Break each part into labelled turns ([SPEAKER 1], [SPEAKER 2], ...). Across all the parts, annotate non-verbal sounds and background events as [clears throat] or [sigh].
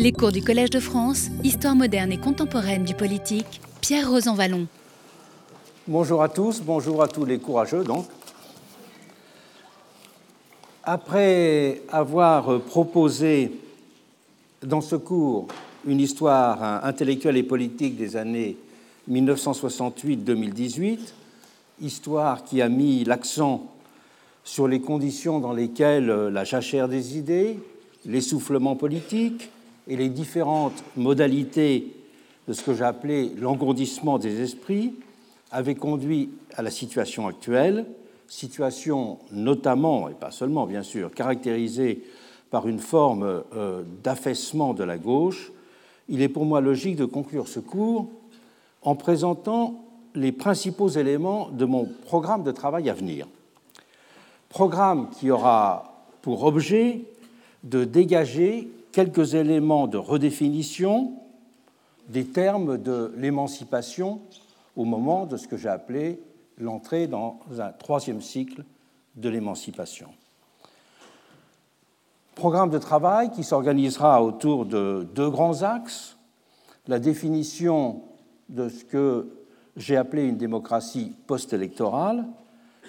[SPEAKER 1] Les cours du Collège de France, Histoire moderne et contemporaine du politique, Pierre Rosanvallon.
[SPEAKER 2] Bonjour à tous, bonjour à tous les courageux donc. Après avoir proposé dans ce cours une histoire intellectuelle et politique des années 1968-2018, histoire qui a mis l'accent sur les conditions dans lesquelles la jachère des idées, l'essoufflement politique et les différentes modalités de ce que j'ai appelé l'engourdissement des esprits avaient conduit à la situation actuelle, situation notamment, et pas seulement bien sûr, caractérisée par une forme euh, d'affaissement de la gauche, il est pour moi logique de conclure ce cours en présentant les principaux éléments de mon programme de travail à venir. Programme qui aura pour objet de dégager quelques éléments de redéfinition des termes de l'émancipation au moment de ce que j'ai appelé l'entrée dans un troisième cycle de l'émancipation. Programme de travail qui s'organisera autour de deux grands axes, la définition de ce que j'ai appelé une démocratie post-électorale,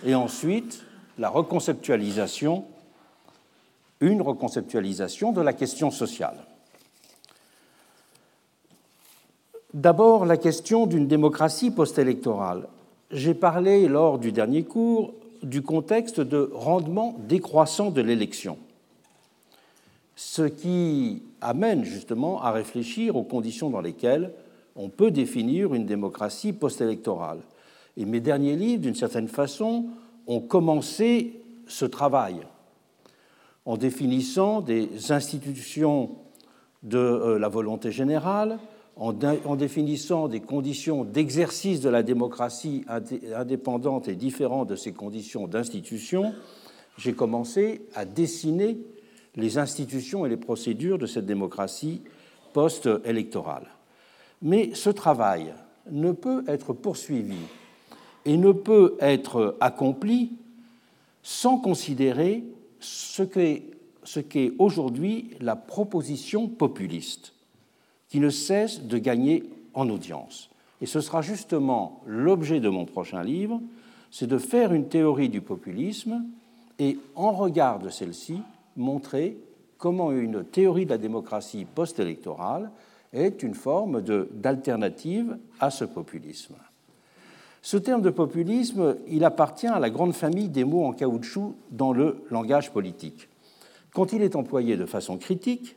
[SPEAKER 2] et ensuite la reconceptualisation, une reconceptualisation de la question sociale. D'abord, la question d'une démocratie post-électorale. J'ai parlé lors du dernier cours du contexte de rendement décroissant de l'élection, ce qui amène justement à réfléchir aux conditions dans lesquelles on peut définir une démocratie post-électorale. Et mes derniers livres, d'une certaine façon, ont commencé ce travail en définissant des institutions de euh, la volonté générale, en, définissant des conditions d'exercice de la démocratie indépendante et différentes de ces conditions d'institution, j'ai commencé à dessiner les institutions et les procédures de cette démocratie post-électorale. Mais ce travail ne peut être poursuivi et ne peut être accompli sans considérer ce qu'est aujourd'hui la proposition populiste, qui ne cesse de gagner en audience. Et ce sera justement l'objet de mon prochain livre, c'est de faire une théorie du populisme et, en regard de celle-ci, montrer comment une théorie de la démocratie post-électorale est une forme d'alternative à ce populisme. Ce terme de populisme, il appartient à la grande famille des mots en caoutchouc dans le langage politique. Quand il est employé de façon critique,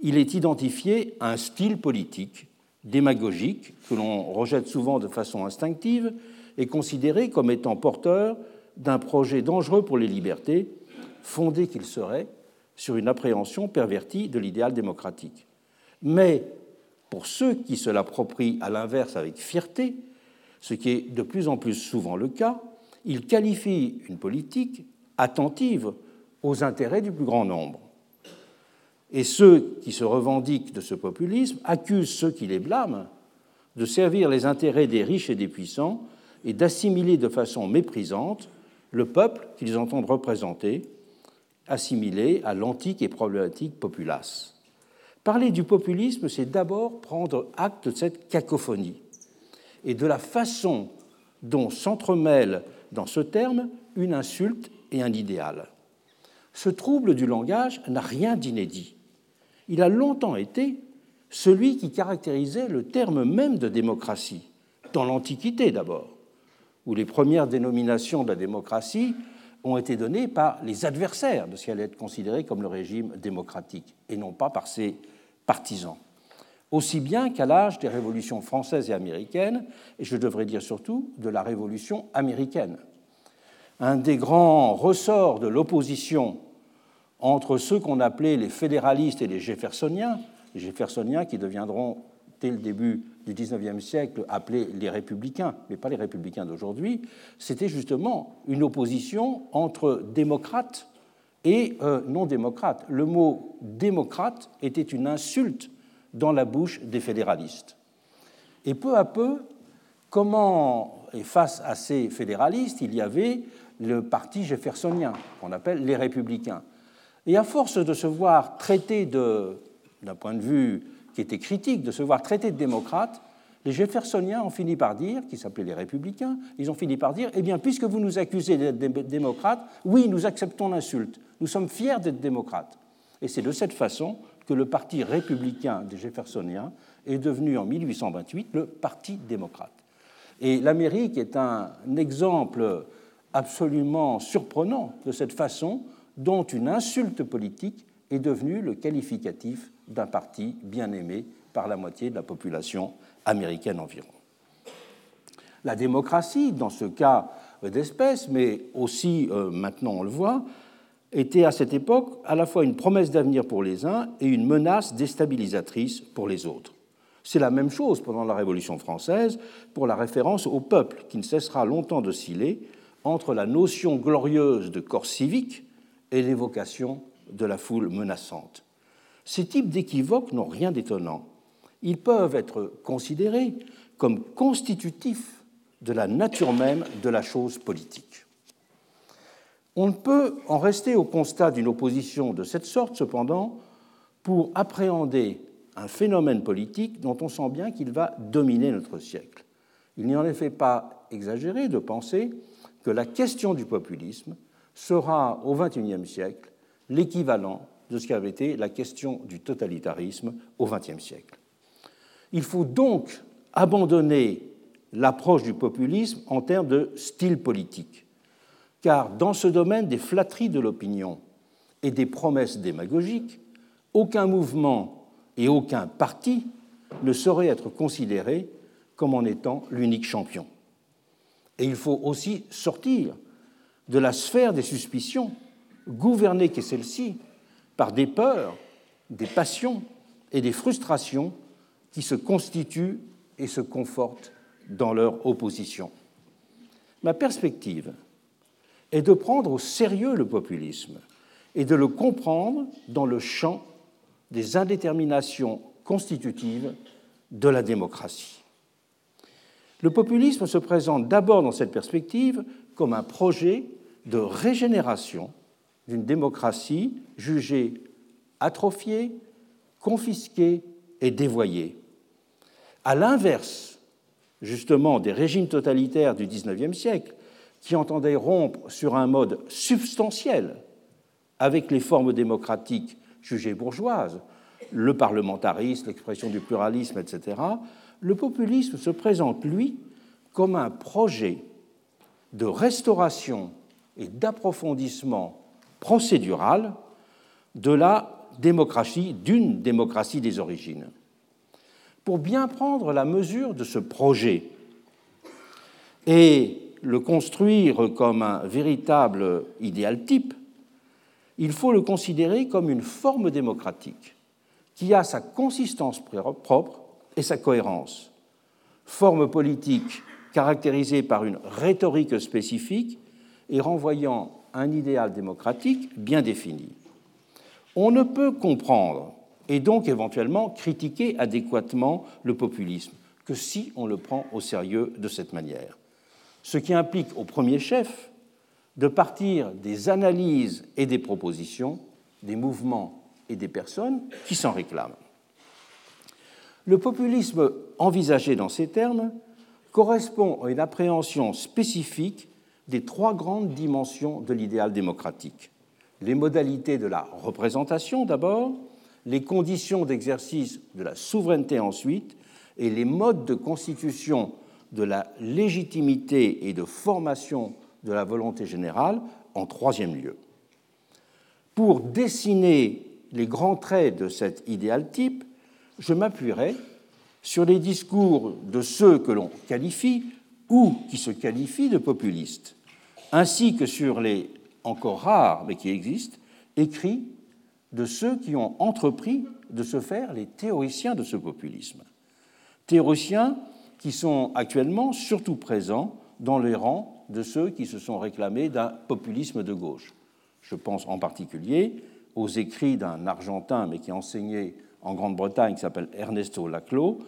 [SPEAKER 2] il est identifié à un style politique démagogique que l'on rejette souvent de façon instinctive et considéré comme étant porteur d'un projet dangereux pour les libertés, fondé qu'il serait sur une appréhension pervertie de l'idéal démocratique. Mais pour ceux qui se l'approprient à l'inverse avec fierté, ce qui est de plus en plus souvent le cas, il qualifie une politique attentive aux intérêts du plus grand nombre. Et ceux qui se revendiquent de ce populisme accusent ceux qui les blâment de servir les intérêts des riches et des puissants et d'assimiler de façon méprisante le peuple qu'ils entendent représenter, assimilé à l'antique et problématique populace. Parler du populisme, c'est d'abord prendre acte de cette cacophonie et de la façon dont s'entremêlent dans ce terme une insulte et un idéal. Ce trouble du langage n'a rien d'inédit. Il a longtemps été celui qui caractérisait le terme même de démocratie, dans l'Antiquité d'abord, où les premières dénominations de la démocratie ont été données par les adversaires de ce qui allait être considéré comme le régime démocratique, et non pas par ses partisans aussi bien qu'à l'âge des révolutions françaises et américaines, et je devrais dire surtout de la révolution américaine. Un des grands ressorts de l'opposition entre ceux qu'on appelait les fédéralistes et les jeffersoniens, les jeffersoniens qui deviendront dès le début du XIXe siècle appelés les républicains, mais pas les républicains d'aujourd'hui, c'était justement une opposition entre démocrates et euh, non-démocrates. Le mot démocrate était une insulte dans la bouche des fédéralistes. Et peu à peu, comment, et face à ces fédéralistes, il y avait le parti jeffersonien, qu'on appelle les républicains. Et à force de se voir traité de d'un point de vue qui était critique de se voir traité de démocrate, les Jeffersoniens ont fini par dire, qui s'appelaient les républicains, ils ont fini par dire, eh bien, puisque vous nous accusez d'être démocrates, oui, nous acceptons l'insulte, nous sommes fiers d'être démocrates. Et c'est de cette façon que le parti républicain des Jeffersoniens est devenu en 1828 le Parti démocrate. Et l'Amérique est un exemple absolument surprenant de cette façon dont une insulte politique est devenue le qualificatif d'un parti bien aimé par la moitié de la population américaine environ. La démocratie, dans ce cas d'espèce, mais aussi euh, maintenant on le voit, était à cette époque à la fois une promesse d'avenir pour les uns et une menace déstabilisatrice pour les autres. C'est la même chose pendant la Révolution française pour la référence au peuple, qui ne cessera longtemps d'osciller entre la notion glorieuse de corps civique et l'évocation de la foule menaçante. Ces types d'équivoques n'ont rien d'étonnant. Ils peuvent être considérés comme constitutifs de la nature même de la chose politique. On ne peut en rester au constat d'une opposition de cette sorte, cependant, pour appréhender un phénomène politique dont on sent bien qu'il va dominer notre siècle. Il n'est en effet pas exagéré de penser que la question du populisme sera au XXIe siècle l'équivalent de ce qu'avait été la question du totalitarisme au XXe siècle. Il faut donc abandonner l'approche du populisme en termes de style politique car dans ce domaine des flatteries de l'opinion et des promesses démagogiques, aucun mouvement et aucun parti ne saurait être considéré comme en étant l'unique champion. Et il faut aussi sortir de la sphère des suspicions, gouverner qu'est celle-ci par des peurs, des passions et des frustrations qui se constituent et se confortent dans leur opposition. Ma perspective est de prendre au sérieux le populisme et de le comprendre dans le champ des indéterminations constitutives de la démocratie. Le populisme se présente d'abord dans cette perspective comme un projet de régénération d'une démocratie jugée atrophiée, confisquée et dévoyée. À l'inverse, justement, des régimes totalitaires du XIXe siècle, qui entendait rompre sur un mode substantiel avec les formes démocratiques jugées bourgeoises, le parlementarisme, l'expression du pluralisme, etc., le populisme se présente, lui, comme un projet de restauration et d'approfondissement procédural de la démocratie, d'une démocratie des origines. Pour bien prendre la mesure de ce projet et le construire comme un véritable idéal type, il faut le considérer comme une forme démocratique qui a sa consistance propre et sa cohérence. Forme politique caractérisée par une rhétorique spécifique et renvoyant un idéal démocratique bien défini. On ne peut comprendre et donc éventuellement critiquer adéquatement le populisme que si on le prend au sérieux de cette manière ce qui implique au premier chef de partir des analyses et des propositions des mouvements et des personnes qui s'en réclament. Le populisme envisagé dans ces termes correspond à une appréhension spécifique des trois grandes dimensions de l'idéal démocratique. Les modalités de la représentation d'abord, les conditions d'exercice de la souveraineté ensuite, et les modes de constitution de la légitimité et de formation de la volonté générale en troisième lieu. Pour dessiner les grands traits de cet idéal type, je m'appuierai sur les discours de ceux que l'on qualifie ou qui se qualifient de populistes, ainsi que sur les encore rares, mais qui existent, écrits de ceux qui ont entrepris de se faire les théoriciens de ce populisme. Théoriciens qui sont actuellement surtout présents dans les rangs de ceux qui se sont réclamés d'un populisme de gauche. Je pense en particulier aux écrits d'un Argentin, mais qui enseignait en Grande-Bretagne, qui s'appelle Ernesto Laclos,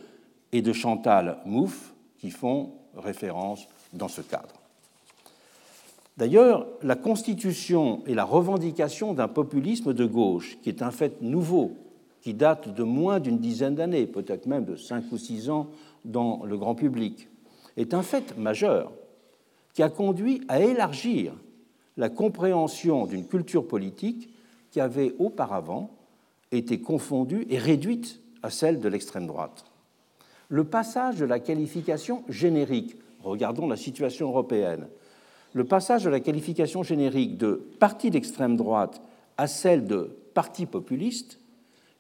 [SPEAKER 2] et de Chantal Mouffe, qui font référence dans ce cadre. D'ailleurs, la constitution et la revendication d'un populisme de gauche, qui est un fait nouveau qui date de moins d'une dizaine d'années, peut-être même de cinq ou six ans dans le grand public, est un fait majeur qui a conduit à élargir la compréhension d'une culture politique qui avait auparavant été confondue et réduite à celle de l'extrême droite. Le passage de la qualification générique, regardons la situation européenne, le passage de la qualification générique de parti d'extrême droite à celle de parti populiste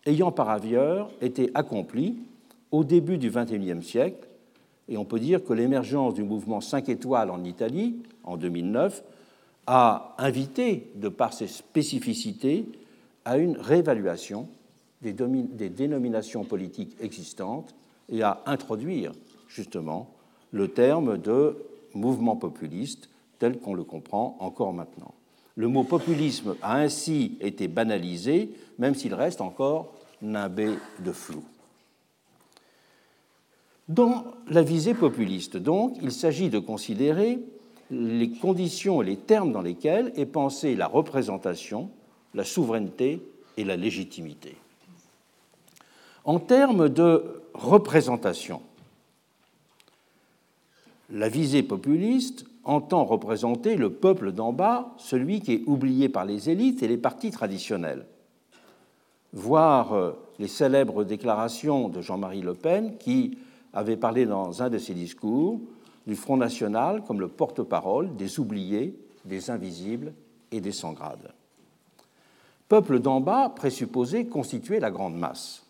[SPEAKER 2] ayant par ailleurs été accompli au début du XXIe siècle, et on peut dire que l'émergence du mouvement 5 étoiles en Italie en 2009 a invité, de par ses spécificités, à une réévaluation des, dénominations politiques existantes et à introduire justement le terme de mouvement populiste tel qu'on le comprend encore maintenant. Le mot populisme a ainsi été banalisé, même s'il reste encore nimbé de flou. Dans la visée populiste, donc, il s'agit de considérer les conditions et les termes dans lesquels est pensée la représentation, la souveraineté et la légitimité. En termes de représentation, la visée populiste entend représenter le peuple d'en bas, celui qui est oublié par les élites et les partis traditionnels. Voir euh, les célèbres déclarations de Jean-Marie Le Pen qui avait parlé dans un de ses discours du Front National comme le porte-parole des oubliés, des invisibles et des sans-grades. Peuple d'en bas présupposé constituer la grande masse.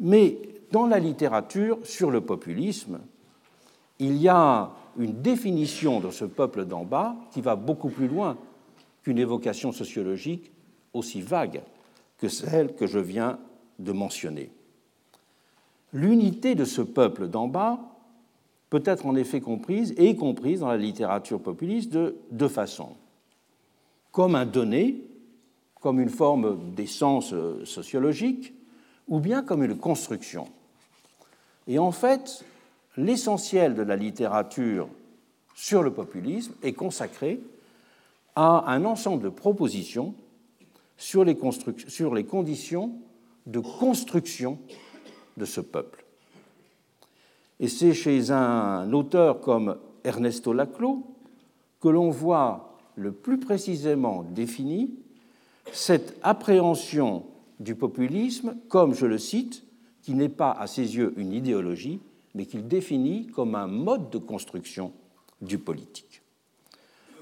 [SPEAKER 2] Mais dans la littérature sur le populisme, il y a une définition de ce peuple d'en bas qui va beaucoup plus loin qu'une évocation sociologique aussi vague que celle que je viens de mentionner. L'unité de ce peuple d'en bas peut être en effet comprise et comprise dans la littérature populiste de deux façons. Comme un donné, comme une forme d'essence euh, sociologique, ou bien comme une construction. Et en fait, l'essentiel de la littérature sur le populisme est consacré à un ensemble de propositions sur les, sur les conditions de construction de ce peuple. Et c'est chez un auteur comme Ernesto Laclos que l'on voit le plus précisément défini cette appréhension du populisme comme, je le cite, qui n'est pas à ses yeux une idéologie, mais qu'il définit comme un mode de construction du politique.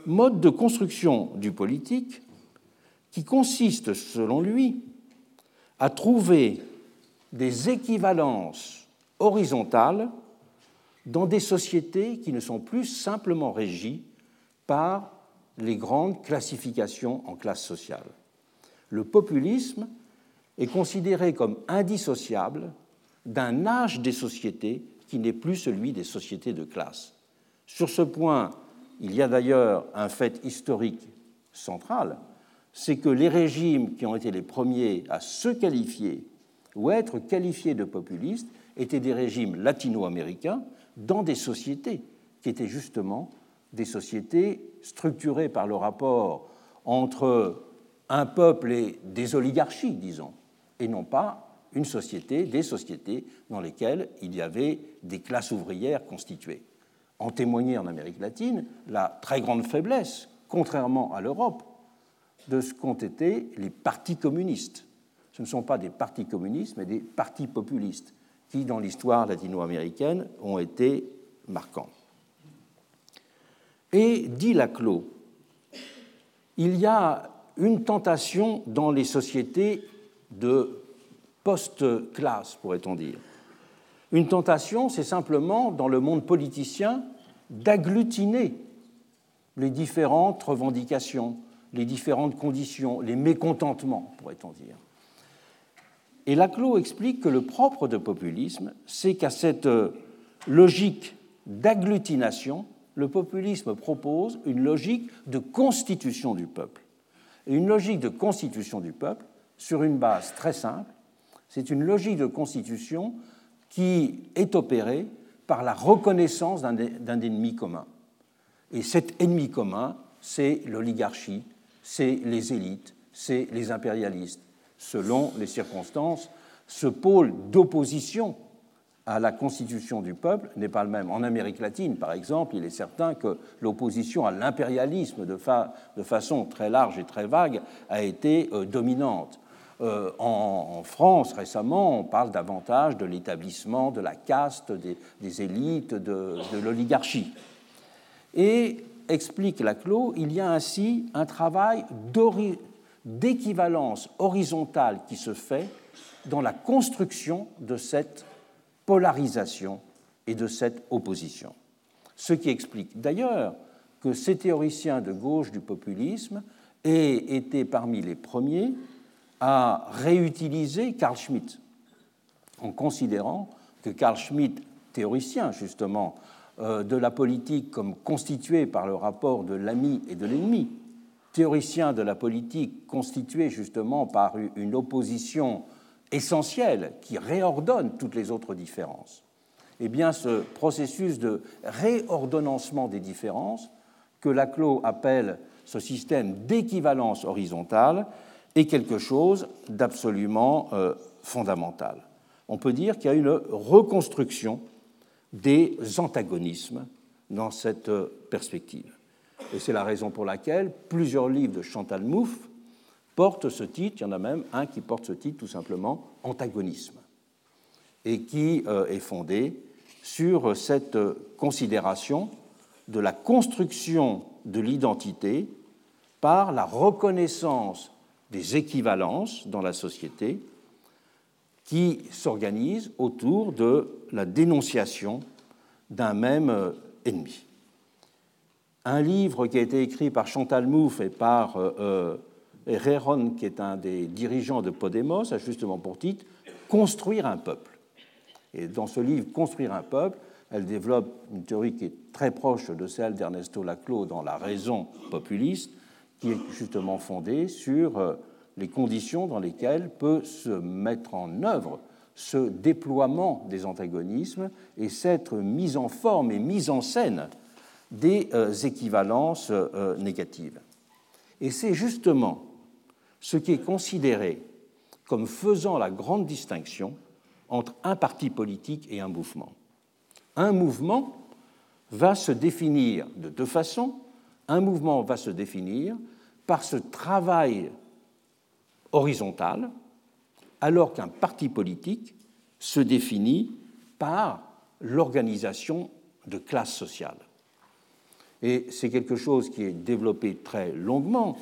[SPEAKER 2] Mode de construction du politique qui consiste, selon lui, à trouver des équivalences horizontales dans des sociétés qui ne sont plus simplement régies par les grandes classifications en classes sociales. Le populisme est considéré comme indissociable d'un âge des sociétés qui n'est plus celui des sociétés de classe. Sur ce point, il y a d'ailleurs un fait historique central, c'est que les régimes qui ont été les premiers à se qualifier ou être qualifiés de populistes étaient des régimes latino-américains dans des sociétés qui étaient justement des sociétés structurées par le rapport entre un peuple et des oligarchies, disons, et non pas une société, des sociétés dans lesquelles il y avait des classes ouvrières constituées. En témoignait en Amérique latine la très grande faiblesse, contrairement à l'Europe, de ce qu'ont été les partis communistes. Ce ne sont pas des partis communistes, mais des partis populistes qui, dans l'histoire latino-américaine, ont été marquants. Et, dit Laclos, il y a une tentation dans les sociétés de post-classe, pourrait-on dire. Une tentation, c'est simplement, dans le monde politicien, d'agglutiner les différentes revendications, les différentes conditions, les mécontentements, pourrait-on dire. Et Laclos explique que le propre de populisme, c'est qu'à cette logique d'agglutination, le populisme propose une logique de constitution du peuple. Et une logique de constitution du peuple sur une base très simple, c'est une logique de constitution qui est opérée par la reconnaissance d'un ennemi commun. Et cet ennemi commun, c'est l'oligarchie, c'est les élites, c'est les impérialistes, selon les circonstances ce pôle d'opposition à la constitution du peuple n'est pas le même. En Amérique latine, par exemple, il est certain que l'opposition à l'impérialisme de, façon très large et très vague a été euh, dominante. Euh, en, France, récemment, on parle davantage de l'établissement de la caste, des, élites, de, l'oligarchie. Et explique Laclos, il y a ainsi un travail d'équivalence horizontale qui se fait dans la construction de cette polarisation et de cette opposition. Ce qui explique d'ailleurs que ces théoriciens de gauche du populisme aient été parmi les premiers à réutiliser Carl Schmitt, en considérant que Carl Schmitt, théoricien justement euh, de la politique comme constituée par le rapport de l'ami et de l'ennemi, théoricien de la politique constitué justement par une opposition essentielle qui réordonne toutes les autres différences. Eh bien, ce processus de réordonnancement des différences, que Laclos appelle ce système d'équivalence horizontale, est quelque chose d'absolument euh, fondamental. On peut dire qu'il y a une reconstruction des antagonismes dans cette perspective. Et c'est la raison pour laquelle plusieurs livres de Chantal Mouffe portent ce titre, il y en a même un qui porte ce titre tout simplement Antagonisme, et qui euh, est fondé sur cette considération de la construction de l'identité par la reconnaissance des équivalences dans la société qui s'organisent autour de la dénonciation d'un même euh, ennemi. Un livre qui a été écrit par Chantal Mouffe et par euh, euh qui est un des dirigeants de Podemos, a justement pour titre Construire un peuple. Et dans ce livre, Construire un peuple, elle développe une théorie qui est très proche de celle d'Ernesto Laclau dans La raison populiste, qui est justement fondée sur euh, les conditions dans lesquelles peut se mettre en œuvre ce déploiement des antagonismes et cette mise en forme et mise en scène des euh, équivalences euh, négatives. Et c'est justement ce qui est considéré comme faisant la grande distinction entre un parti politique et un mouvement. Un mouvement va se définir de deux façons. Un mouvement va se définir par ce travail horizontale, alors qu'un parti politique se définit par l'organisation de classes sociales. Et c'est quelque chose qui est développé très longuement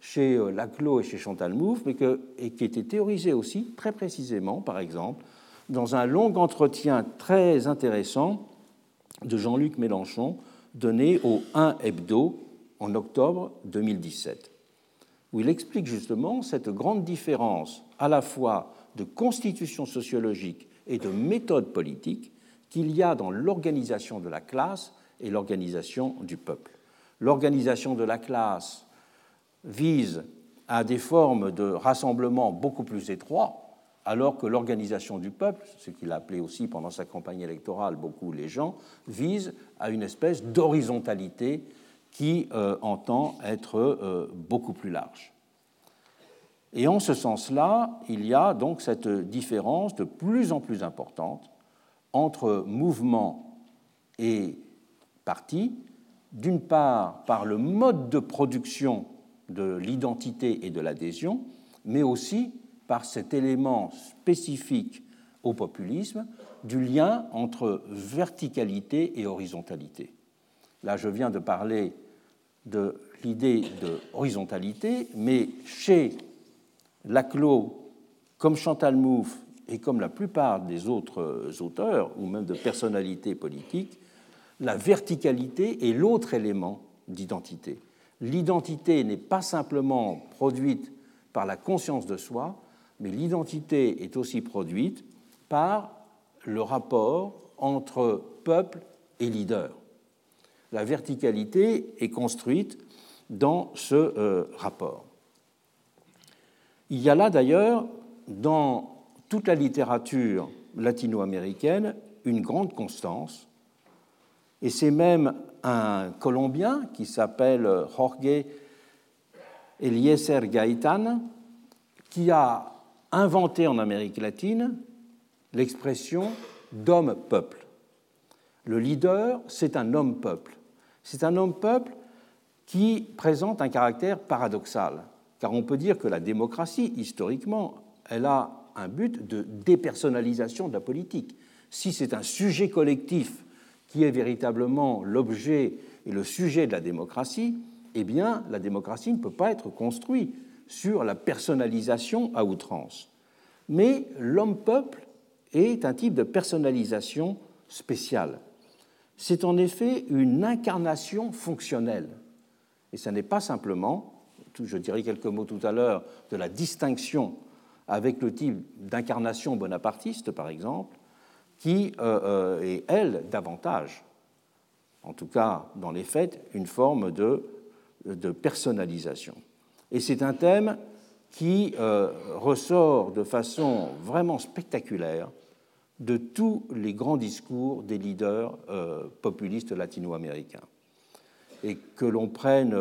[SPEAKER 2] chez euh, Laclos et chez Chantal Mouffe, mais et qui été théorisé aussi très précisément, par exemple, dans un long entretien très intéressant de Jean-Luc Mélenchon donné au 1 Hebdo en octobre 2017 où il explique justement cette grande différence à la fois de constitution sociologique et de méthode politique qu'il y a dans l'organisation de la classe et l'organisation du peuple. L'organisation de la classe vise à des formes de rassemblement beaucoup plus étroits, alors que l'organisation du peuple, ce qu'il appelait aussi pendant sa campagne électorale beaucoup les gens, vise à une espèce d'horizontalité qui euh, entend être euh, beaucoup plus large. Et en ce sens-là, il y a donc cette différence de plus en plus importante entre mouvement et parti, d'une part par le mode de production de l'identité et de l'adhésion, mais aussi par cet élément spécifique au populisme du lien entre verticalité et horizontalité. Là, je viens de parler de l'idée de horizontalité, mais chez Laclos, comme Chantal Mouffe et comme la plupart des autres auteurs, ou même de personnalités politiques, la verticalité est l'autre élément d'identité. L'identité n'est pas simplement produite par la conscience de soi, mais l'identité est aussi produite par le rapport entre peuple et leader la verticalité est construite dans ce euh, rapport. Il y a là d'ailleurs, dans toute la littérature latino-américaine, une grande constance, et c'est même un Colombien qui s'appelle Jorge Eliezer Gaitán qui a inventé en Amérique latine l'expression d'homme-peuple. Le leader, c'est un homme-peuple. C'est un homme-peuple qui présente un caractère paradoxal, car on peut dire que la démocratie, historiquement, elle a un but de dépersonnalisation de la politique. Si c'est un sujet collectif qui est véritablement l'objet et le sujet de la démocratie, eh bien, la démocratie ne peut pas être construite sur la personnalisation à outrance. Mais l'homme-peuple est un type de personnalisation spéciale. C'est en effet une incarnation fonctionnelle. Et ce n'est pas simplement, je dirais quelques mots tout à l'heure, de la distinction avec le type d'incarnation bonapartiste, par exemple, qui euh, euh, est, elle, davantage, en tout cas dans les faits, une forme de, de personnalisation. Et c'est un thème qui euh, ressort de façon vraiment spectaculaire de tous les grands discours des leaders populistes latino-américains. Et que l'on prenne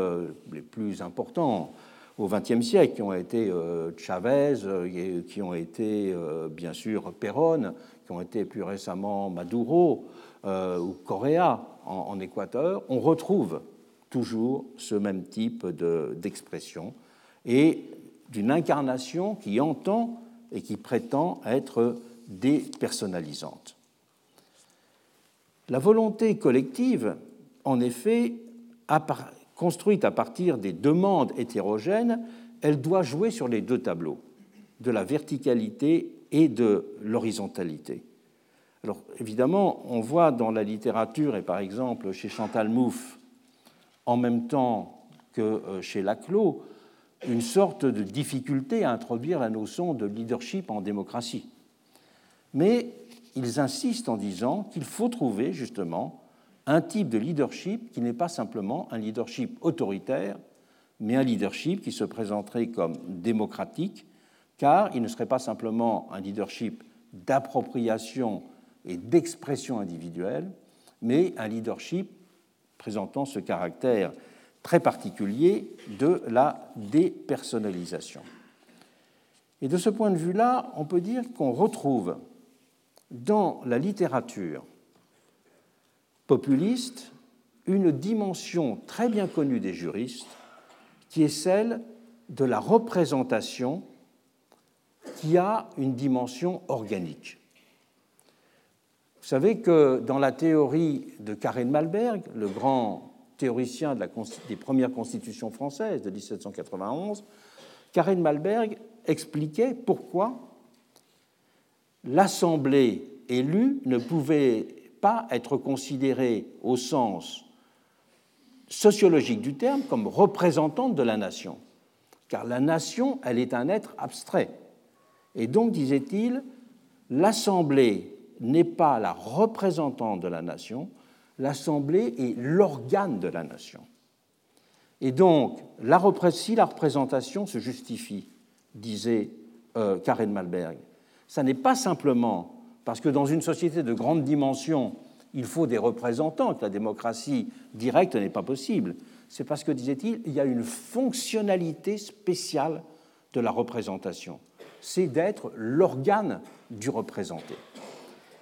[SPEAKER 2] les plus importants, au XXe siècle, qui ont été Chavez, qui ont été bien sûr Perón, qui ont été plus récemment Maduro euh, ou Correa en, Équateur, on retrouve toujours ce même type d'expression et d'une incarnation qui entend et qui prétend être dépersonnalisante. La volonté collective, en effet, construite à partir des demandes hétérogènes, elle doit jouer sur les deux tableaux, de la verticalité et de l'horizontalité. Alors évidemment, on voit dans la littérature, et par exemple chez Chantal Mouffe, en même temps que euh, chez Laclos, une sorte de difficulté à introduire la notion de leadership en démocratie. Mais ils insistent en disant qu'il faut trouver justement un type de leadership qui n'est pas simplement un leadership autoritaire, mais un leadership qui se présenterait comme démocratique, car il ne serait pas simplement un leadership d'appropriation et d'expression individuelle, mais un leadership présentant ce caractère très particulier de la dépersonnalisation. Et de ce point de vue-là, on peut dire qu'on retrouve dans la littérature populiste une dimension très bien connue des juristes, qui est celle de la représentation qui a une dimension organique. Vous savez que dans la théorie de Karen Malberg, le grand théoricien des premières constitutions françaises de 1791, Karen Malberg expliquait pourquoi l'Assemblée élue ne pouvait pas être considérée au sens sociologique du terme comme représentante de la nation. Car la nation, elle est un être abstrait. Et donc, disait-il, l'Assemblée n'est pas la représentante de la nation, l'Assemblée est l'organe de la nation. Et donc, la, si la représentation se justifie, disait euh, Karen Malberg, ça n'est pas simplement parce que dans une société de grande dimension, il faut des représentants, que la démocratie directe n'est pas possible. C'est parce que, disait-il, il y a une fonctionnalité spéciale de la représentation c'est d'être l'organe du représenté.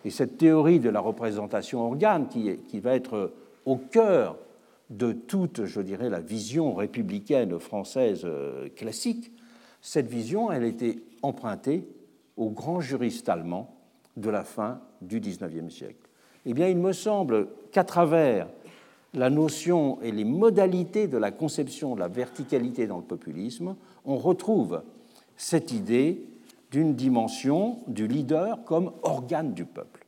[SPEAKER 2] Et cette théorie de la représentation organe, qui, va être au cœur de toute, je dirais, la vision républicaine française euh, classique, cette vision, elle était empruntée aux grands juristes allemands de la fin du XIXe siècle. Eh bien, il me semble qu'à travers la notion et les modalités de la conception de la verticalité dans le populisme, on retrouve cette idée d'une dimension du leader comme organe du peuple.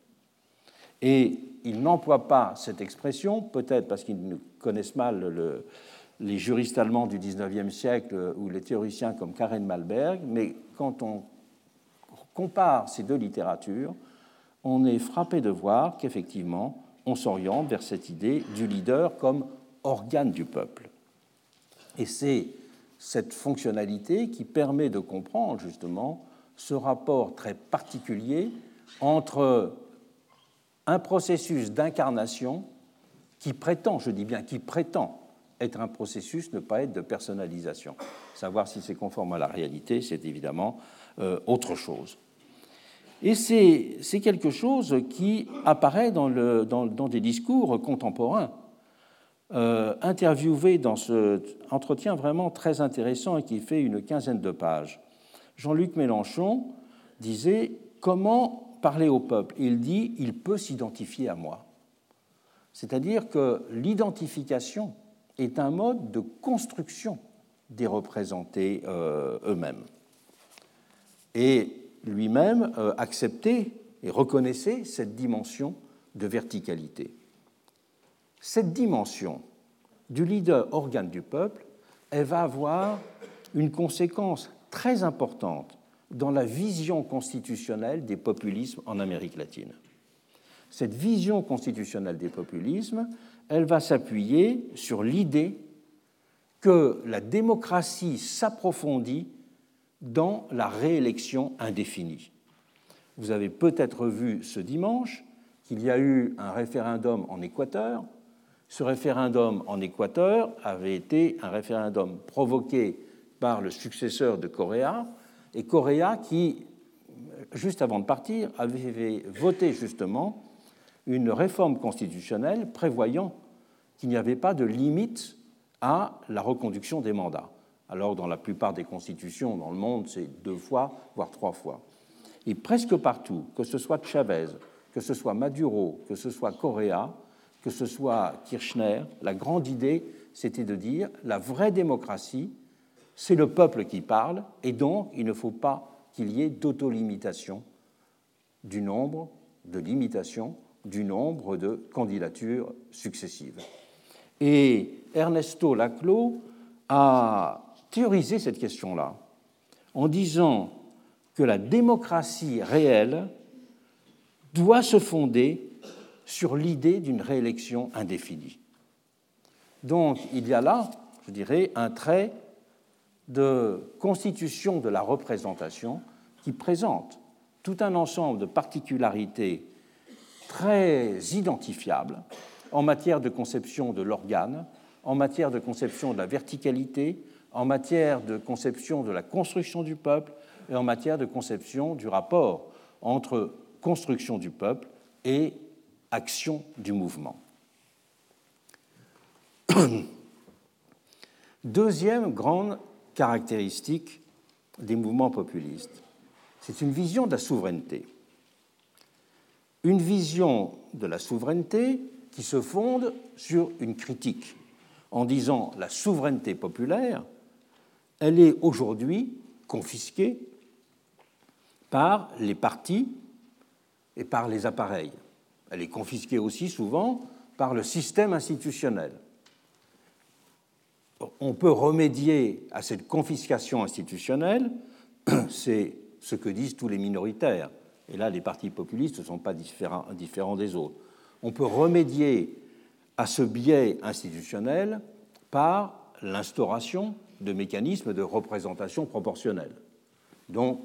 [SPEAKER 2] Et ils n'emploient pas cette expression, peut-être parce qu'ils connaissent mal les juristes allemands du XIXe siècle ou les théoriciens comme Karen Malberg, mais quand on compare ces deux littératures, on est frappé de voir qu'effectivement, on s'oriente vers cette idée du leader comme organe du peuple. Et c'est cette fonctionnalité qui permet de comprendre justement ce rapport très particulier entre un processus d'incarnation qui prétend, je dis bien qui prétend, être un processus, ne pas être de personnalisation. Savoir si c'est conforme à la réalité, c'est évidemment euh, autre chose. Et c'est quelque chose qui apparaît dans, des discours contemporains, euh, interviewés dans ce entretien vraiment très intéressant et qui fait une quinzaine de pages. Jean-Luc Mélenchon disait Comment parler au peuple? Il dit Il peut s'identifier à moi. C'est-à-dire que l'identification est un mode de construction des représentés euh, eux-mêmes. Et lui-même euh, acceptait et reconnaissait cette dimension de verticalité. Cette dimension du leader organe du peuple, elle va avoir une conséquence très importante dans la vision constitutionnelle des populismes en Amérique latine cette vision constitutionnelle des populismes, elle va s'appuyer sur l'idée que la démocratie s'approfondit dans la réélection indéfinie. Vous avez peut-être vu ce dimanche qu'il y a eu un référendum en Équateur. Ce référendum en Équateur avait été un référendum provoqué par le successeur de Correa, et Correa qui, juste avant de partir, avait voté justement une réforme constitutionnelle prévoyant qu'il n'y avait pas de limite à la reconduction des mandats. Alors, dans la plupart des constitutions dans le monde, c'est deux fois, voire trois fois. Et presque partout, que ce soit Chavez, que ce soit Maduro, que ce soit Correa, que ce soit Kirchner, la grande idée, c'était de dire la vraie démocratie, c'est le peuple qui parle, et donc il ne faut pas qu'il y ait d'autolimitation du nombre, de limitation du nombre de candidatures successives. Et Ernesto Laclos a théorisé cette question-là en disant que la démocratie réelle doit se fonder sur l'idée d'une réélection indéfinie. Donc il y a là, je dirais, un trait de constitution de la représentation qui présente tout un ensemble de particularités très identifiable en matière de conception de l'organe, en matière de conception de la verticalité, en matière de conception de la construction du peuple et en matière de conception du rapport entre construction du peuple et action du mouvement. [clears throat] Deuxième grande caractéristique des mouvements populistes, c'est une vision de la souveraineté une vision de la souveraineté qui se fonde sur une critique, en disant la souveraineté populaire, elle est aujourd'hui confisquée par les partis et par les appareils. Elle est confisquée aussi souvent par le système institutionnel. On peut remédier à cette confiscation institutionnelle, [clears throat] c'est ce que disent tous les minoritaires et là les partis populistes ne sont pas différents, des autres. On peut remédier à ce biais institutionnel par l'instauration de mécanismes de représentation proportionnelle. Donc,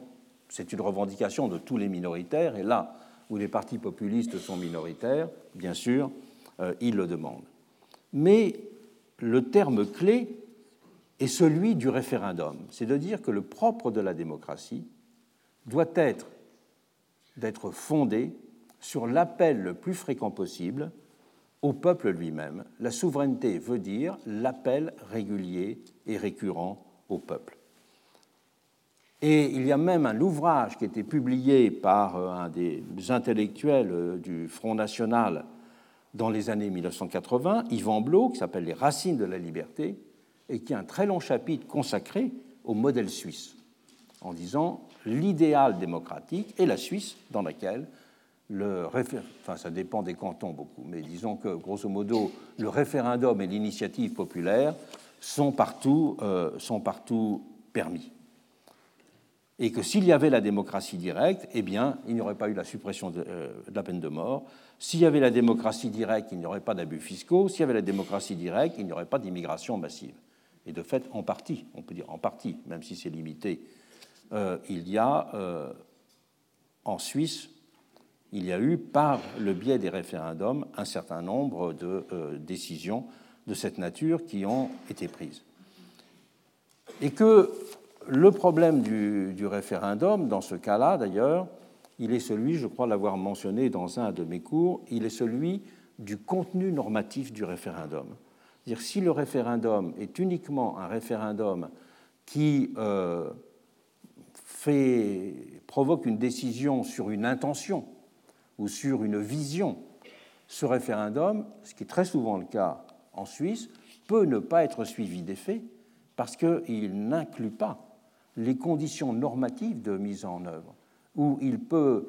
[SPEAKER 2] c'est une revendication de tous les minoritaires, et là où les partis populistes sont minoritaires, bien sûr, euh, ils le demandent. Mais le terme clé est celui du référendum, c'est de dire que le propre de la démocratie doit être d'être fondée sur l'appel le plus fréquent possible au peuple lui-même. La souveraineté veut dire l'appel régulier et récurrent au peuple. Et il y a même un ouvrage qui a été publié par euh, un des intellectuels euh, du Front National dans les années 1980, Yvan Blot, qui s'appelle Les racines de la liberté, et qui a un très long chapitre consacré au modèle suisse, en disant l'idéal démocratique et la Suisse dans laquelle le enfin ça dépend des cantons beaucoup, mais disons que grosso modo le référendum et l'initiative populaire sont partout, euh, sont partout permis. Et que s'il y avait la démocratie directe, eh bien, il n'y aurait pas eu la suppression de, euh, de la peine de mort. S'il y avait la démocratie directe, il n'y aurait pas d'abus fiscaux. S'il y avait la démocratie directe, il n'y aurait pas d'immigration massive. Et de fait, en partie, on peut dire en partie, même si c'est limité euh, il y a euh, en Suisse, il y a eu, par le biais des référendums, un certain nombre de décisions de cette nature qui ont été prises. Et que le problème du, du référendum, dans ce cas-là d'ailleurs, il est celui, je crois l'avoir mentionné dans un de mes cours, il est celui du contenu normatif du référendum. C'est-à-dire si le référendum est uniquement un référendum qui euh, provoque une décision sur une intention ou sur une vision, ce référendum, ce qui est très souvent le cas en Suisse, peut ne pas être suivi des faits parce qu'il n'inclut pas les conditions normatives de mise en œuvre, où il peut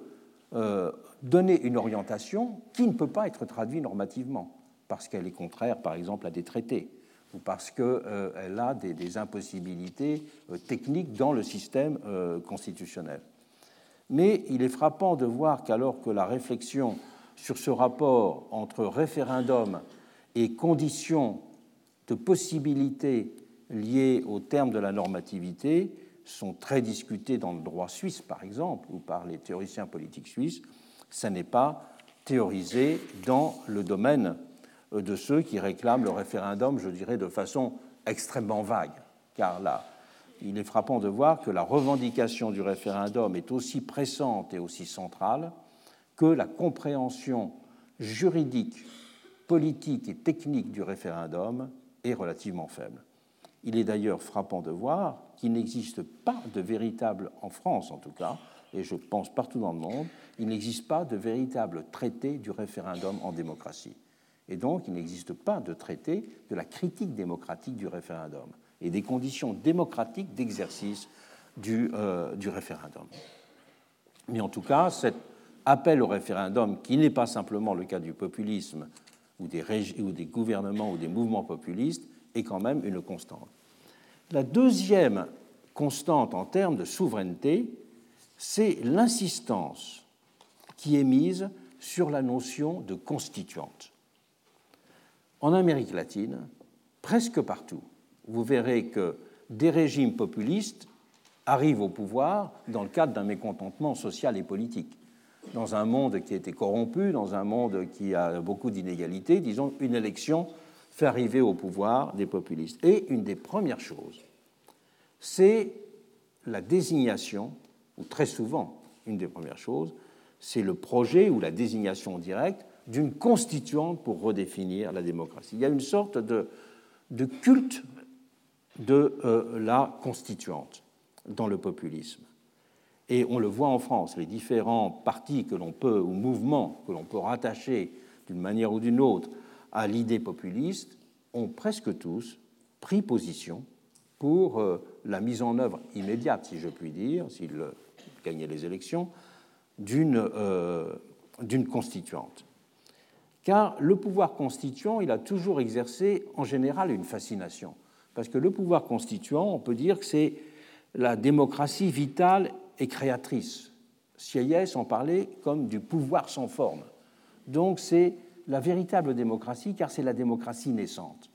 [SPEAKER 2] euh, donner une orientation qui ne peut pas être traduite normativement, parce qu'elle est contraire, par exemple, à des traités, ou parce qu'elle euh, a des, impossibilités euh, techniques dans le système constitutionnel. Mais il est frappant de voir qu'alors que la réflexion sur ce rapport entre référendum et conditions de possibilités liées au terme de la normativité sont très discutées dans le droit suisse, par exemple, ou par les théoriciens politiques suisses, ça n'est pas théorisé dans le domaine euh, de ceux qui réclament le référendum, je dirais, de façon extrêmement vague, car là, il est frappant de voir que la revendication du référendum est aussi pressante et aussi centrale que la compréhension juridique, politique et technique du référendum est relativement faible. Il est d'ailleurs frappant de voir qu'il n'existe pas de véritable, en France en tout cas, et je pense partout dans le monde, il n'existe pas de véritable traité du référendum en démocratie. Et donc, il n'existe pas de traité de la critique démocratique du référendum et des conditions démocratiques d'exercice du, euh, du, référendum. Mais en tout cas, cet appel au référendum, qui n'est pas simplement le cas du populisme ou des, ou des gouvernements ou des mouvements populistes, est quand même une constante. La deuxième constante en termes de souveraineté, c'est l'insistance qui est mise sur la notion de constituante. En Amérique latine, presque partout, vous verrez que des régimes populistes arrivent au pouvoir dans le cadre d'un mécontentement social et politique. Dans un monde qui a été corrompu, dans un monde qui a beaucoup d'inégalités, disons, une élection fait arriver au pouvoir des populistes. Et une des premières choses, c'est la désignation, ou très souvent une des premières choses, c'est le projet ou la désignation directe d'une constituante pour redéfinir la démocratie. Il y a une sorte de, de culte de euh, la constituante dans le populisme. Et on le voit en France, les différents partis que l'on peut, ou mouvements que l'on peut rattacher d'une manière ou d'une autre à l'idée populiste, ont presque tous pris position pour euh, la mise en œuvre immédiate, si je puis dire, s'ils gagnaient les élections, euh, d'une constituante. Car le pouvoir constituant, il a toujours exercé en général une fascination. Parce que le pouvoir constituant, on peut dire que c'est la démocratie vitale et créatrice. Sieyès en parlait comme du pouvoir sans forme. Donc c'est la véritable démocratie, car c'est la démocratie naissante.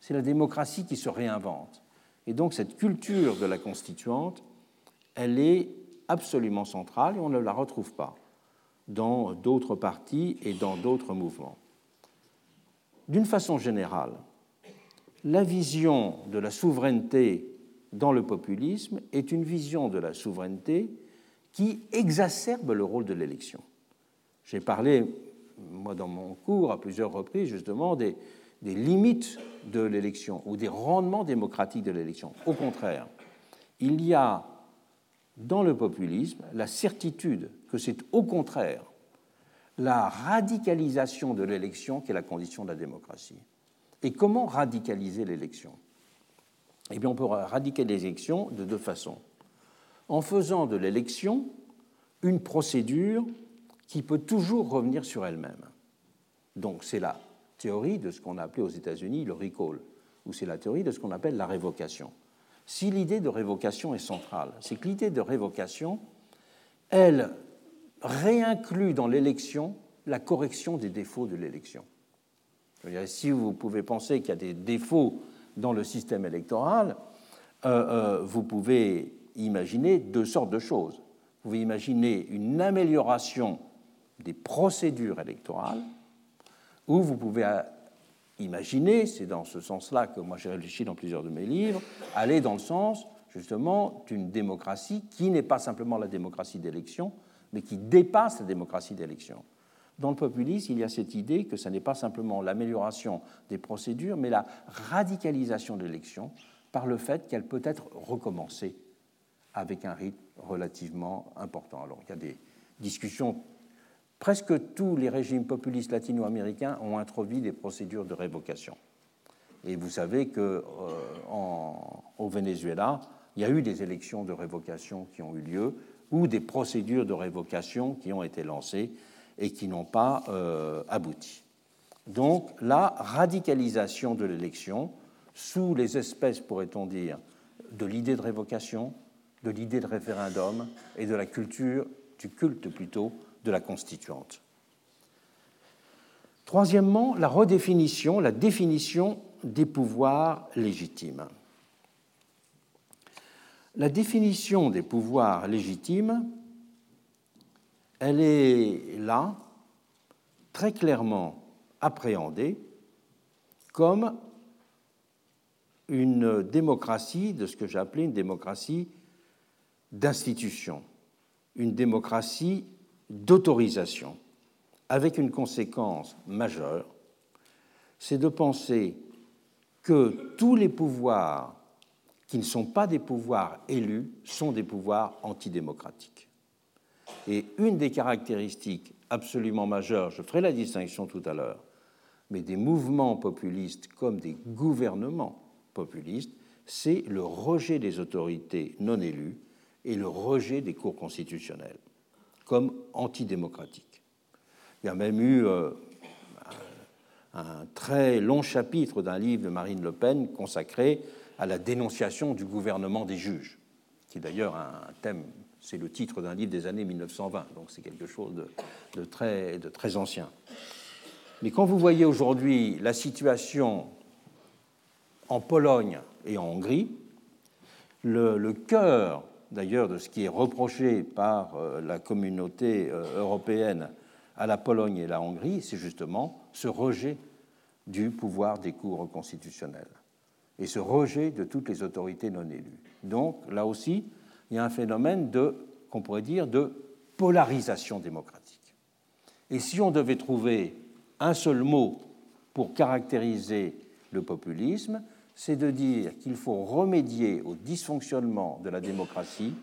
[SPEAKER 2] C'est la démocratie qui se réinvente. Et donc cette culture de la constituante, elle est absolument centrale et on ne la retrouve pas dans d'autres partis et dans d'autres mouvements. D'une façon générale, la vision de la souveraineté dans le populisme est une vision de la souveraineté qui exacerbe le rôle de l'élection. J'ai parlé, moi, dans mon cours, à plusieurs reprises, justement, des, des limites de l'élection ou des rendements démocratiques de l'élection. Au contraire, il y a dans le populisme la certitude que c'est au contraire la radicalisation de l'élection qui est la condition de la démocratie. Et comment radicaliser l'élection? Eh bien, on peut radicaliser l'élection de deux façons. En faisant de l'élection une procédure qui peut toujours revenir sur elle-même. Donc, c'est la théorie de ce qu'on a appelé aux États-Unis le recall, ou c'est la théorie de ce qu'on appelle la révocation. Si l'idée de révocation est centrale, c'est que l'idée de révocation, elle réinclut dans l'élection la correction des défauts de l'élection. Si vous pouvez penser qu'il y a des défauts dans le système électoral, euh, euh, vous pouvez imaginer deux sortes de choses. Vous pouvez imaginer une amélioration des procédures électorales, ou vous pouvez imaginer, c'est dans ce sens-là que moi j'ai réfléchi dans plusieurs de mes livres, aller dans le sens justement d'une démocratie qui n'est pas simplement la démocratie d'élection, mais qui dépasse la démocratie d'élection. Dans le populisme, il y a cette idée que ce n'est pas simplement l'amélioration des procédures, mais la radicalisation de l'élection par le fait qu'elle peut être recommencée avec un rythme relativement important. Alors, il y a des discussions. Presque tous les régimes populistes latino-américains ont introduit des procédures de révocation. Et vous savez qu'au euh, Venezuela, il y a eu des élections de révocation qui ont eu lieu ou des procédures de révocation qui ont été lancées et qui n'ont pas euh, abouti. Donc la radicalisation de l'élection sous les espèces, pourrait-on dire, de l'idée de révocation, de l'idée de référendum et de la culture, du culte plutôt, de la constituante. Troisièmement, la redéfinition, la définition des pouvoirs légitimes. La définition des pouvoirs légitimes, elle est là, très clairement appréhendée comme une démocratie de ce que j'ai appelé une démocratie d'institution, une démocratie d'autorisation, avec une conséquence majeure, c'est de penser que tous les pouvoirs qui ne sont pas des pouvoirs élus sont des pouvoirs antidémocratiques. Et une des caractéristiques absolument majeures, je ferai la distinction tout à l'heure, mais des mouvements populistes comme des gouvernements populistes, c'est le rejet des autorités non élues et le rejet des cours constitutionnels comme antidémocratiques. Il y a même eu euh, un très long chapitre d'un livre de Marine Le Pen consacré à la dénonciation du gouvernement des juges, qui est d'ailleurs un thème, c'est le titre d'un livre des années 1920, donc c'est quelque chose de, très, de très ancien. Mais quand vous voyez aujourd'hui la situation en Pologne et en Hongrie, le, cœur d'ailleurs de ce qui est reproché par euh, la communauté euh, européenne à la Pologne et à la Hongrie, c'est justement ce rejet du pouvoir des cours constitutionnels et ce rejet de toutes les autorités non élues. Donc là aussi, il y a un phénomène de, qu'on pourrait dire, de polarisation démocratique. Et si on devait trouver un seul mot pour caractériser le populisme, c'est de dire qu'il faut remédier au dysfonctionnement de la démocratie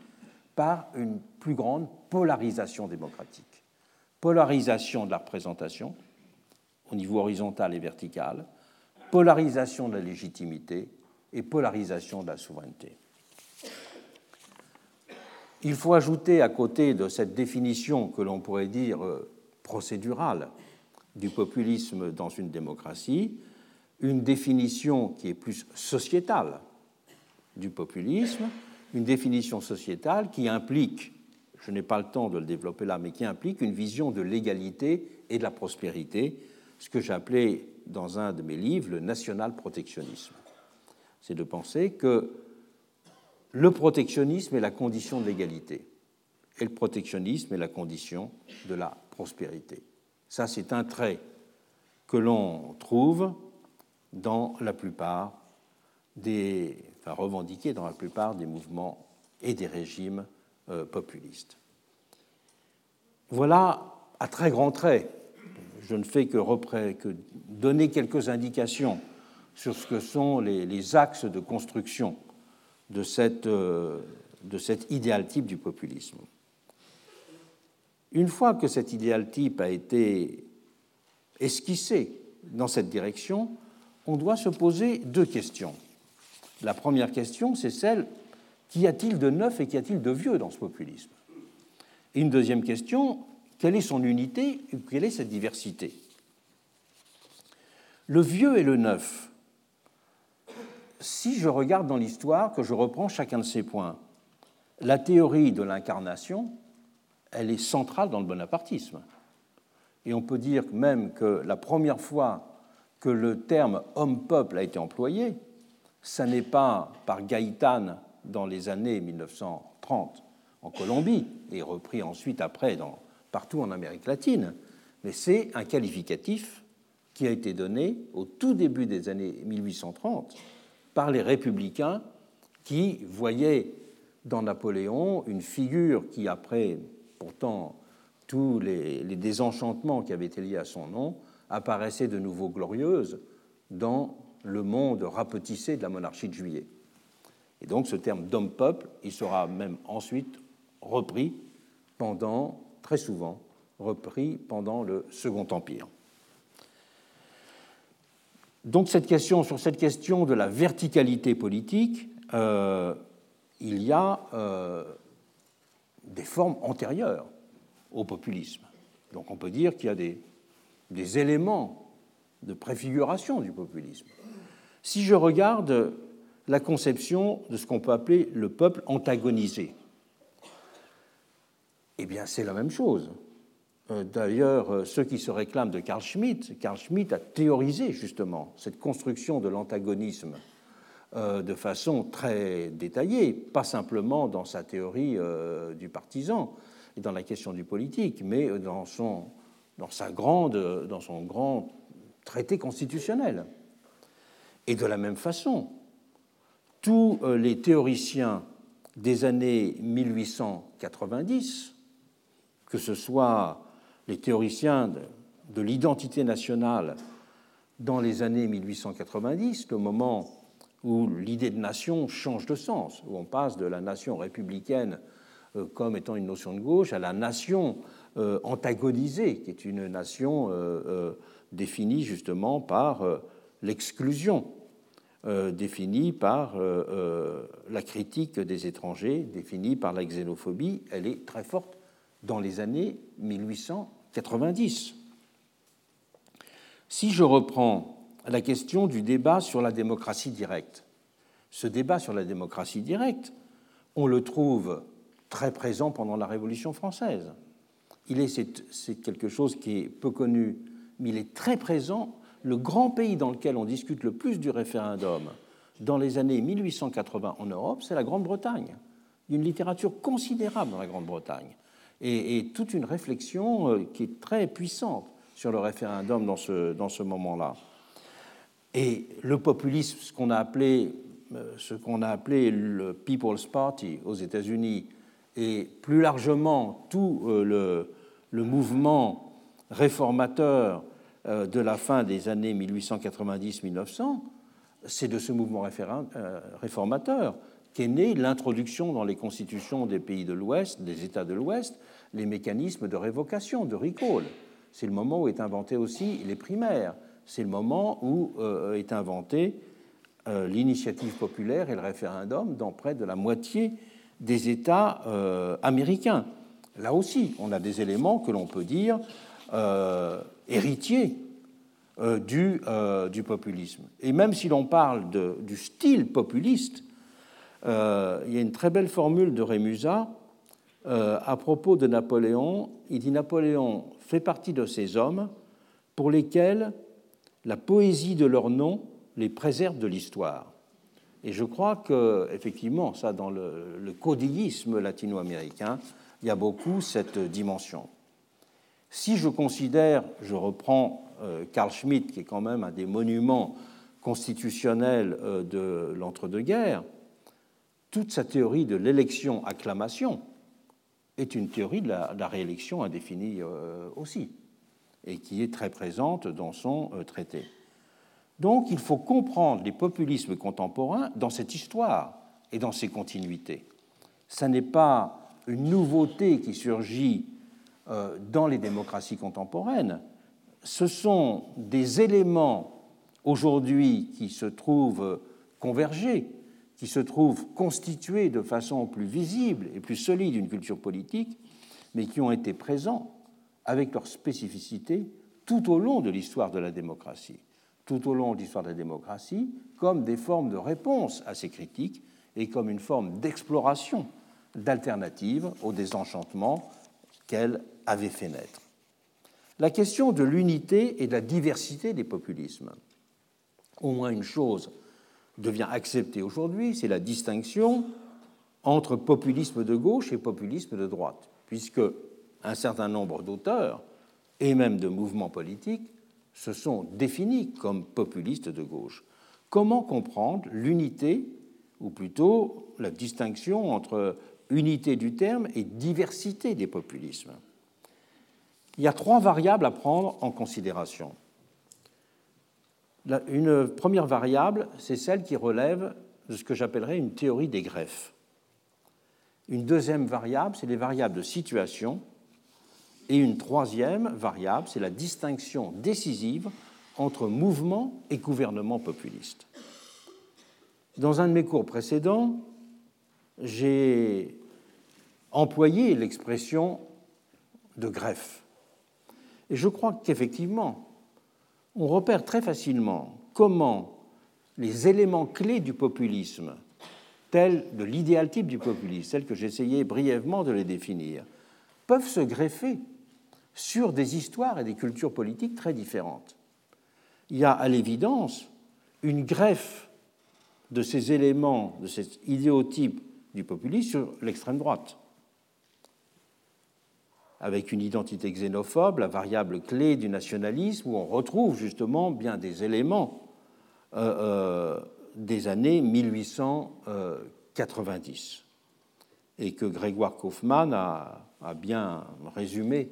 [SPEAKER 2] par une plus grande polarisation démocratique. Polarisation de la représentation au niveau horizontal et vertical, polarisation de la légitimité et polarisation de la souveraineté. Il faut ajouter à côté de cette définition que l'on pourrait dire euh, procédurale du populisme dans une démocratie, une définition qui est plus sociétale du populisme, une définition sociétale qui implique, je n'ai pas le temps de le développer là, mais qui implique une vision de l'égalité et de la prospérité, ce que appelé dans un de mes livres le national-protectionnisme. C'est de penser que le protectionnisme est la condition de l'égalité et le protectionnisme est la condition de la prospérité. Ça, c'est un trait que l'on trouve dans la plupart des, enfin, revendiqué dans la plupart des mouvements et des régimes euh, populistes. Voilà à très grands traits. Je ne fais que, que donner quelques indications sur ce que sont les, axes de construction de, cette, euh, de cet idéal type du populisme. Une fois que cet idéal type a été esquissé dans cette direction, on doit se poser deux questions. La première question, c'est celle qu'y a-t-il de neuf et qu'y a-t-il de vieux dans ce populisme? Et une deuxième question, quelle est son unité et quelle est sa diversité? Le vieux et le neuf, si je regarde dans l'histoire, que je reprends chacun de ces points, la théorie de l'incarnation, elle est centrale dans le bonapartisme. Et on peut dire même que la première fois que le terme homme-peuple a été employé, ça n'est pas par Gaïtan dans les années 1930 en Colombie et repris ensuite après partout en Amérique latine, mais c'est un qualificatif qui a été donné au tout début des années 1830 par les républicains qui voyaient dans Napoléon une figure qui, après pourtant tous les, désenchantements qui avaient été liés à son nom, apparaissait de nouveau glorieuse dans le monde rapetissé de la monarchie de juillet. Et donc ce terme d'homme-peuple, il sera même ensuite repris pendant, très souvent, repris pendant le Second Empire. Donc cette question, sur cette question de la verticalité politique, euh, il y a euh, des formes antérieures au populisme. Donc on peut dire qu'il y a des, des éléments de préfiguration du populisme. Si je regarde la conception de ce qu'on peut appeler le peuple antagonisé, eh bien c'est la même chose. Euh, d'ailleurs, euh, ceux qui se réclament de Carl Schmitt, Carl Schmitt a théorisé justement cette construction de l'antagonisme euh, de façon très détaillée, pas simplement dans sa théorie du partisan et dans la question du politique, mais dans son, dans sa grande, dans son grand traité constitutionnel. Et de la même façon, tous les théoriciens des années 1890, que ce soit les théoriciens de, l'identité nationale dans les années 1890, le moment où l'idée de nation change de sens, où on passe de la nation républicaine euh, comme étant une notion de gauche à la nation euh, antagonisée, qui est une nation euh, définie justement par l'exclusion, définie par la critique des étrangers, définie par la xénophobie. Elle est très forte dans les années 1890. 90. Si je reprends la question du débat sur la démocratie directe, ce débat sur la démocratie directe, on le trouve très présent pendant la Révolution française. Il est, c'est, quelque chose qui est peu connu, mais il est très présent. Le grand pays dans lequel on discute le plus du référendum dans les années 1880 en Europe, c'est la Grande-Bretagne. Il y a une littérature considérable dans la Grande-Bretagne et, toute une réflexion euh, qui est très puissante sur le référendum dans ce, dans ce moment-là. Et le populisme, ce qu'on a appelé euh, ce qu'on a appelé le People's Party aux États-Unis et plus largement tout euh, le, le mouvement réformateur de la fin des années 1890-1900, c'est de ce mouvement réformateur qu'est née l'introduction dans les constitutions des pays de l'Ouest, des États de l'Ouest, les mécanismes de révocation, de recall. C'est le moment où est inventé aussi les primaires. C'est le moment où euh, est inventé euh, l'initiative populaire et le référendum dans près de la moitié des États euh, américains. Là aussi, on a des éléments que l'on peut dire héritiers du, du, populisme. Et même si l'on parle du style populiste, il y a une très belle formule de Rémusat euh, à propos de Napoléon. Il dit Napoléon fait partie de ces hommes pour lesquels la poésie de leur nom les préserve de l'histoire. Et je crois que, effectivement, ça, dans le, le latino-américain, il y a beaucoup cette dimension. Si je considère, je reprends euh, Carl Schmitt, qui est quand même un des monuments constitutionnels euh, de l'entre-deux-guerres, toute sa théorie de l'élection-acclamation, est une théorie de la, réélection indéfinie euh, aussi, et qui est très présente dans son traité. Donc il faut comprendre les populismes contemporains dans cette histoire et dans ses continuités. Ce n'est pas une nouveauté qui surgit euh, dans les démocraties contemporaines, ce sont des éléments aujourd'hui qui se trouvent convergés qui se trouvent constitués de façon plus visible et plus solide une culture politique, mais qui ont été présents avec leur spécificité tout au long de l'histoire de la démocratie, tout au long de l'histoire de la démocratie, comme des formes de réponse à ces critiques et comme une forme d'exploration d'alternatives au désenchantement qu'elle avait fait naître. La question de l'unité et de la diversité des populismes. Au moins une chose devient acceptée aujourd'hui, c'est la distinction entre populisme de gauche et populisme de droite, puisque un certain nombre d'auteurs et même de mouvements politiques se sont définis comme populistes de gauche. Comment comprendre l'unité, ou plutôt la distinction entre unité du terme et diversité des populismes Il y a trois variables à prendre en considération. Une première variable, c'est celle qui relève de ce que j'appellerais une théorie des greffes. Une deuxième variable, c'est les variables de situation. Et une troisième variable, c'est la distinction décisive entre mouvement et gouvernement populiste. Dans un de mes cours précédents, j'ai employé l'expression de greffe. Et je crois qu'effectivement, on repère très facilement comment les éléments clés du populisme, tels de l'idéal type du populisme, tels que j'essayais brièvement de les définir, peuvent se greffer sur des histoires et des cultures politiques très différentes. Il y a à l'évidence une greffe de ces éléments, de cet idéotype du populisme sur l'extrême droite, avec une identité xénophobe, la variable clé du nationalisme, où on retrouve justement bien des éléments euh, euh, des années 1890, et que Grégoire Kaufmann a, a bien résumé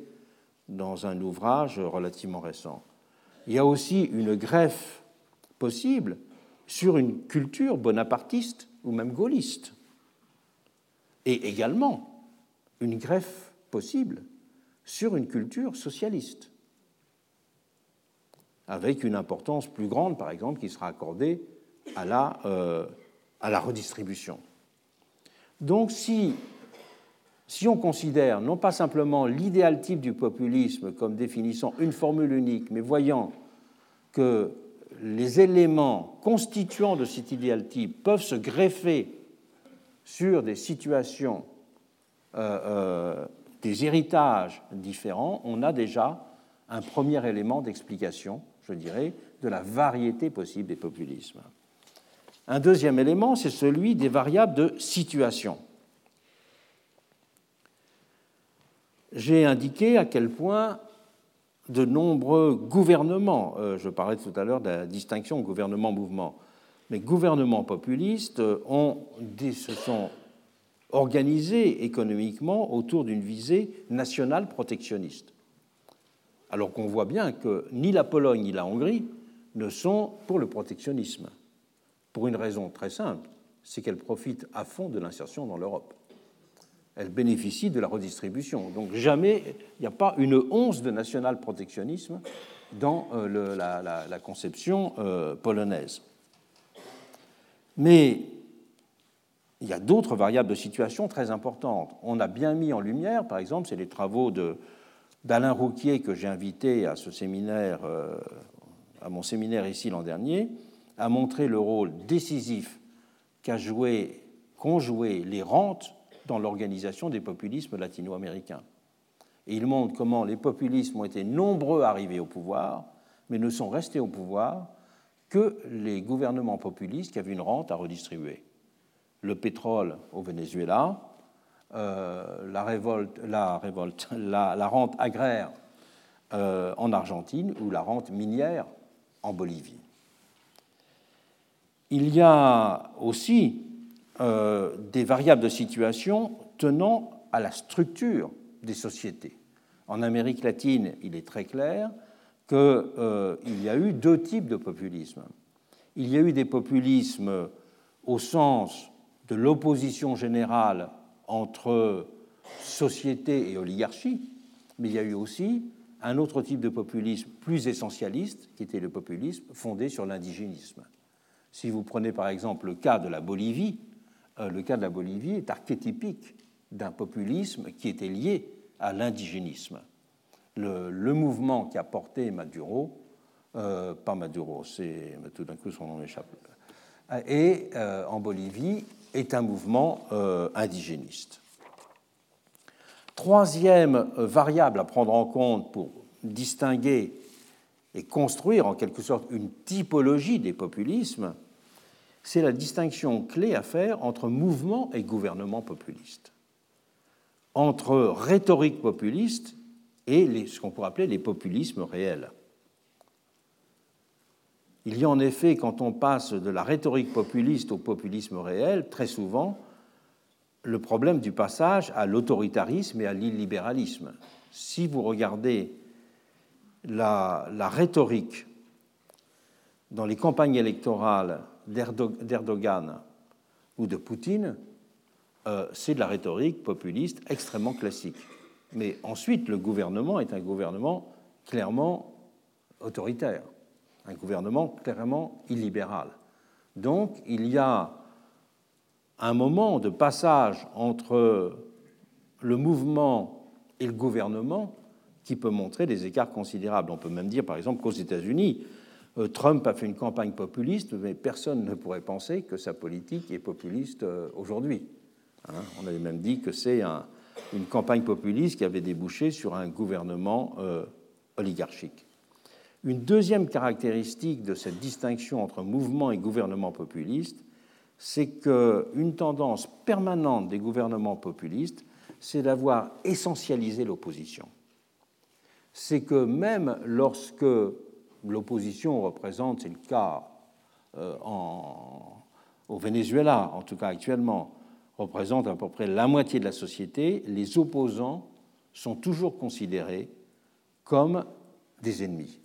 [SPEAKER 2] dans un ouvrage relativement récent. Il y a aussi une greffe possible sur une culture bonapartiste ou même gaulliste. Et également une greffe possible sur une culture socialiste, avec une importance plus grande, par exemple, qui sera accordée à la, euh, redistribution. Donc si si on considère non pas simplement l'idéal type du populisme comme définissant une formule unique, mais voyant que les éléments constituants de cet idéal type peuvent se greffer sur des situations, euh, euh, des héritages différents, on a déjà un premier élément d'explication, je dirais, de la variété possible des populismes. Un deuxième élément, c'est celui des variables de situation. j'ai indiqué à quel point de nombreux gouvernements, euh, je parlais tout à l'heure de la distinction gouvernement-mouvement, mais gouvernements populistes ont, se sont organisés économiquement autour d'une visée nationale protectionniste. Alors qu'on voit bien que ni la Pologne ni la Hongrie ne sont pour le protectionnisme, pour une raison très simple, c'est qu'elles profitent à fond de l'insertion dans l'Europe elle bénéficie de la redistribution. Donc jamais, il n'y a pas une once de national-protectionnisme dans euh, la, conception euh, polonaise. Mais il y a d'autres variables de situation très importantes. On a bien mis en lumière, par exemple, c'est les travaux d'Alain Rouquier que j'ai invité à ce séminaire, euh, à mon séminaire ici l'an dernier, à montrer le rôle décisif qu'ont joué les rentes dans l'organisation des populismes latino-américains. Et il montre comment les populismes ont été nombreux à arriver au pouvoir, mais ne sont restés au pouvoir que les gouvernements populistes qui avaient une rente à redistribuer. Le pétrole au Venezuela, euh, la, révolte, la, révolte, [laughs] la, rente agraire euh, en Argentine ou la rente minière en Bolivie. Il y a aussi euh, des variables de situation tenant à la structure des sociétés. En Amérique latine, il est très clair qu'il y a eu deux types de populisme. Il y a eu des populismes au sens de l'opposition générale entre société et oligarchie, mais il y a eu aussi un autre type de populisme plus essentialiste, qui était le populisme fondé sur l'indigénisme. Si vous prenez par exemple le cas de la Bolivie, euh, le cas de la Bolivie est archétypique d'un populisme qui était lié à l'indigénisme. Le, mouvement qui a porté Maduro, euh, pas Maduro, c'est tout d'un coup son nom m'échappe, et euh, en Bolivie est un mouvement indigéniste. Troisième variable à prendre en compte pour distinguer et construire en quelque sorte une typologie des populismes, c'est la distinction clé à faire entre mouvement et gouvernement populiste, entre rhétorique populiste et ce qu'on pourrait appeler les populismes réels. Il y a en effet, quand on passe de la rhétorique populiste au populisme réel, très souvent, le problème du passage à l'autoritarisme et à l'illibéralisme. Si vous regardez la, rhétorique dans les campagnes électorales d'Erdogan ou de Poutine, euh, c'est de la rhétorique populiste extrêmement classique. Mais ensuite, le gouvernement est un gouvernement clairement autoritaire, un gouvernement clairement illibéral. Donc, il y a un moment de passage entre le mouvement et le gouvernement qui peut montrer des écarts considérables. On peut même dire, par exemple, qu'aux États-Unis, euh, Trump a fait une campagne populiste, mais personne ne pourrait penser que sa politique est populiste euh, aujourd'hui. Hein. On avait même dit que c'est une campagne populiste qui avait débouché sur un gouvernement euh, oligarchique. Une deuxième caractéristique de cette distinction entre mouvement et gouvernement populiste, c'est qu'une tendance permanente des gouvernements populistes, c'est d'avoir essentialisé l'opposition. C'est que même lorsque l'opposition représente, c'est le cas euh, au Venezuela, en tout cas actuellement, représente à peu près la moitié de la société, les opposants sont toujours considérés comme des ennemis.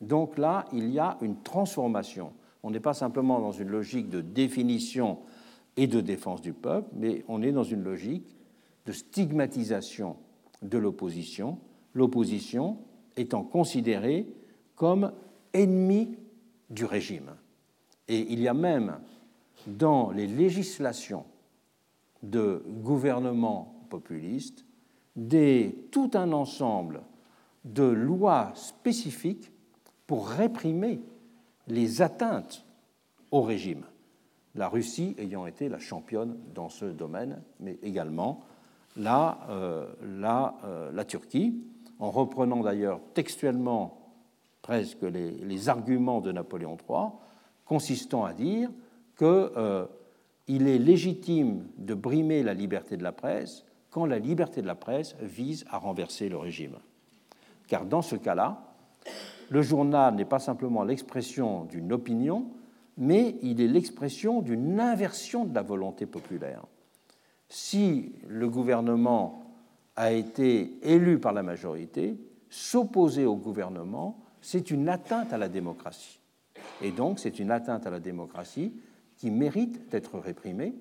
[SPEAKER 2] Donc là, il y a une transformation. On n'est pas simplement dans une logique de définition et de défense du peuple, mais on est dans une logique de stigmatisation de l'opposition, l'opposition étant considérée comme ennemi du régime. Et il y a même dans les législations de gouvernements populistes tout un ensemble de lois spécifiques pour réprimer les atteintes au régime. La Russie ayant été la championne dans ce domaine, mais également la, euh, euh, Turquie, en reprenant d'ailleurs textuellement presque les, arguments de Napoléon III, consistant à dire qu'il euh, est légitime de brimer la liberté de la presse quand la liberté de la presse vise à renverser le régime. Car dans ce cas-là, le journal n'est pas simplement l'expression d'une opinion, mais il est l'expression d'une inversion de la volonté populaire. Si le gouvernement a été élu par la majorité, s'opposer au gouvernement, c'est une atteinte à la démocratie. Et donc, c'est une atteinte à la démocratie qui mérite d'être réprimée,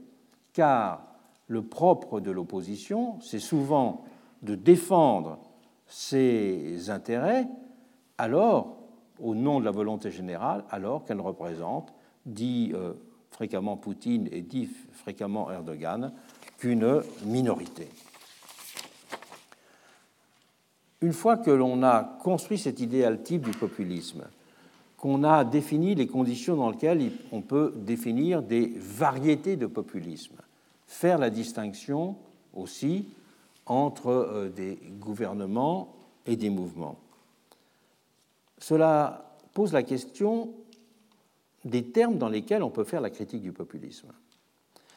[SPEAKER 2] car le propre de l'opposition, c'est souvent de défendre ses intérêts, alors, au nom de la volonté générale, alors qu'elle représente, dit euh, fréquemment Poutine et dit fréquemment Erdogan, qu'une minorité. Une fois que l'on a construit cet idéal type du populisme, qu'on a défini les conditions dans lesquelles on peut définir des variétés de populisme, faire la distinction aussi entre euh, des gouvernements et des mouvements. Cela pose la question des termes dans lesquels on peut faire la critique du populisme.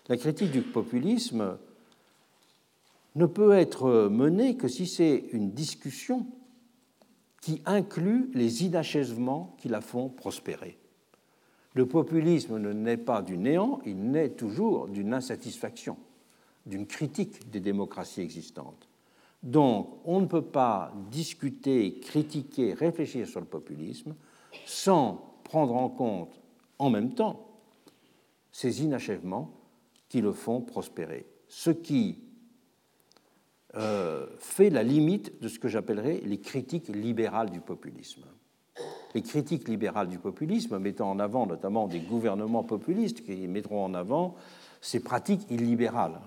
[SPEAKER 2] La critique du populisme ne peut être menée que si c'est une discussion qui inclut les inachèvements qui la font prospérer. Le populisme ne naît pas du néant, il naît toujours d'une insatisfaction, d'une critique des démocraties existantes. Donc, on ne peut pas discuter, critiquer, réfléchir sur le populisme sans prendre en compte en même temps ces inachèvements qui le font prospérer. Ce qui euh, fait la limite de ce que j'appellerais les critiques libérales du populisme. Les critiques libérales du populisme, mettant en avant notamment des gouvernements populistes qui mettront en avant ces pratiques illibérales.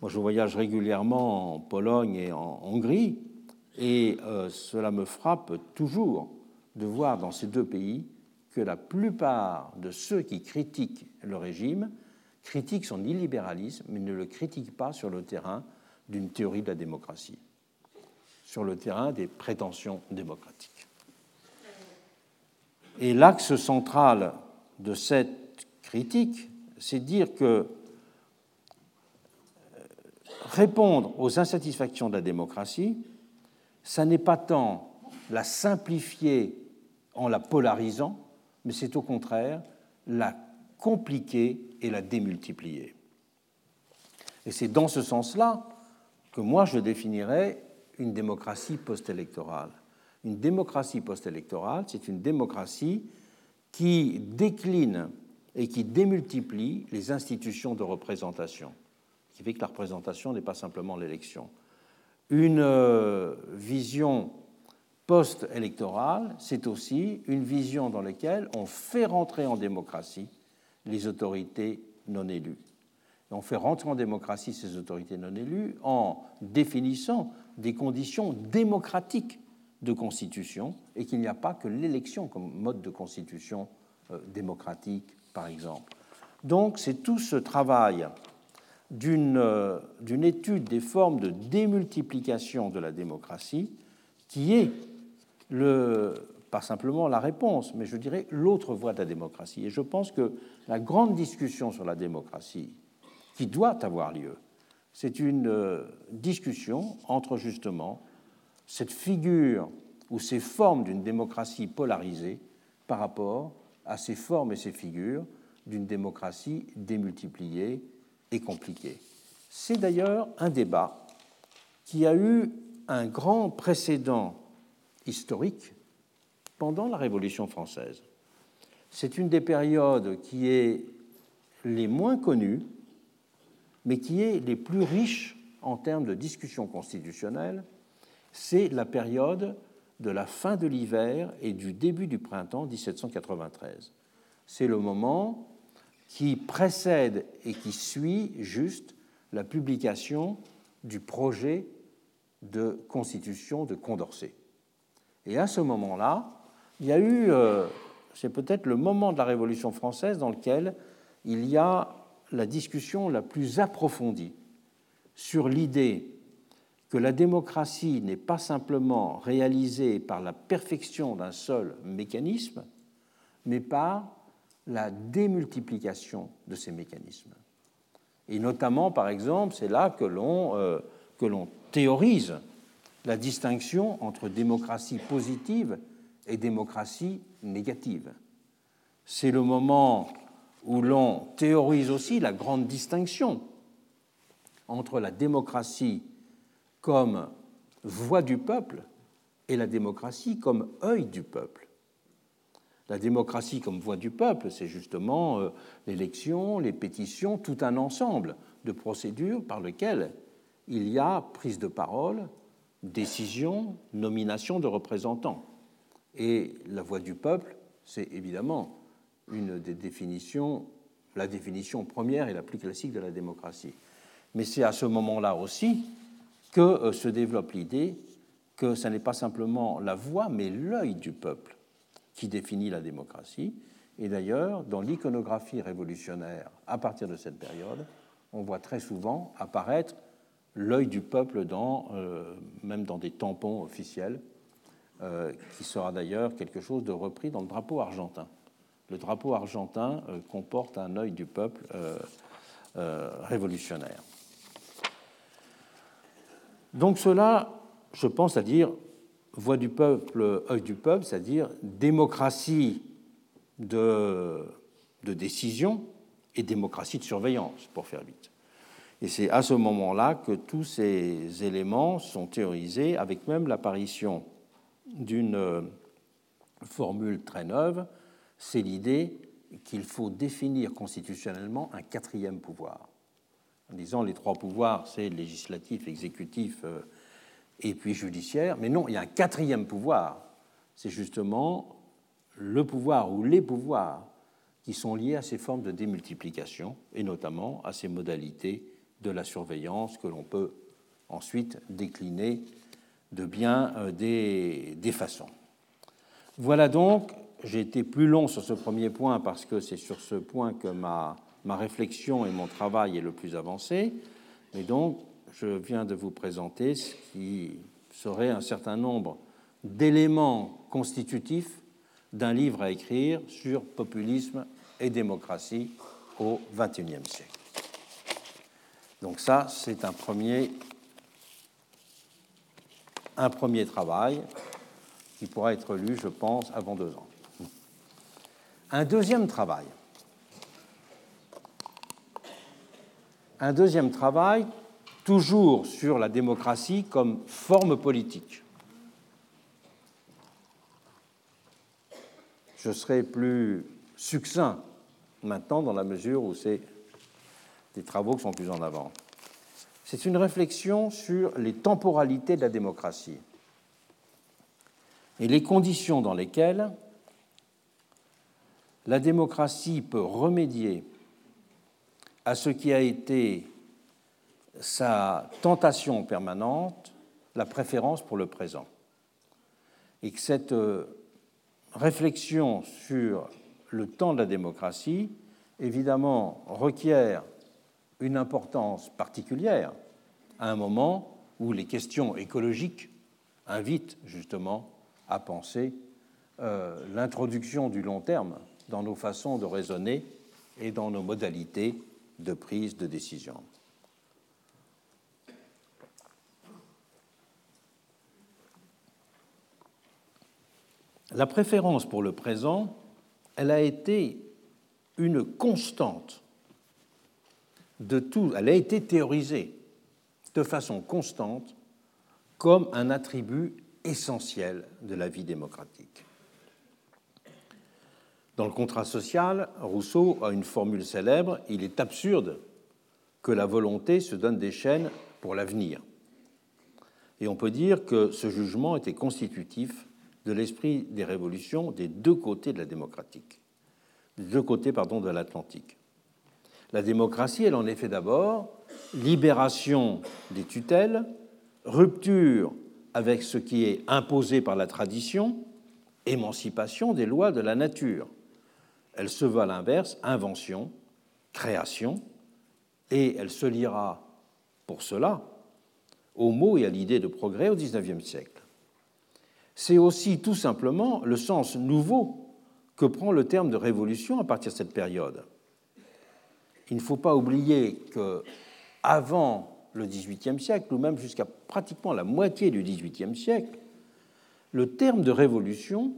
[SPEAKER 2] Moi, je voyage régulièrement en Pologne et en Hongrie, et euh, cela me frappe toujours de voir dans ces deux pays que la plupart de ceux qui critiquent le régime critiquent son illibéralisme, mais ne le critiquent pas sur le terrain d'une théorie de la démocratie, sur le terrain des prétentions démocratiques. Et l'axe central de cette critique, c'est dire que répondre aux insatisfactions de la démocratie, ça n'est pas tant la simplifier en la polarisant, mais c'est au contraire la compliquer et la démultiplier. Et c'est dans ce sens-là que moi je définirais une démocratie post-électorale. Une démocratie post-électorale, c'est une démocratie qui décline et qui démultiplie les institutions de représentation, qui fait que la représentation n'est pas simplement l'élection. Une euh, vision post-électorale, c'est aussi une vision dans laquelle on fait rentrer en démocratie les autorités non élues. on fait rentrer en démocratie ces autorités non élues en définissant des conditions démocratiques de constitution et qu'il n'y a pas que l'élection comme mode de constitution euh, démocratique, par exemple. Donc c'est tout ce travail d'une étude des formes de démultiplication de la démocratie qui est le, pas simplement la réponse, mais je dirais l'autre voie de la démocratie. Et je pense que la grande discussion sur la démocratie qui doit avoir lieu, c'est une euh, discussion entre justement cette figure ou ces formes d'une démocratie polarisée par rapport à ces formes et ces figures d'une démocratie démultipliée et. C'est d'ailleurs un débat qui a eu un grand précédent historique pendant la Révolution française. C'est une des périodes qui est les moins connues, mais qui est les plus riches en termes de discussion constitutionnelle. C'est la période de la fin de l'hiver et du début du printemps 1793. C'est le moment qui précède et qui suit juste la publication du projet de constitution de Condorcet. Et à ce moment-là, il y a eu, euh, c'est peut-être le moment de la Révolution française dans lequel il y a la discussion la plus approfondie sur l'idée que la démocratie n'est pas simplement réalisée par la perfection d'un seul mécanisme, mais par la démultiplication de ces mécanismes. Et notamment, par exemple, c'est là que l'on euh, théorise la distinction entre démocratie positive et démocratie négative. C'est le moment où l'on théorise aussi la grande distinction entre la démocratie comme voix du peuple et la démocratie comme œil du peuple. La démocratie comme voix du peuple, c'est justement euh, l'élection, les pétitions, tout un ensemble de procédures par lesquelles il y a prise de parole, décision, nomination de représentants. Et la voix du peuple, c'est évidemment une des définitions, la définition première et la plus classique de la démocratie. Mais c'est à ce moment-là aussi que euh, se développe l'idée que ce n'est pas simplement la voix, mais l'œil du peuple qui définit la démocratie. Et d'ailleurs, dans l'iconographie révolutionnaire, à partir de cette période, on voit très souvent apparaître l'œil du peuple dans, euh, même dans des tampons officiels, euh, qui sera d'ailleurs quelque chose de repris dans le drapeau argentin. Le drapeau argentin euh, comporte un œil du peuple révolutionnaire. Donc cela, je pense à dire voix du peuple, œil du peuple, c'est-à-dire démocratie de, décision et démocratie de surveillance, pour faire vite. Et c'est à ce moment-là que tous ces éléments sont théorisés, avec même l'apparition d'une euh, formule très neuve, c'est l'idée qu'il faut définir constitutionnellement un quatrième pouvoir. En disant les trois pouvoirs, c'est législatif, exécutif euh, et puis judiciaire, mais non, il y a un quatrième pouvoir, c'est justement le pouvoir ou les pouvoirs qui sont liés à ces formes de démultiplication et notamment à ces modalités de la surveillance que l'on peut ensuite décliner de bien euh, des, façons. Voilà donc, j'ai été plus long sur ce premier point parce que c'est sur ce point que ma, ma réflexion et mon travail est le plus avancé, mais donc je viens de vous présenter ce qui serait un certain nombre d'éléments constitutifs d'un livre à écrire sur populisme et démocratie au XXIe siècle. Donc ça, c'est un premier, un premier travail qui pourra être lu, je pense, avant deux ans. Un deuxième travail. Un deuxième travail, toujours sur la démocratie comme forme politique. Je serai plus succinct maintenant dans la mesure où c'est des travaux qui sont plus en avant. C'est une réflexion sur les temporalités de la démocratie et les conditions dans lesquelles la démocratie peut remédier à ce qui a été sa tentation permanente, la préférence pour le présent. Et que cette euh, réflexion sur le temps de la démocratie, évidemment, requiert une importance particulière à un moment où les questions écologiques invitent justement à penser euh, l'introduction du long terme dans nos façons de raisonner et dans nos modalités de prise de décision. La préférence pour le présent, elle a été une constante de tout, elle a été théorisée de façon constante comme un attribut essentiel de la vie démocratique. Dans le contrat social, Rousseau a une formule célèbre Il est absurde que la volonté se donne des chaînes pour l'avenir. Et on peut dire que ce jugement était constitutif de l'esprit des révolutions des deux côtés de la démocratique, des deux côtés pardon, de l'Atlantique. La démocratie, elle en est fait d'abord libération des tutelles, rupture avec ce qui est imposé par la tradition, émancipation des lois de la nature. Elle se veut à l'inverse invention, création, et elle se liera pour cela au mot et à l'idée de progrès au XIXe siècle. C'est aussi tout simplement le sens nouveau que prend le terme de révolution à partir de cette période. Il ne faut pas oublier que avant le XVIIIe siècle, ou même jusqu'à pratiquement la moitié du XVIIIe siècle, le terme de révolution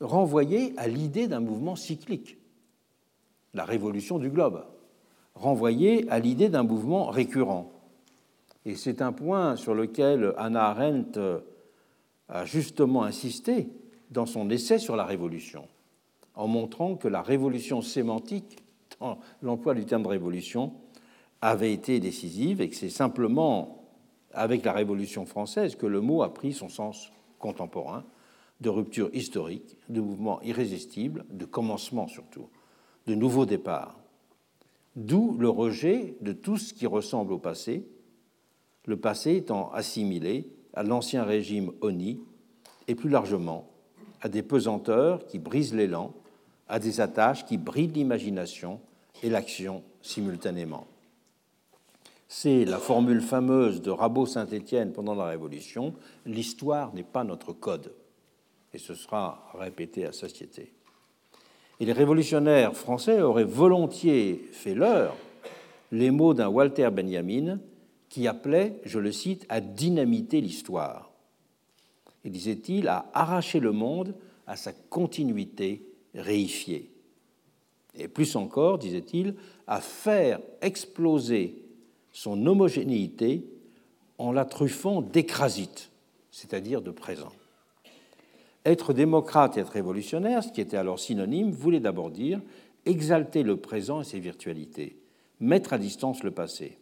[SPEAKER 2] renvoyait à l'idée d'un mouvement cyclique, la révolution du globe, renvoyait à l'idée d'un mouvement récurrent. Et c'est un point sur lequel Anna Arendt a justement insisté dans son essai sur la révolution, en montrant que la révolution sémantique, dans l'emploi du terme de révolution, avait été décisive et que c'est simplement avec la Révolution française que le mot a pris son sens contemporain de rupture historique, de mouvement irrésistible, de commencement surtout, de nouveau départ. D'où le rejet de tout ce qui ressemble au passé, le passé étant assimilé à l'ancien régime ONI et plus largement à des pesanteurs qui brisent l'élan, à des attaches qui brident l'imagination et l'action simultanément. C'est la formule fameuse de Rabot-Saint-Étienne pendant la Révolution l'histoire n'est pas notre code. Et ce sera répété à satiété. Et les révolutionnaires français auraient volontiers fait leur les mots d'un Walter Benjamin qui appelait, je le cite, à dynamiter l'histoire. Et disait-il, à arracher le monde à sa continuité réifiée. Et plus encore, disait-il, à faire exploser son homogénéité en la truffant d'écrasite, c'est-à-dire de présent. Être démocrate et être révolutionnaire, ce qui était alors synonyme, voulait d'abord dire exalter le présent et ses virtualités, mettre à distance le passé.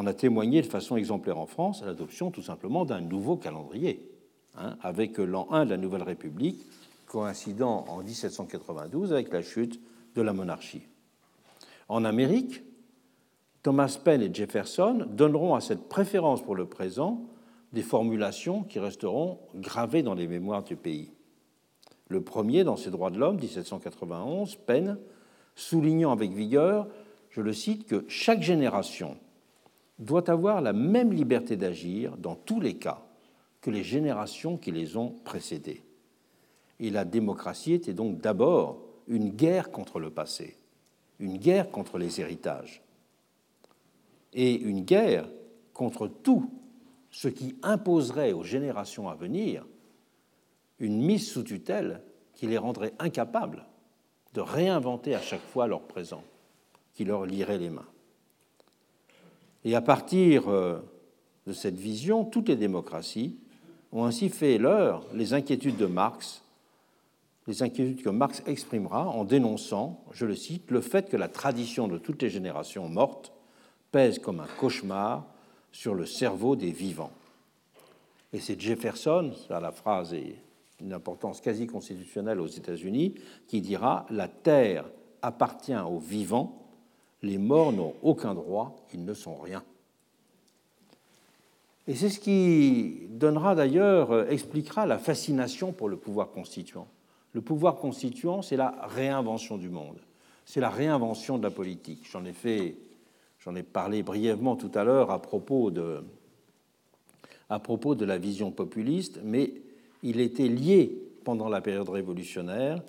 [SPEAKER 2] On a témoigné de façon exemplaire en France à l'adoption tout simplement d'un nouveau calendrier, hein, avec l'an 1 de la Nouvelle République, coïncidant en 1792 avec la chute de la monarchie. En Amérique, Thomas Paine et Jefferson donneront à cette préférence pour le présent des formulations qui resteront gravées dans les mémoires du pays. Le premier, dans ses droits de l'homme, 1791, Paine, soulignant avec vigueur, je le cite, que chaque génération doit avoir la même liberté d'agir dans tous les cas que les générations qui les ont précédées. Et la démocratie était donc d'abord une guerre contre le passé, une guerre contre les héritages et une guerre contre tout ce qui imposerait aux générations à venir une mise sous tutelle qui les rendrait incapables de réinventer à chaque fois leur présent, qui leur lierait les mains. Et à partir euh, de cette vision, toutes les démocraties ont ainsi fait leur les inquiétudes de Marx, les inquiétudes que Marx exprimera en dénonçant, je le cite, le fait que la tradition de toutes les générations mortes pèse comme un cauchemar sur le cerveau des vivants. Et c'est Jefferson, la phrase est d'une importance quasi constitutionnelle aux États-Unis, qui dira La terre appartient aux vivants, les morts n'ont aucun droit, ils ne sont rien. Et c'est ce qui donnera d'ailleurs, euh, expliquera la fascination pour le pouvoir constituant. Le pouvoir constituant, c'est la réinvention du monde, c'est la réinvention de la politique. J'en ai fait, j'en ai parlé brièvement tout à l'heure à propos de, à propos de la vision populiste, mais il était lié pendant la période révolutionnaire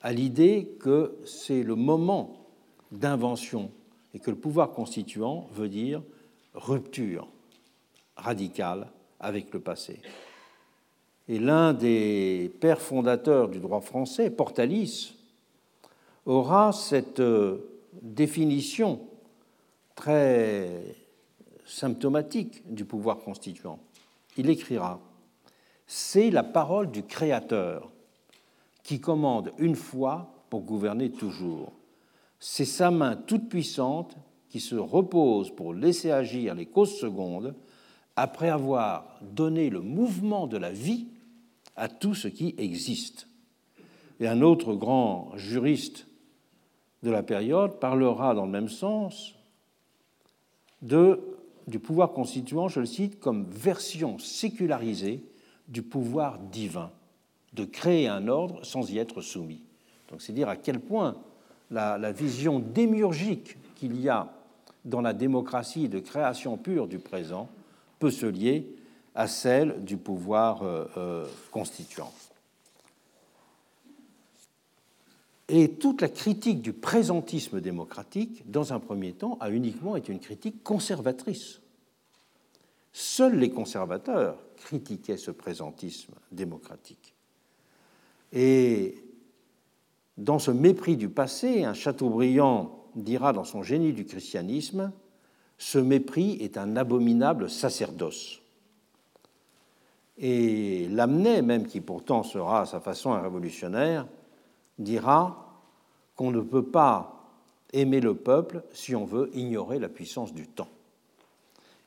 [SPEAKER 2] à l'idée que c'est le moment d'invention et que le pouvoir constituant veut dire rupture radicale avec le passé. Et l'un des pères fondateurs du droit français, Portalis, aura cette euh, définition très symptomatique du pouvoir constituant. Il écrira C'est la parole du Créateur qui commande une fois pour gouverner toujours. C'est sa main toute puissante qui se repose pour laisser agir les causes secondes après avoir donné le mouvement de la vie à tout ce qui existe. Et un autre grand juriste de la période parlera dans le même sens de, du pouvoir constituant, je le cite, comme version sécularisée du pouvoir divin, de créer un ordre sans y être soumis. Donc c'est dire à quel point la, vision démiurgique qu'il y a dans la démocratie de création pure du présent peut se lier à celle du pouvoir euh, euh, constituant. Et toute la critique du présentisme démocratique, dans un premier temps, a uniquement été une critique conservatrice. Seuls les conservateurs critiquaient ce présentisme démocratique. Et dans ce mépris du passé, un Chateaubriand dira dans son génie du christianisme ce mépris est un abominable sacerdoce. Et Lamennais, même qui pourtant sera à sa façon un révolutionnaire, dira qu'on ne peut pas aimer le peuple si on veut ignorer la puissance du temps.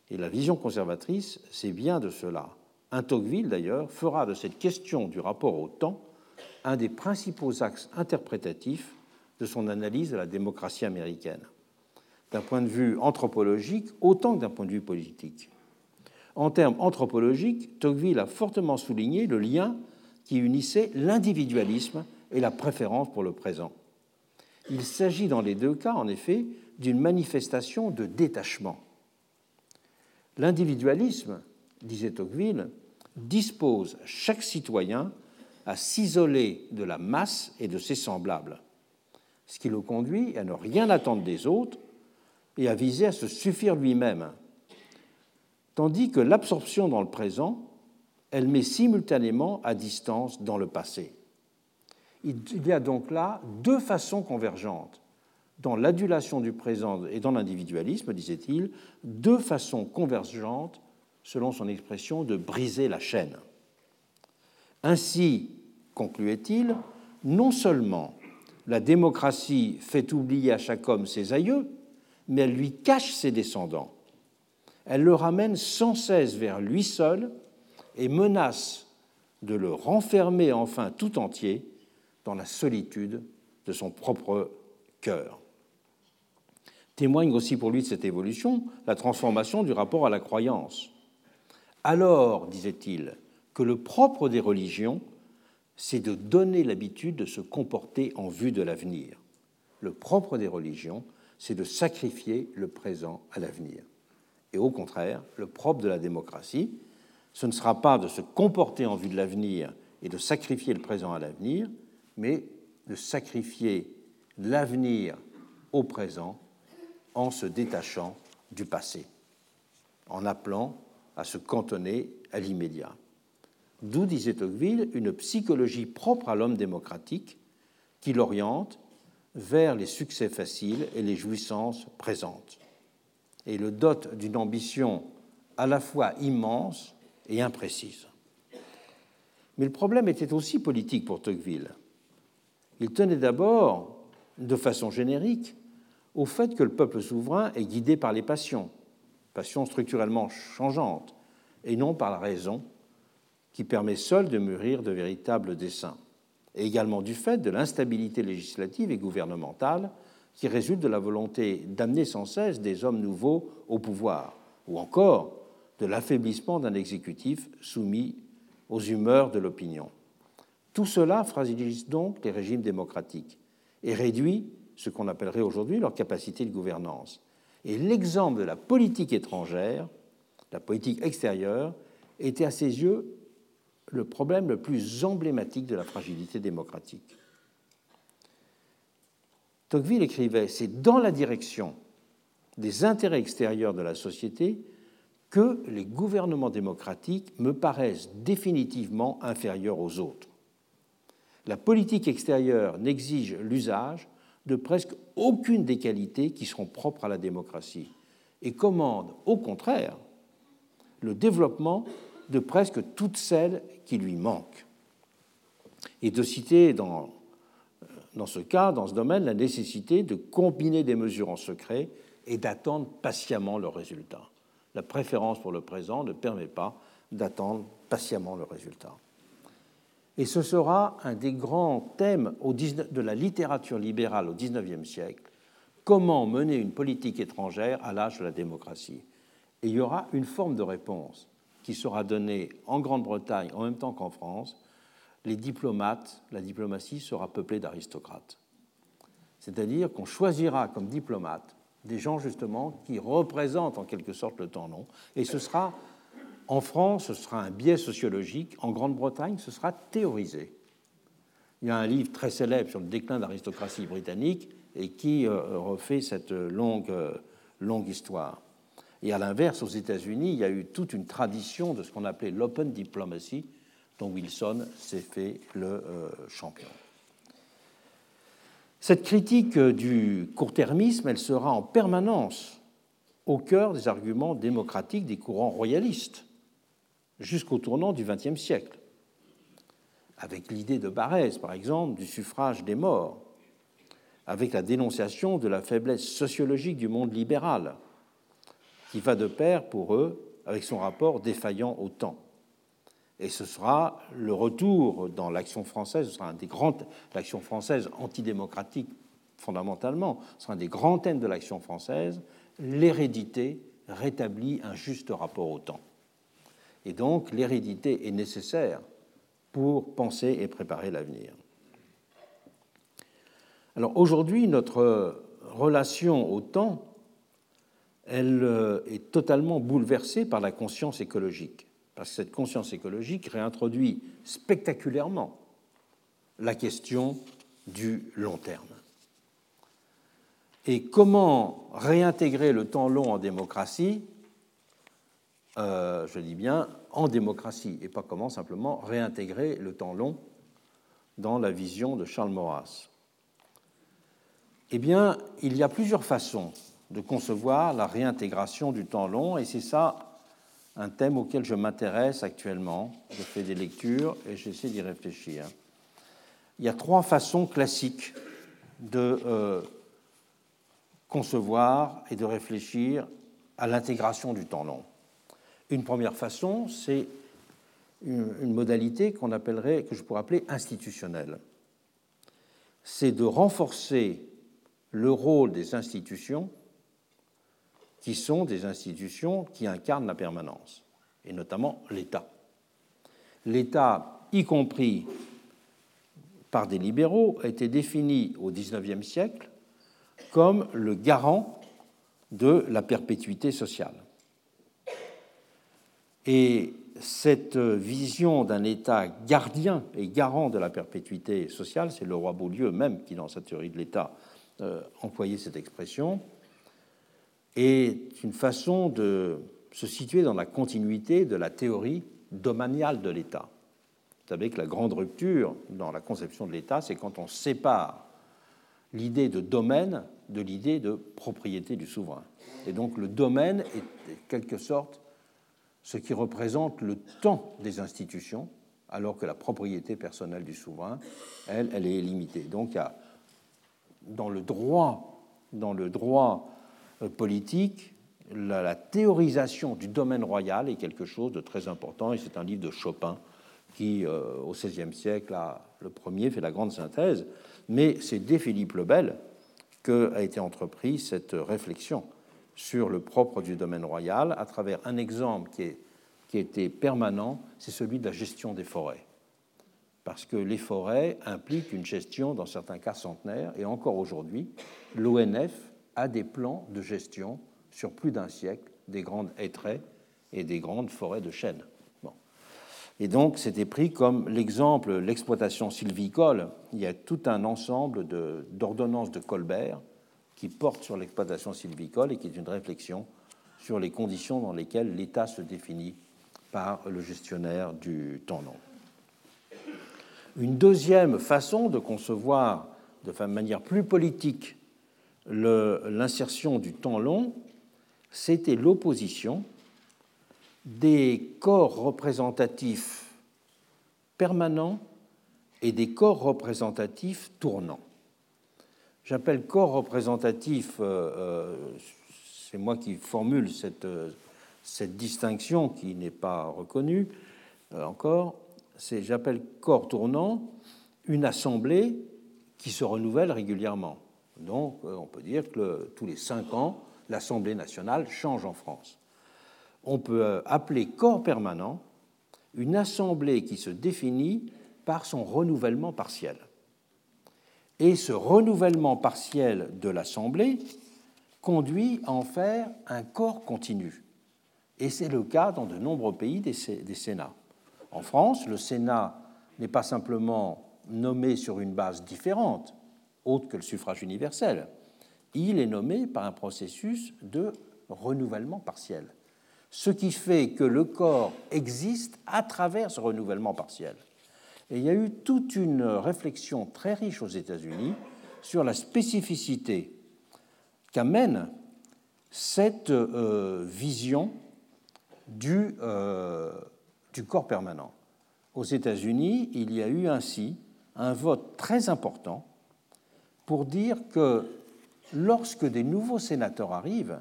[SPEAKER 2] Et la vision conservatrice, c'est bien de cela. Un Tocqueville, d'ailleurs, fera de cette question du rapport au temps un des principaux axes interprétatifs de son analyse de la démocratie américaine d'un point de vue anthropologique autant que d'un point de vue politique. En termes anthropologiques, Tocqueville a fortement souligné le lien qui unissait l'individualisme et la préférence pour le présent. Il s'agit dans les deux cas, en effet, d'une manifestation de détachement. L'individualisme, disait Tocqueville, dispose chaque citoyen à s'isoler de la masse et de ses semblables, ce qui le conduit à ne rien attendre des autres et à viser à se suffire lui-même, tandis que l'absorption dans le présent, elle met simultanément à distance dans le passé. Il y a donc là deux façons convergentes. Dans l'adulation du présent et dans l'individualisme, disait-il, deux façons convergentes, selon son expression, de briser la chaîne. Ainsi, concluait-il, non seulement la démocratie fait oublier à chaque homme ses aïeux, mais elle lui cache ses descendants. Elle le ramène sans cesse vers lui seul et menace de le renfermer enfin tout entier dans la solitude de son propre cœur. Témoigne aussi pour lui de cette évolution la transformation du rapport à la croyance. Alors, disait-il, que le propre des religions, c'est de donner l'habitude de se comporter en vue de l'avenir. Le propre des religions, c'est de sacrifier le présent à l'avenir. Et au contraire, le propre de la démocratie, ce ne sera pas de se comporter en vue de l'avenir et de sacrifier le présent à l'avenir, mais de sacrifier l'avenir au présent en se détachant du passé, en appelant à se cantonner à l'immédiat. D'où, disait Tocqueville, une psychologie propre à l'homme démocratique qui l'oriente vers les succès faciles et les jouissances présentes, et le dote d'une ambition à la fois immense et imprécise. Mais le problème était aussi politique pour Tocqueville. Il tenait d'abord, de façon générique, au fait que le peuple souverain est guidé par les passions, passions structurellement changeantes, et non par la raison, qui permet seule de mûrir de véritables desseins et également du fait de l'instabilité législative et gouvernementale qui résulte de la volonté d'amener sans cesse des hommes nouveaux au pouvoir, ou encore de l'affaiblissement d'un exécutif soumis aux humeurs de l'opinion. Tout cela fragilise donc les régimes démocratiques et réduit ce qu'on appellerait aujourd'hui leur capacité de gouvernance. Et l'exemple de la politique étrangère, la politique extérieure, était à ses yeux le problème le plus emblématique de la fragilité démocratique. Tocqueville écrivait C'est dans la direction des intérêts extérieurs de la société que les gouvernements démocratiques me paraissent définitivement inférieurs aux autres. La politique extérieure n'exige l'usage de presque aucune des qualités qui seront propres à la démocratie et commande, au contraire, le développement de presque toutes celles qui lui manquent. Et de citer dans, dans ce cas, dans ce domaine, la nécessité de combiner des mesures en secret et d'attendre patiemment le résultat. La préférence pour le présent ne permet pas d'attendre patiemment le résultat. Et ce sera un des grands thèmes de la littérature libérale au XIXe siècle, comment mener une politique étrangère à l'âge de la démocratie? Et il y aura une forme de réponse qui sera donnée en Grande-Bretagne en même temps qu'en France, les diplomates, la diplomatie sera peuplée d'aristocrates. C'est-à-dire qu'on choisira comme diplomates des gens justement qui représentent en quelque sorte le temps long. Et ce sera, en France, ce sera un biais sociologique, en Grande-Bretagne, ce sera théorisé. Il y a un livre très célèbre sur le déclin de l'aristocratie britannique et qui euh, refait cette longue, euh, longue histoire. Et à l'inverse, aux États-Unis, il y a eu toute une tradition de ce qu'on appelait l'open diplomacy, dont Wilson s'est fait le euh, champion. Cette critique du court-termisme, elle sera en permanence au cœur des arguments démocratiques des courants royalistes, jusqu'au tournant du XXe siècle, avec l'idée de Barrès, par exemple, du suffrage des morts, avec la dénonciation de la faiblesse sociologique du monde libéral, qui va de pair pour eux avec son rapport défaillant au temps. Et ce sera le retour dans l'action française, ce sera un des grands, l'action française antidémocratique fondamentalement, ce sera un des grands thèmes de l'action française, l'hérédité rétablit un juste rapport au temps. Et donc l'hérédité est nécessaire pour penser et préparer l'avenir. Alors aujourd'hui, notre relation au temps elle euh, est totalement bouleversée par la conscience écologique, parce que cette conscience écologique réintroduit spectaculairement la question du long terme. Et comment réintégrer le temps long en démocratie? Euh, Je dis bien en démocratie, et pas comment simplement réintégrer le temps long dans la vision de Charles Maurras. Eh bien, il y a plusieurs façons de concevoir la réintégration du temps long, et c'est ça un thème auquel je m'intéresse actuellement. Je fais des lectures et j'essaie d'y réfléchir. Il y a trois façons classiques de euh, concevoir et de réfléchir à l'intégration du temps long. Une première façon, c'est une, une modalité qu'on appellerait, que je pourrais appeler institutionnelle. C'est de renforcer le rôle des institutions qui sont des institutions qui incarnent la permanence, et notamment l'État. L'État, y compris par des libéraux, a été défini au XIXe siècle comme le garant de la perpétuité sociale. Et cette vision d'un État gardien et garant de la perpétuité sociale, c'est le roi Beaulieu même qui, dans sa théorie de l'État, euh, employait cette expression, est une façon de se situer dans la continuité de la théorie domaniale de l'État. Vous savez que la grande rupture dans la conception de l'État, c'est quand on sépare l'idée de domaine de l'idée de propriété du souverain. Et donc le domaine est en quelque sorte ce qui représente le temps des institutions, alors que la propriété personnelle du souverain, elle, elle est limitée. Donc dans le droit, dans le droit politique, la, théorisation du domaine royal est quelque chose de très important, et c'est un livre de Chopin qui, euh, au XVIe siècle, a, le premier fait la grande synthèse, mais c'est dès Philippe le Bel qu'a été entreprise cette réflexion sur le propre du domaine royal à travers un exemple qui, est, qui était permanent, c'est celui de la gestion des forêts. Parce que les forêts impliquent une gestion, dans certains cas centenaires, et encore aujourd'hui, l'ONF a des plans de gestion sur plus d'un siècle des grandes hêtraies et des grandes forêts de chênes. Bon. Et donc, c'était pris comme l'exemple, l'exploitation sylvicole. Il y a tout un ensemble d'ordonnances de, Colbert qui porte sur l'exploitation sylvicole et qui est une réflexion sur les conditions dans lesquelles l'État se définit par le gestionnaire du long. Une deuxième façon de concevoir de manière plus politique l'insertion du temps long, c'était l'opposition des corps représentatifs permanents et des corps représentatifs tournants. J'appelle corps représentatif, euh, euh, c'est moi qui formule cette, euh, cette distinction qui n'est pas reconnue encore, j'appelle corps tournant une assemblée qui se renouvelle régulièrement. Donc on peut dire que tous les cinq ans, l'Assemblée nationale change en France. On peut appeler corps permanent une assemblée qui se définit par son renouvellement partiel. Et ce renouvellement partiel de l'Assemblée conduit à en faire un corps continu. Et c'est le cas dans de nombreux pays des, Sénats. En France, le Sénat n'est pas simplement nommé sur une base différente, autre que le suffrage universel. Il est nommé par un processus de renouvellement partiel. Ce qui fait que le corps existe à travers ce renouvellement partiel. Et il y a eu toute une réflexion très riche aux États-Unis sur la spécificité qu'amène cette euh, vision euh, du corps permanent. Aux États-Unis, il y a eu ainsi un vote très important pour dire que lorsque des nouveaux sénateurs arrivent,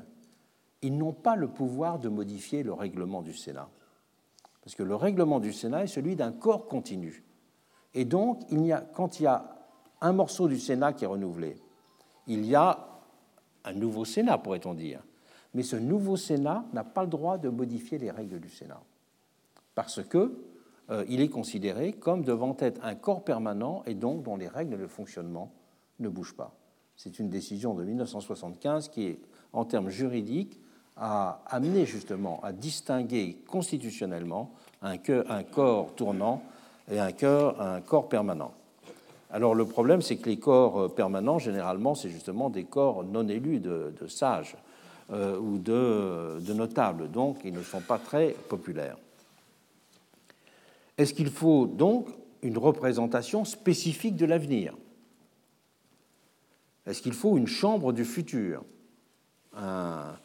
[SPEAKER 2] ils n'ont pas le pouvoir de modifier le règlement du Sénat. Parce que le règlement du Sénat est celui d'un corps continu. Et donc, il quand il y a un morceau du Sénat qui est renouvelé, il y a un nouveau Sénat, pourrait-on dire. Mais ce nouveau Sénat n'a pas le droit de modifier les règles du Sénat, parce qu'il euh, est considéré comme devant être un corps permanent et donc dont les règles de fonctionnement ne bougent pas. C'est une décision de 1975 qui, en termes juridiques, a amené justement à distinguer constitutionnellement un, corps tournant et un, un corps permanent. Alors le problème, c'est que les corps euh, permanents, généralement, c'est justement des corps non élus de, sages euh, ou de, de, notables, donc ils ne sont pas très populaires. Est-ce qu'il faut donc une représentation spécifique de l'avenir? Est-ce qu'il faut une chambre du futur? Un,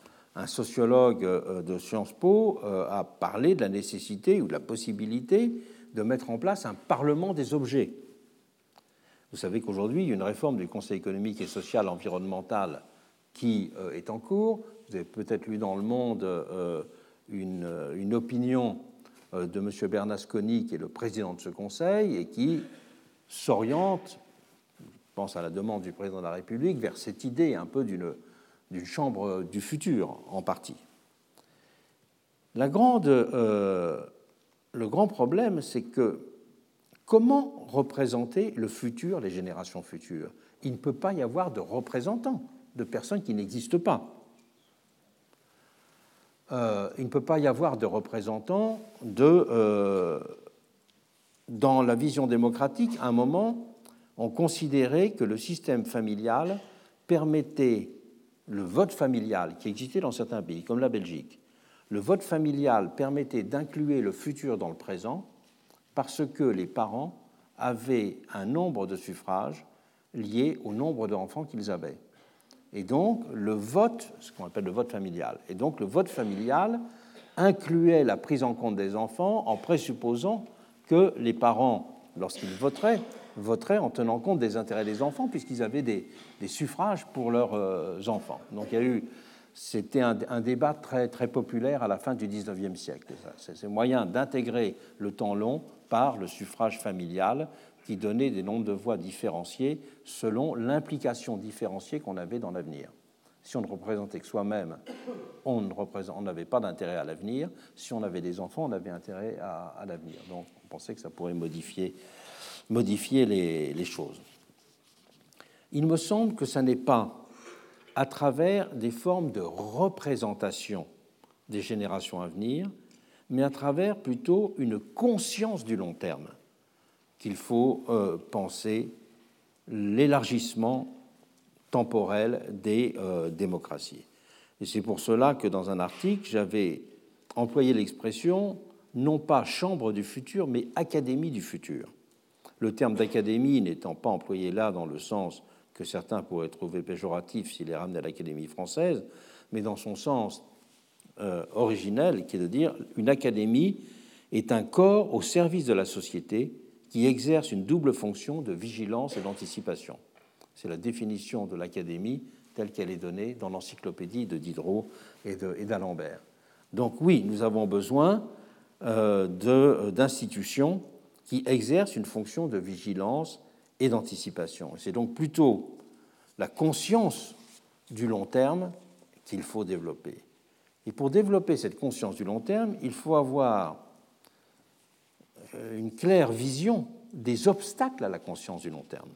[SPEAKER 2] sociologue euh, de Sciences Po a parlé de la nécessité ou de la possibilité de mettre en place un parlement des objets. Vous savez qu'aujourd'hui, il y a une réforme du Conseil économique et social environnemental qui euh, est en cours. Vous avez peut-être lu dans Le Monde euh, une, euh, une, opinion de M. Bernasconi, qui est le président de ce Conseil, et qui s'oriente, pense à la demande du président de la République, vers cette idée un peu d'une chambre du futur, en partie. La grande le grand problème, c'est que comment représenter le futur, les générations futures? Il ne peut pas y avoir de représentants, de personnes qui n'existent pas. Euh, il ne peut pas y avoir de représentants de... Euh, dans la vision démocratique, à un moment, on considérait que le système familial permettait le vote familial qui existait dans certains pays, comme la Belgique, le vote familial permettait d'inclure le futur dans le présent parce que les parents avaient un nombre de suffrages lié au nombre d'enfants qu'ils avaient. Et donc, le vote, ce qu'on appelle le vote familial, et donc le vote familial incluait la prise en compte des enfants en présupposant que les parents, lorsqu'ils voteraient, voteraient en tenant compte des intérêts des enfants, puisqu'ils avaient des, suffrages pour leurs euh, enfants. Donc il y a eu, c'était un, débat très, très populaire à la fin du XIXe siècle. C'est moyen d'intégrer le temps long par le suffrage familial qui donnait des nombres de voix différenciés selon l'implication différenciée qu'on avait dans l'avenir. Si on ne représentait que soi-même, on n'avait pas d'intérêt à l'avenir. Si on avait des enfants, on avait intérêt à, l'avenir. Donc on pensait que ça pourrait modifier, modifier les, choses. Il me semble que ce n'est pas à travers des formes de représentation des générations à venir, mais à travers plutôt une conscience du long terme qu'il faut euh, penser l'élargissement temporel des euh, démocraties. Et c'est pour cela que dans un article, j'avais employé l'expression non pas chambre du futur, mais académie du futur. Le terme d'académie n'étant pas employé là dans le sens que certains pourraient trouver péjoratif s'il est ramené à l'Académie française, mais dans son sens euh, originel, qui est de dire une académie est un corps au service de la société qui exerce une double fonction de vigilance et d'anticipation. C'est la définition de l'académie telle qu'elle est donnée dans l'encyclopédie de Diderot et d'Alembert. Donc oui, nous avons besoin euh, euh, d'institutions qui exercent une fonction de vigilance et d'anticipation. C'est donc plutôt la conscience du long terme qu'il faut développer. Et pour développer cette conscience du long terme, il faut avoir euh, une claire vision des obstacles à la conscience du long terme.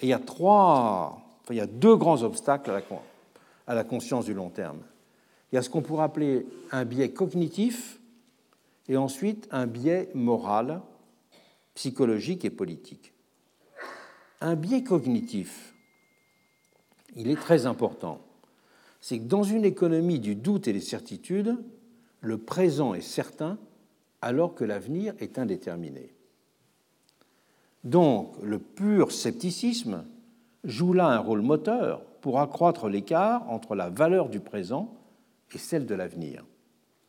[SPEAKER 2] Et il y a trois, il y a deux grands obstacles à la conscience du long terme. Il y a ce qu'on pourrait appeler un biais cognitif et ensuite un biais moral, psychologique et politique. Un biais cognitif, il est très important. C'est que dans une économie du doute et des certitudes, le présent est certain alors que l'avenir est indéterminé. Donc le pur scepticisme joue là un rôle moteur pour accroître l'écart entre la valeur du présent et celle de l'avenir,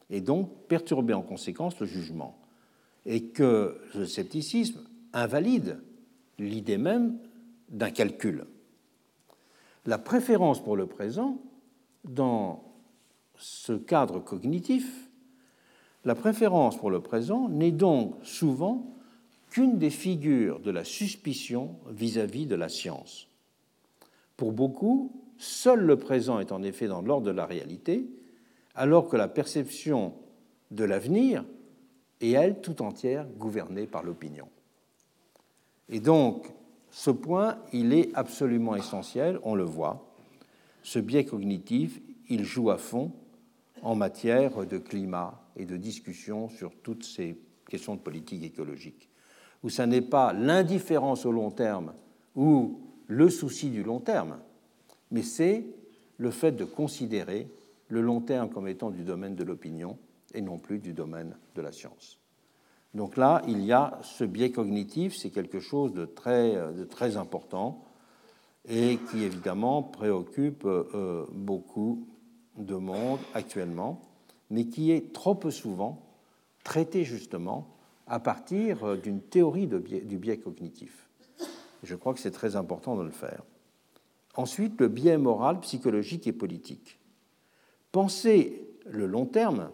[SPEAKER 2] et donc perturber en conséquence le jugement, et que le scepticisme invalide l'idée même d'un calcul. La préférence pour le présent, dans ce cadre cognitif, la préférence pour le présent n'est donc souvent qu'une des figures de la suspicion vis-à-vis de la science. Pour beaucoup, seul le présent est en effet dans l'ordre de la réalité, alors que la perception de l'avenir est, elle, tout entière gouvernée par l'opinion. Et donc, ce point, il est absolument essentiel, on le voit. Ce biais cognitif, il joue à fond en matière de climat, et de discussion sur toutes ces questions de politique écologique, où ce n'est pas l'indifférence au long terme ou le souci du long terme, mais c'est le fait de considérer le long terme comme étant du domaine de l'opinion et non plus du domaine de la science. Donc là, il y a ce biais cognitif, c'est quelque chose de très, important et qui évidemment préoccupe euh, beaucoup de monde actuellement mais qui est trop peu souvent traité justement à partir euh, d'une théorie du biais cognitif. Je crois que c'est très important de le faire. Ensuite, le biais moral, psychologique et politique. Penser le long terme,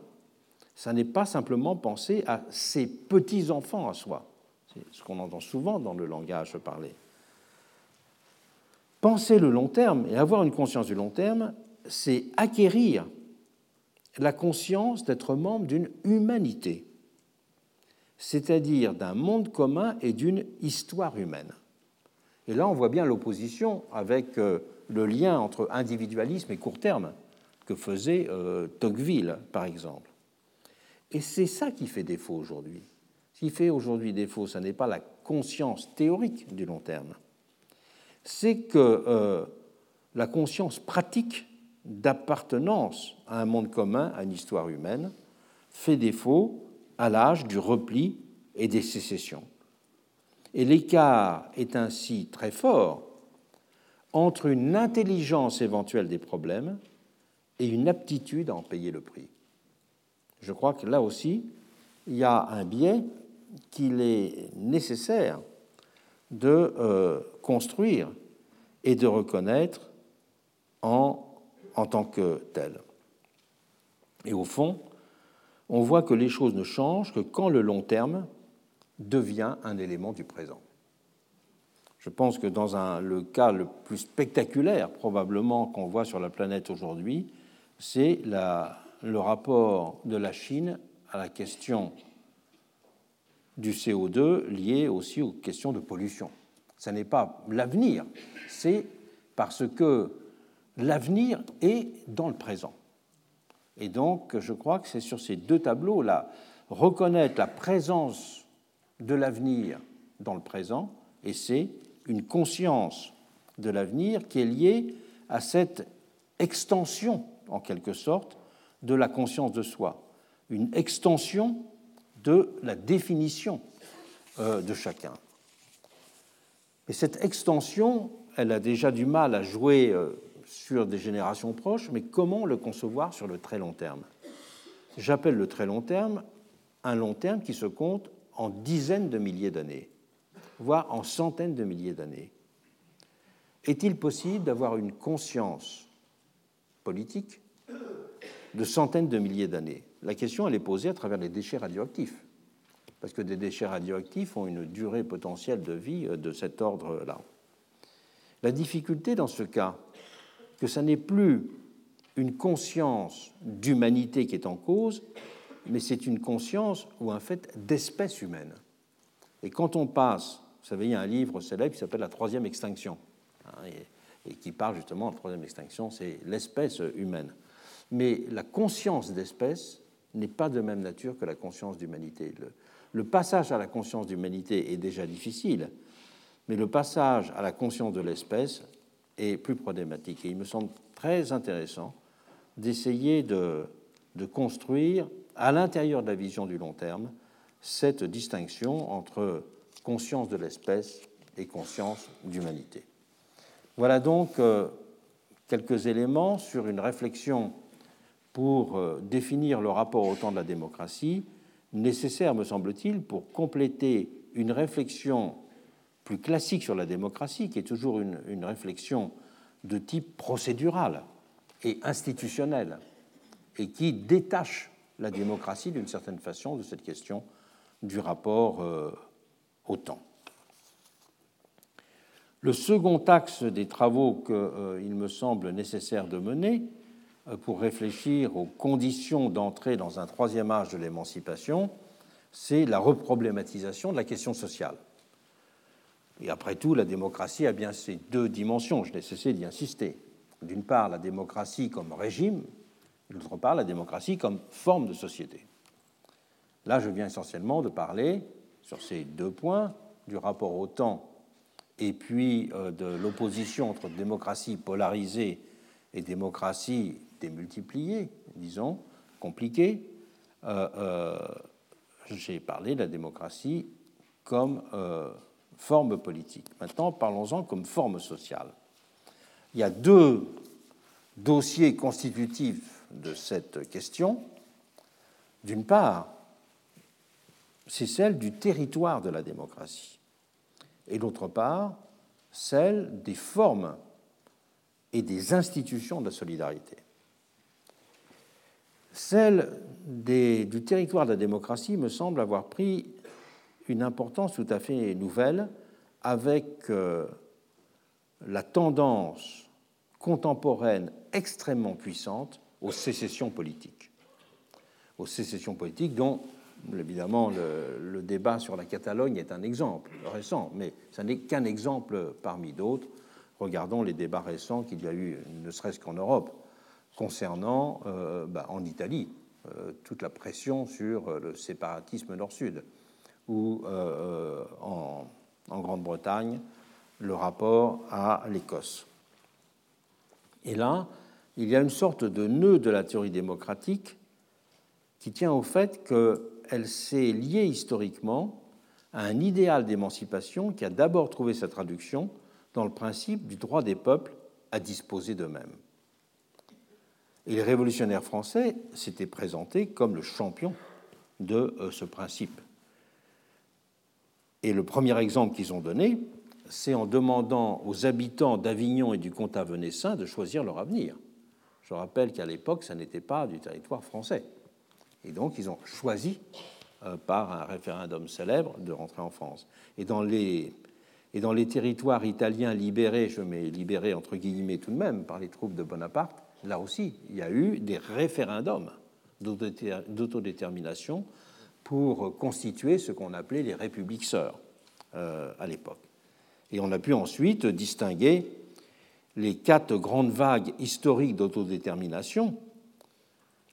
[SPEAKER 2] ça n'est pas simplement penser à ses petits-enfants à soi. C'est ce qu'on entend souvent dans le langage parlé. Penser le long terme et avoir une conscience du long terme, c'est acquérir la conscience d'être membre d'une humanité, c'est-à-dire d'un monde commun et d'une histoire humaine. Et là, on voit bien l'opposition avec euh, le lien entre individualisme et court terme que faisait euh, Tocqueville, par exemple. Et c'est ça qui fait défaut aujourd'hui. Ce qui fait aujourd'hui défaut, ce n'est pas la conscience théorique du long terme, c'est que euh, la conscience pratique d'appartenance à un monde commun, à une histoire humaine, fait défaut à l'âge du repli et des sécessions. Et l'écart est ainsi très fort entre une intelligence éventuelle des problèmes et une aptitude à en payer le prix. Je crois que là aussi, il y a un biais qu'il est nécessaire de euh, construire et de reconnaître en, en tant que tel. Et au fond, on voit que les choses ne changent que quand le long terme devient un élément du présent. Je pense que dans le cas le plus spectaculaire probablement qu'on voit sur la planète aujourd'hui, c'est le rapport de la Chine à la question du CO2 lié aussi aux questions de pollution. Ce n'est pas l'avenir, c'est parce que l'avenir est dans le présent. Et donc, je crois que c'est sur ces deux tableaux-là, reconnaître la présence de l'avenir dans le présent, et c'est une conscience de l'avenir qui est liée à cette extension, en quelque sorte, de la conscience de soi, une extension de la définition euh, de chacun. Et cette extension, elle a déjà du mal à jouer euh, sur des générations proches, mais comment le concevoir sur le très long terme? J'appelle le très long terme un long terme qui se compte en dizaines de milliers d'années, voire en centaines de milliers d'années. Est-il possible d'avoir une conscience politique de centaines de milliers d'années La question, elle est posée à travers les déchets radioactifs, parce que des déchets radioactifs ont une durée potentielle de vie de cet ordre-là. La difficulté dans ce cas, que ce n'est plus une conscience d'humanité qui est en cause, mais c'est une conscience ou un fait d'espèce humaine. Et quand on passe, vous savez, il y a un livre célèbre qui s'appelle La troisième extinction, hein, et, qui parle justement de la troisième extinction, c'est l'espèce humaine. Mais la conscience d'espèce n'est pas de même nature que la conscience d'humanité. Le, passage à la conscience d'humanité est déjà difficile, mais le passage à la conscience de l'espèce est plus problématique. Et il me semble très intéressant d'essayer de, de, construire, à l'intérieur de la vision du long terme, cette distinction entre conscience de l'espèce et conscience d'humanité. Voilà donc euh, quelques éléments sur une réflexion pour euh, définir le rapport au temps de la démocratie, nécessaire, me semble-t-il, pour compléter une réflexion plus classique sur la démocratie, qui est toujours une, réflexion de type procédural et institutionnel, et qui détache la démocratie d'une certaine façon de cette question du rapport euh, au temps. Le second axe des travaux qu'il euh, me semble nécessaire de mener pour réfléchir aux conditions d'entrée dans un troisième âge de l'émancipation, c'est la reproblématisation de la question sociale. Et après tout, la démocratie a bien ces deux dimensions, je n'ai cessé d'y insister. D'une part, la démocratie comme régime, d'autre part, la démocratie comme forme de société. Là, je viens essentiellement de parler, sur ces deux points, du rapport au temps et puis euh, de l'opposition entre démocratie polarisée et démocratie démultipliée, disons, compliquée. Euh, euh, j'ai parlé de la démocratie comme forme politique. Maintenant, parlons-en comme forme sociale. Il y a deux dossiers constitutifs de cette question. D'une part, c'est celle du territoire de la démocratie, et d'autre part, celle des formes et des institutions de la solidarité. Celle du territoire de la démocratie me semble avoir pris une importance tout à fait nouvelle avec euh, la tendance contemporaine extrêmement puissante aux sécessions politiques. Aux sécessions politiques dont, évidemment, le, le débat sur la Catalogne est un exemple récent, mais ce n'est qu'un exemple parmi d'autres. Regardons les débats récents qu'il y a eu, ne serait-ce qu'en Europe, concernant, euh, bah, en Italie, euh, toute la pression sur le séparatisme nord-sud ou euh, euh, en, en Grande-Bretagne le rapport à l'Écosse. Et là, il y a une sorte de nœud de la théorie démocratique qui tient au fait que qu'elle s'est liée historiquement à un idéal d'émancipation qui a d'abord trouvé sa traduction dans le principe du droit des peuples à disposer d'eux-mêmes. Les révolutionnaires français s'étaient présentés comme le champion de euh, ce principe. Et le premier exemple qu'ils ont donné, c'est en demandant aux habitants d'Avignon et du comtat venessin de choisir leur avenir. Je rappelle qu'à l'époque, ça n'était pas du territoire français. Et donc, ils ont choisi, euh, par un référendum célèbre, de rentrer en France. Et dans les, et dans les territoires italiens libérés, je mets libérés entre guillemets tout de même, par les troupes de Bonaparte, là aussi, il y a eu des référendums d'autodétermination pour constituer ce qu'on appelait les républiques sœurs euh, à l'époque. Et on a pu ensuite distinguer les quatre grandes vagues historiques d'autodétermination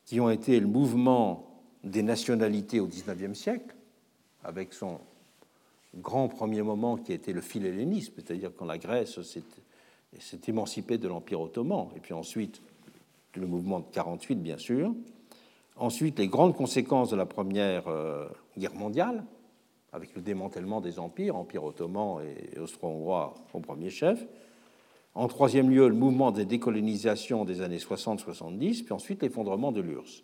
[SPEAKER 2] qui ont été le mouvement des nationalités au XIXe siècle, avec son grand premier moment qui a été le philhellénisme, c'est-à-dire quand la Grèce s'est émancipée de l'Empire ottoman, et puis ensuite le mouvement de 48, bien sûr. Ensuite, les grandes conséquences de la Première euh, Guerre mondiale, avec le démantèlement des empires, Empire ottoman et austro-hongrois au premier chef. En troisième lieu, le mouvement de décolonisation des années 60-70, puis ensuite l'effondrement de l'URSS.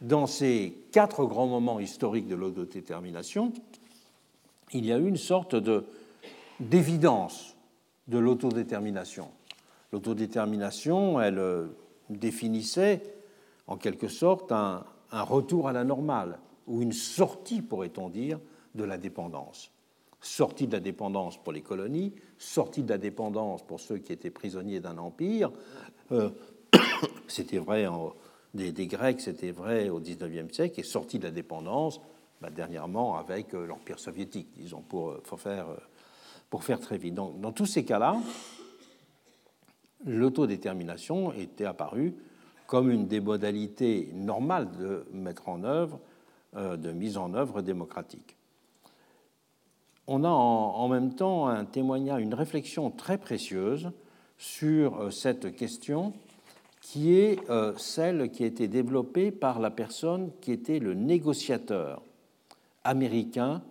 [SPEAKER 2] Dans ces quatre grands moments historiques de l'autodétermination, il y a eu une sorte d'évidence de l'autodétermination. L'autodétermination, elle euh, définissait en quelque sorte un, retour à la normale, ou une sortie, pourrait-on dire, de la dépendance. Sortie de la dépendance pour les colonies, sortie de la dépendance pour ceux qui étaient prisonniers d'un empire. Euh, [coughs] c'était vrai des, Grecs, c'était vrai au XIXe siècle, et sortie de la dépendance bah, dernièrement avec euh, l'Empire soviétique, disons, pour, faire, pour faire très vite. Donc, dans tous ces cas-là, l'autodétermination était apparue comme une des modalités normales de mettre en œuvre, euh, de mise en œuvre démocratique. On a en, même temps un témoignage, une réflexion très précieuse sur euh, cette question qui est euh, celle qui a été développée par la personne qui était le négociateur américain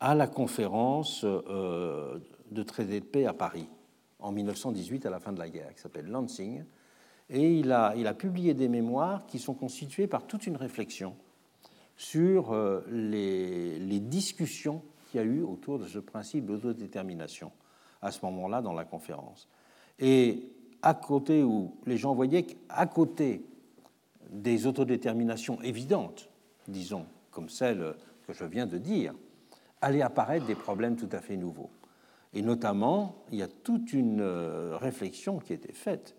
[SPEAKER 2] à la conférence de traité de paix à Paris en 1918 à la fin de la guerre, qui s'appelle Lansing. Et il a, publié des mémoires qui sont constituées par toute une réflexion sur euh, les, les discussions qu'il y a eu autour de ce principe d'autodétermination à ce moment-là dans la conférence. Et à côté où les gens voyaient qu'à côté des autodéterminations évidentes, disons, comme celle que je viens de dire, allaient apparaître des problèmes tout à fait nouveaux. Et notamment, il y a toute une euh, réflexion qui a été faite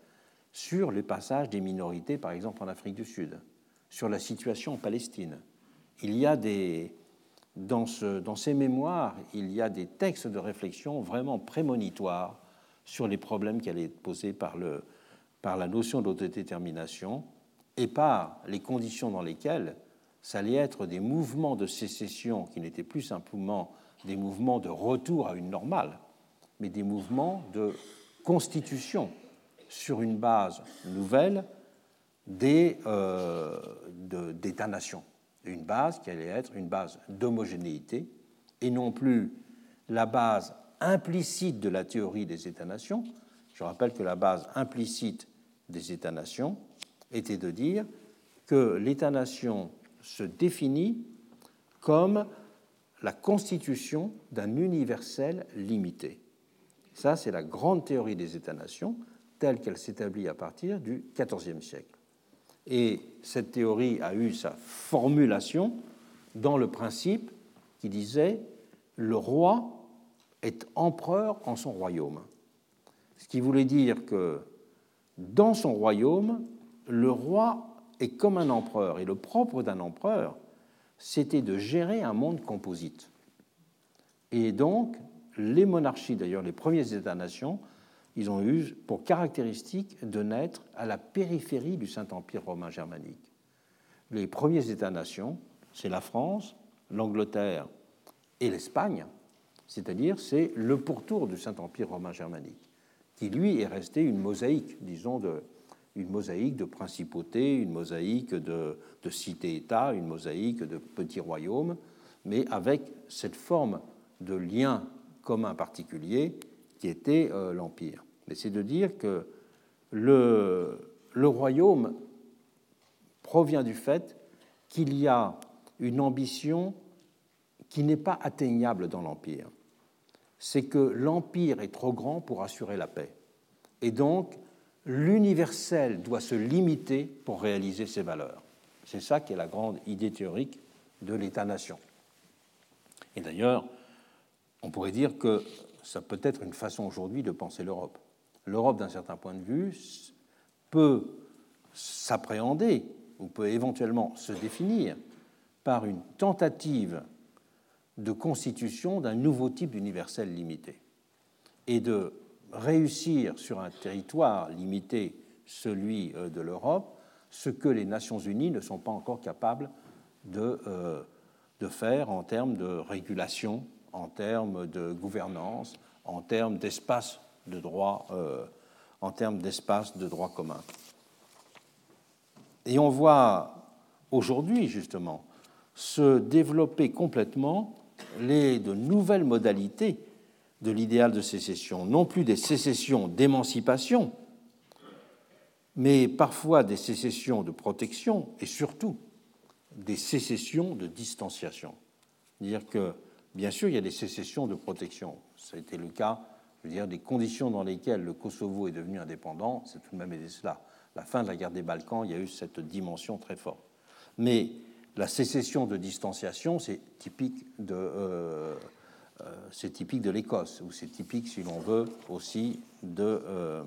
[SPEAKER 2] sur le passage des minorités, par exemple en Afrique du Sud, sur la situation en Palestine. Il y a des, dans, ce, dans ces mémoires, il y a des textes de réflexion vraiment prémonitoires sur les problèmes qui allaient être posés par, le, par la notion d'autodétermination et par les conditions dans lesquelles ça allait être des mouvements de sécession qui n'étaient plus simplement des mouvements de retour à une normale, mais des mouvements de constitution sur une base nouvelle euh, d'États-nations. Une base qui allait être une base d'homogénéité et non plus la base implicite de la théorie des États-nations. Je rappelle que la base implicite des États-nations était de dire que l'État-nation se définit comme la constitution d'un universel limité. Ça, c'est la grande théorie des États-nations, telle qu'elle s'établit à partir du XIVe siècle. Et cette théorie a eu sa formulation dans le principe qui disait le roi est empereur en son royaume. Ce qui voulait dire que dans son royaume, le roi est comme un empereur. Et le propre d'un empereur, c'était de gérer un monde composite. Et donc, les monarchies, d'ailleurs les premiers États-nations, ils ont eu pour caractéristique de naître à la périphérie du Saint-Empire romain germanique. Les premiers États-nations, c'est la France, l'Angleterre et l'Espagne, c'est-à-dire c'est le pourtour du Saint-Empire romain germanique, qui lui est resté une mosaïque, disons, une mosaïque de principautés, une mosaïque de, de cités-États, une mosaïque de petits royaumes, mais avec cette forme de lien commun particulier qui était euh, l'Empire. Mais c'est de dire que le, le royaume provient du fait qu'il y a une ambition qui n'est pas atteignable dans l'Empire. C'est que l'Empire est trop grand pour assurer la paix. Et donc, l'universel doit se limiter pour réaliser ses valeurs. C'est ça qui est la grande idée théorique de l'État-nation. Et d'ailleurs, on pourrait dire que ça peut être une façon aujourd'hui de penser l'Europe. L'Europe, d'un certain point de vue, peut s'appréhender ou peut éventuellement se définir par une tentative de constitution d'un nouveau type d'universel limité et de réussir sur un territoire limité, celui euh, de l'Europe, ce que les Nations Unies ne sont pas encore capables de, euh, de faire en termes de régulation, en termes de gouvernance, en termes d'espace de droit, euh, en termes d'espace de droit commun. Et on voit aujourd'hui justement se développer complètement les, de nouvelles modalités de l'idéal de sécession, non plus des sécessions d'émancipation, mais parfois des sécessions de protection et surtout des sécessions de distanciation. Dire que, bien sûr, il y a des sécessions de protection. Ça a été le cas, je veux dire, des conditions dans lesquelles le Kosovo est devenu indépendant, c'est tout de même cela. La fin de la guerre des Balkans, il y a eu cette dimension très forte. Mais la sécession de distanciation, c'est typique de, euh, euh, l'Écosse, ou c'est typique, si l'on veut, aussi euh,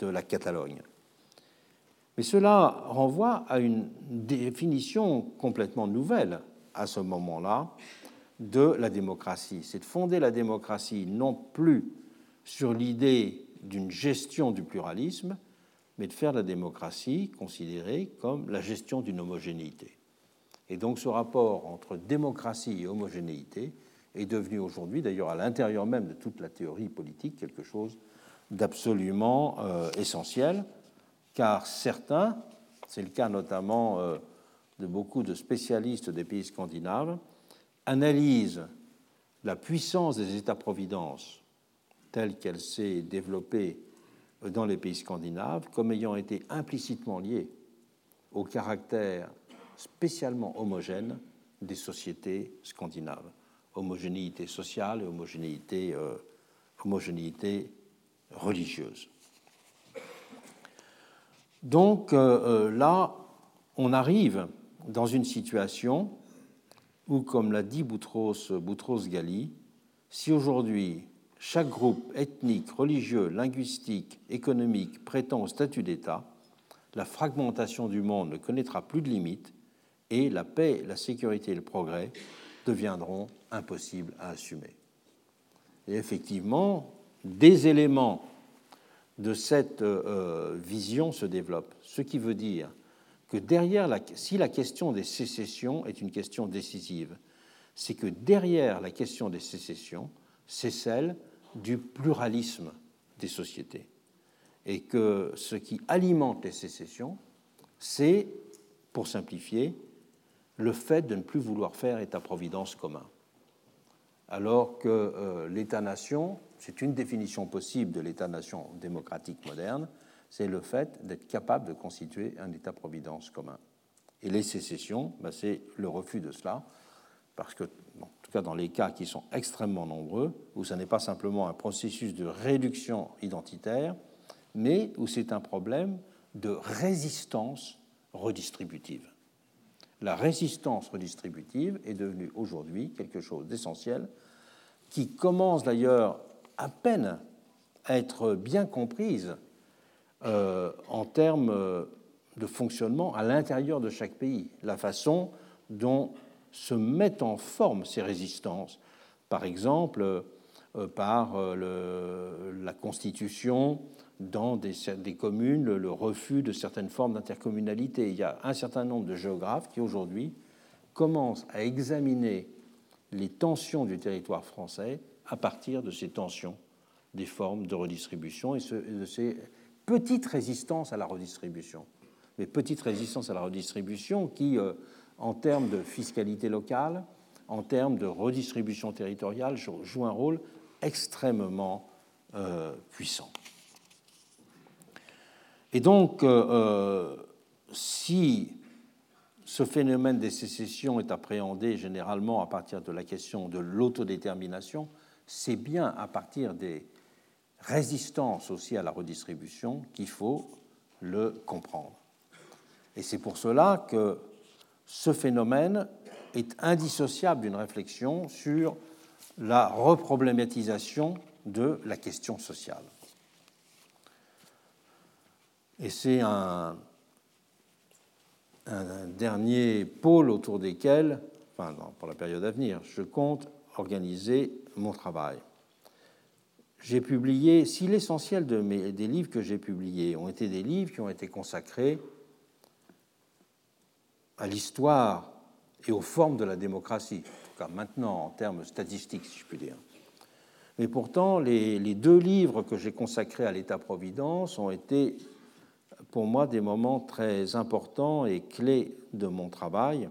[SPEAKER 2] de la Catalogne. Mais cela renvoie à une définition complètement nouvelle à ce moment-là de la démocratie. C'est de fonder la démocratie non plus sur l'idée d'une gestion du pluralisme, mais de faire la démocratie considérée comme la gestion d'une homogénéité. Et donc ce rapport entre démocratie et homogénéité est devenu aujourd'hui, d'ailleurs à l'intérieur même de toute la théorie politique, quelque chose d'absolument euh, essentiel, car certains, c'est le cas notamment euh, de beaucoup de spécialistes des pays scandinaves, analysent la puissance des États-providence telle qu'elle s'est développée dans les pays scandinaves comme ayant été implicitement liée au caractère spécialement homogène des sociétés scandinaves. Homogénéité sociale et homogénéité, euh, religieuse. Donc euh, euh, là, on arrive dans une situation où, comme l'a dit Boutros, Boutros Ghali, si aujourd'hui chaque groupe ethnique, religieux, linguistique, économique prétend au statut d'État, la fragmentation du monde ne connaîtra plus de limites et la paix, la sécurité et le progrès deviendront impossibles à assumer. Et effectivement, des éléments de cette euh, vision se développent, ce qui veut dire que derrière, la, si la question des sécessions est une question décisive, c'est que derrière la question des sécessions, c'est celle du pluralisme des sociétés. Et que ce qui alimente les sécessions, c'est, pour simplifier, le fait de ne plus vouloir faire État-providence commun. Alors que euh, l'État-nation, c'est une définition possible de l'État-nation démocratique moderne, c'est le fait d'être capable de constituer un État-providence commun. Et les sécessions, ben, c'est le refus de cela, parce que, en tout cas dans les cas qui sont extrêmement nombreux, où ce n'est pas simplement un processus de réduction identitaire, mais où c'est un problème de résistance redistributive la résistance redistributive est devenue aujourd'hui quelque chose d'essentiel qui commence d'ailleurs à peine à être bien comprise en termes euh, de fonctionnement à l'intérieur de chaque pays, la façon dont se mettent en forme ces résistances, par exemple euh, par la constitution dans des, communes le, refus de certaines formes d'intercommunalité. Il y a un certain nombre de géographes qui aujourd'hui commencent à examiner les tensions du territoire français à partir de ces tensions des formes de redistribution et de ces petite résistance à la redistribution. Mais petite résistance à la redistribution qui, euh, en termes de fiscalité locale, en termes de redistribution territoriale, joue un rôle extrêmement euh, puissant. Et donc, euh, si ce phénomène des sécessions est appréhendé généralement à partir de la question de l'autodétermination, c'est bien à partir des résistances aussi à la redistribution qu'il faut le comprendre. Et c'est pour cela que ce phénomène est indissociable d'une réflexion sur la reproblématisation de la question sociale. Et c'est un, un, dernier pôle autour desquels, enfin, pour la période à venir, je compte organiser mon travail. J'ai publié, si l'essentiel des livres que j'ai publiés ont été des livres qui ont été consacrés à l'histoire et aux formes de la démocratie, en tout cas maintenant en termes statistiques, si je puis dire. Mais pourtant, les deux livres que j'ai consacrés à l'État-providence ont été pour moi des moments très importants et clés de mon travail.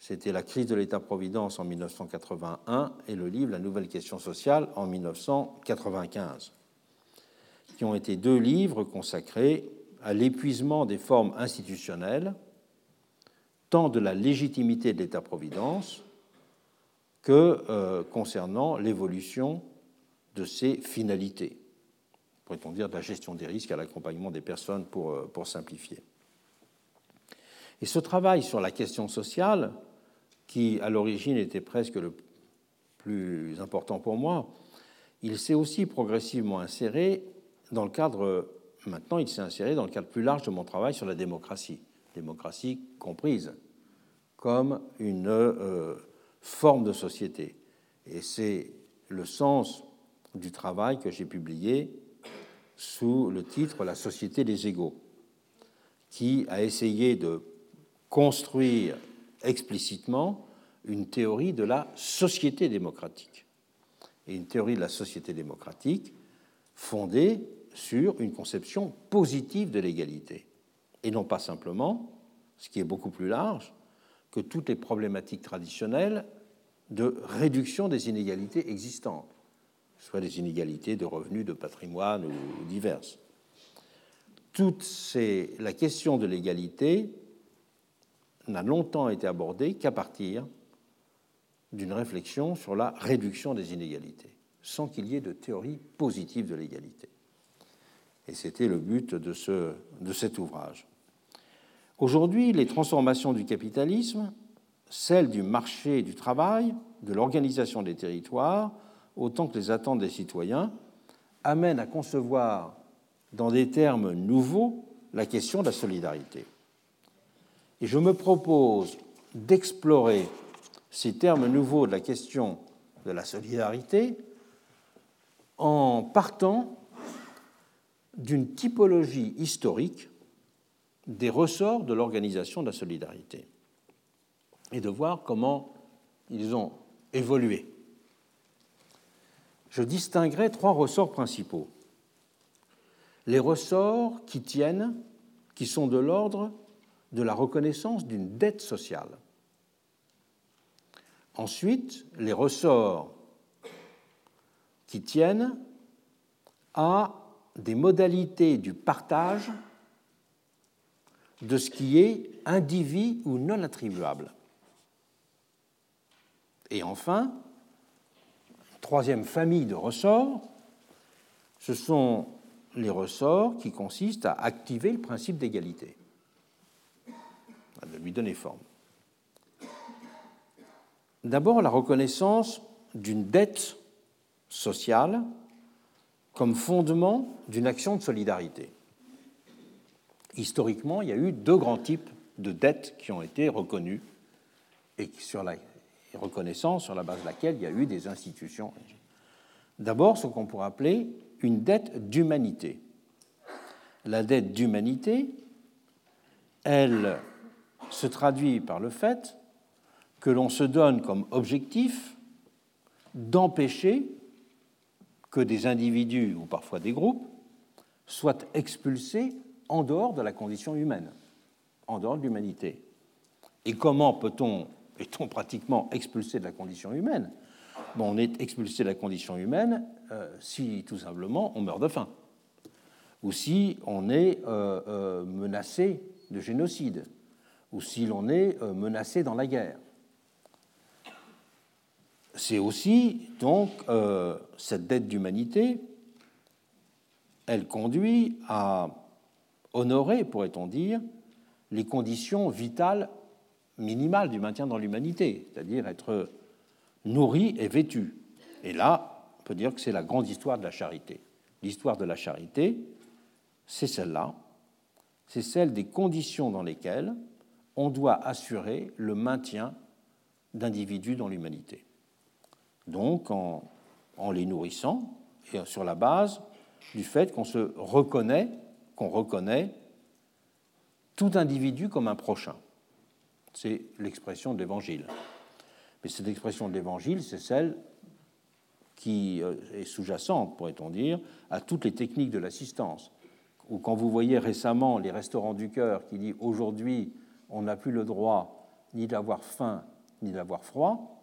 [SPEAKER 2] C'était la crise de l'État-providence en 1981 et le livre La nouvelle question sociale en 1995, qui ont été deux livres consacrés à l'épuisement des formes institutionnelles, tant de la légitimité de l'État-providence que euh, concernant l'évolution de ses finalités pourrait-on dire, de la gestion des risques à l'accompagnement des personnes pour, euh, pour simplifier. Et ce travail sur la question sociale, qui à l'origine était presque le plus important pour moi, il s'est aussi progressivement inséré dans le cadre, maintenant il s'est inséré dans le cadre plus large de mon travail sur la démocratie, démocratie comprise comme une euh, forme de société. Et c'est le sens du travail que j'ai publié sous le titre La société des égaux, qui a essayé de construire explicitement une théorie de la société démocratique. Et une théorie de la société démocratique fondée sur une conception positive de l'égalité. Et non pas simplement, ce qui est beaucoup plus large, que toutes les problématiques traditionnelles de réduction des inégalités existantes soit les inégalités de revenus, de patrimoine ou diverses. Toute ces, la question de l'égalité n'a longtemps été abordée qu'à partir d'une réflexion sur la réduction des inégalités, sans qu'il y ait de théorie positive de l'égalité. Et c'était le but de, de cet ouvrage. Aujourd'hui, les transformations du capitalisme, celles du marché du travail, de l'organisation des territoires, autant que les attentes des citoyens, amènent à concevoir dans des termes nouveaux la question de la solidarité. Et je me propose d'explorer ces termes nouveaux de la question de la solidarité en partant d'une typologie historique des ressorts de l'organisation de la solidarité et de voir comment ils ont évolué je distinguerai trois ressorts principaux. Les ressorts qui tiennent, qui sont de l'ordre de la reconnaissance d'une dette sociale. Ensuite, les ressorts qui tiennent à des modalités du partage de ce qui est indivis ou non attribuable. Et enfin, troisième famille de ressorts, ce sont les ressorts qui consistent à activer le principe d'égalité, lui donner forme. D'abord, la reconnaissance d'une dette sociale comme fondement d'une action de solidarité. Historiquement, il y a eu deux grands types de dettes qui ont été reconnues et sur la, reconnaissance sur la base de laquelle il y a eu des institutions. D'abord, ce qu'on pourrait appeler une dette d'humanité. La dette d'humanité, elle se traduit par le fait que l'on se donne comme objectif d'empêcher que des individus ou parfois des groupes soit expulsé en dehors de la condition humaine, en dehors de l'humanité. Et comment peut-on, est-on pratiquement expulsé de la condition humaine? On est expulsé de la condition humaine euh, si tout simplement on meurt de faim, ou si on est euh, euh, menacé de génocide, ou si l'on est menacé dans la guerre. C'est aussi donc cette dette d'humanité, elle conduit à honorer, pourrait-on dire, les conditions vitales minimales du maintien dans l'humanité, c'est-à-dire être nourri et vêtu. Et là, on peut dire que c'est la grande histoire de la charité. L'histoire de la charité, c'est celle-là, c'est celle des conditions dans lesquelles on doit assurer le maintien d'individus dans l'humanité. Donc en, les nourrissant et sur la base du fait qu'on se reconnaît, qu'on reconnaît tout individu comme un prochain. C'est l'expression de l'Évangile. Mais cette expression de l'Évangile, c'est celle qui euh, est sous-jacente, pourrait-on dire, à toutes les techniques de l'assistance. Ou quand vous voyez récemment les restaurants du cœur qui disent aujourd'hui on n'a plus le droit ni d'avoir faim ni d'avoir froid,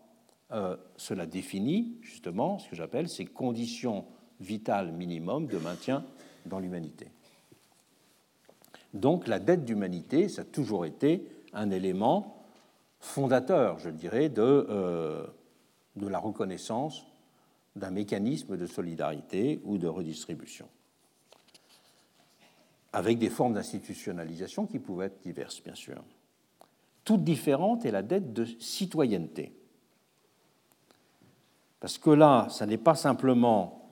[SPEAKER 2] euh, cela définit justement ce que j'appelle ces conditions vitales minimum de maintien dans l'humanité. Donc la dette d'humanité, ça a toujours été un élément fondateur, je dirais, de, euh, de la reconnaissance d'un mécanisme de solidarité ou de redistribution, avec des formes d'institutionnalisation qui pouvaient être diverses, bien sûr. Toute différente est la dette de citoyenneté. Parce que là, ça n'est pas simplement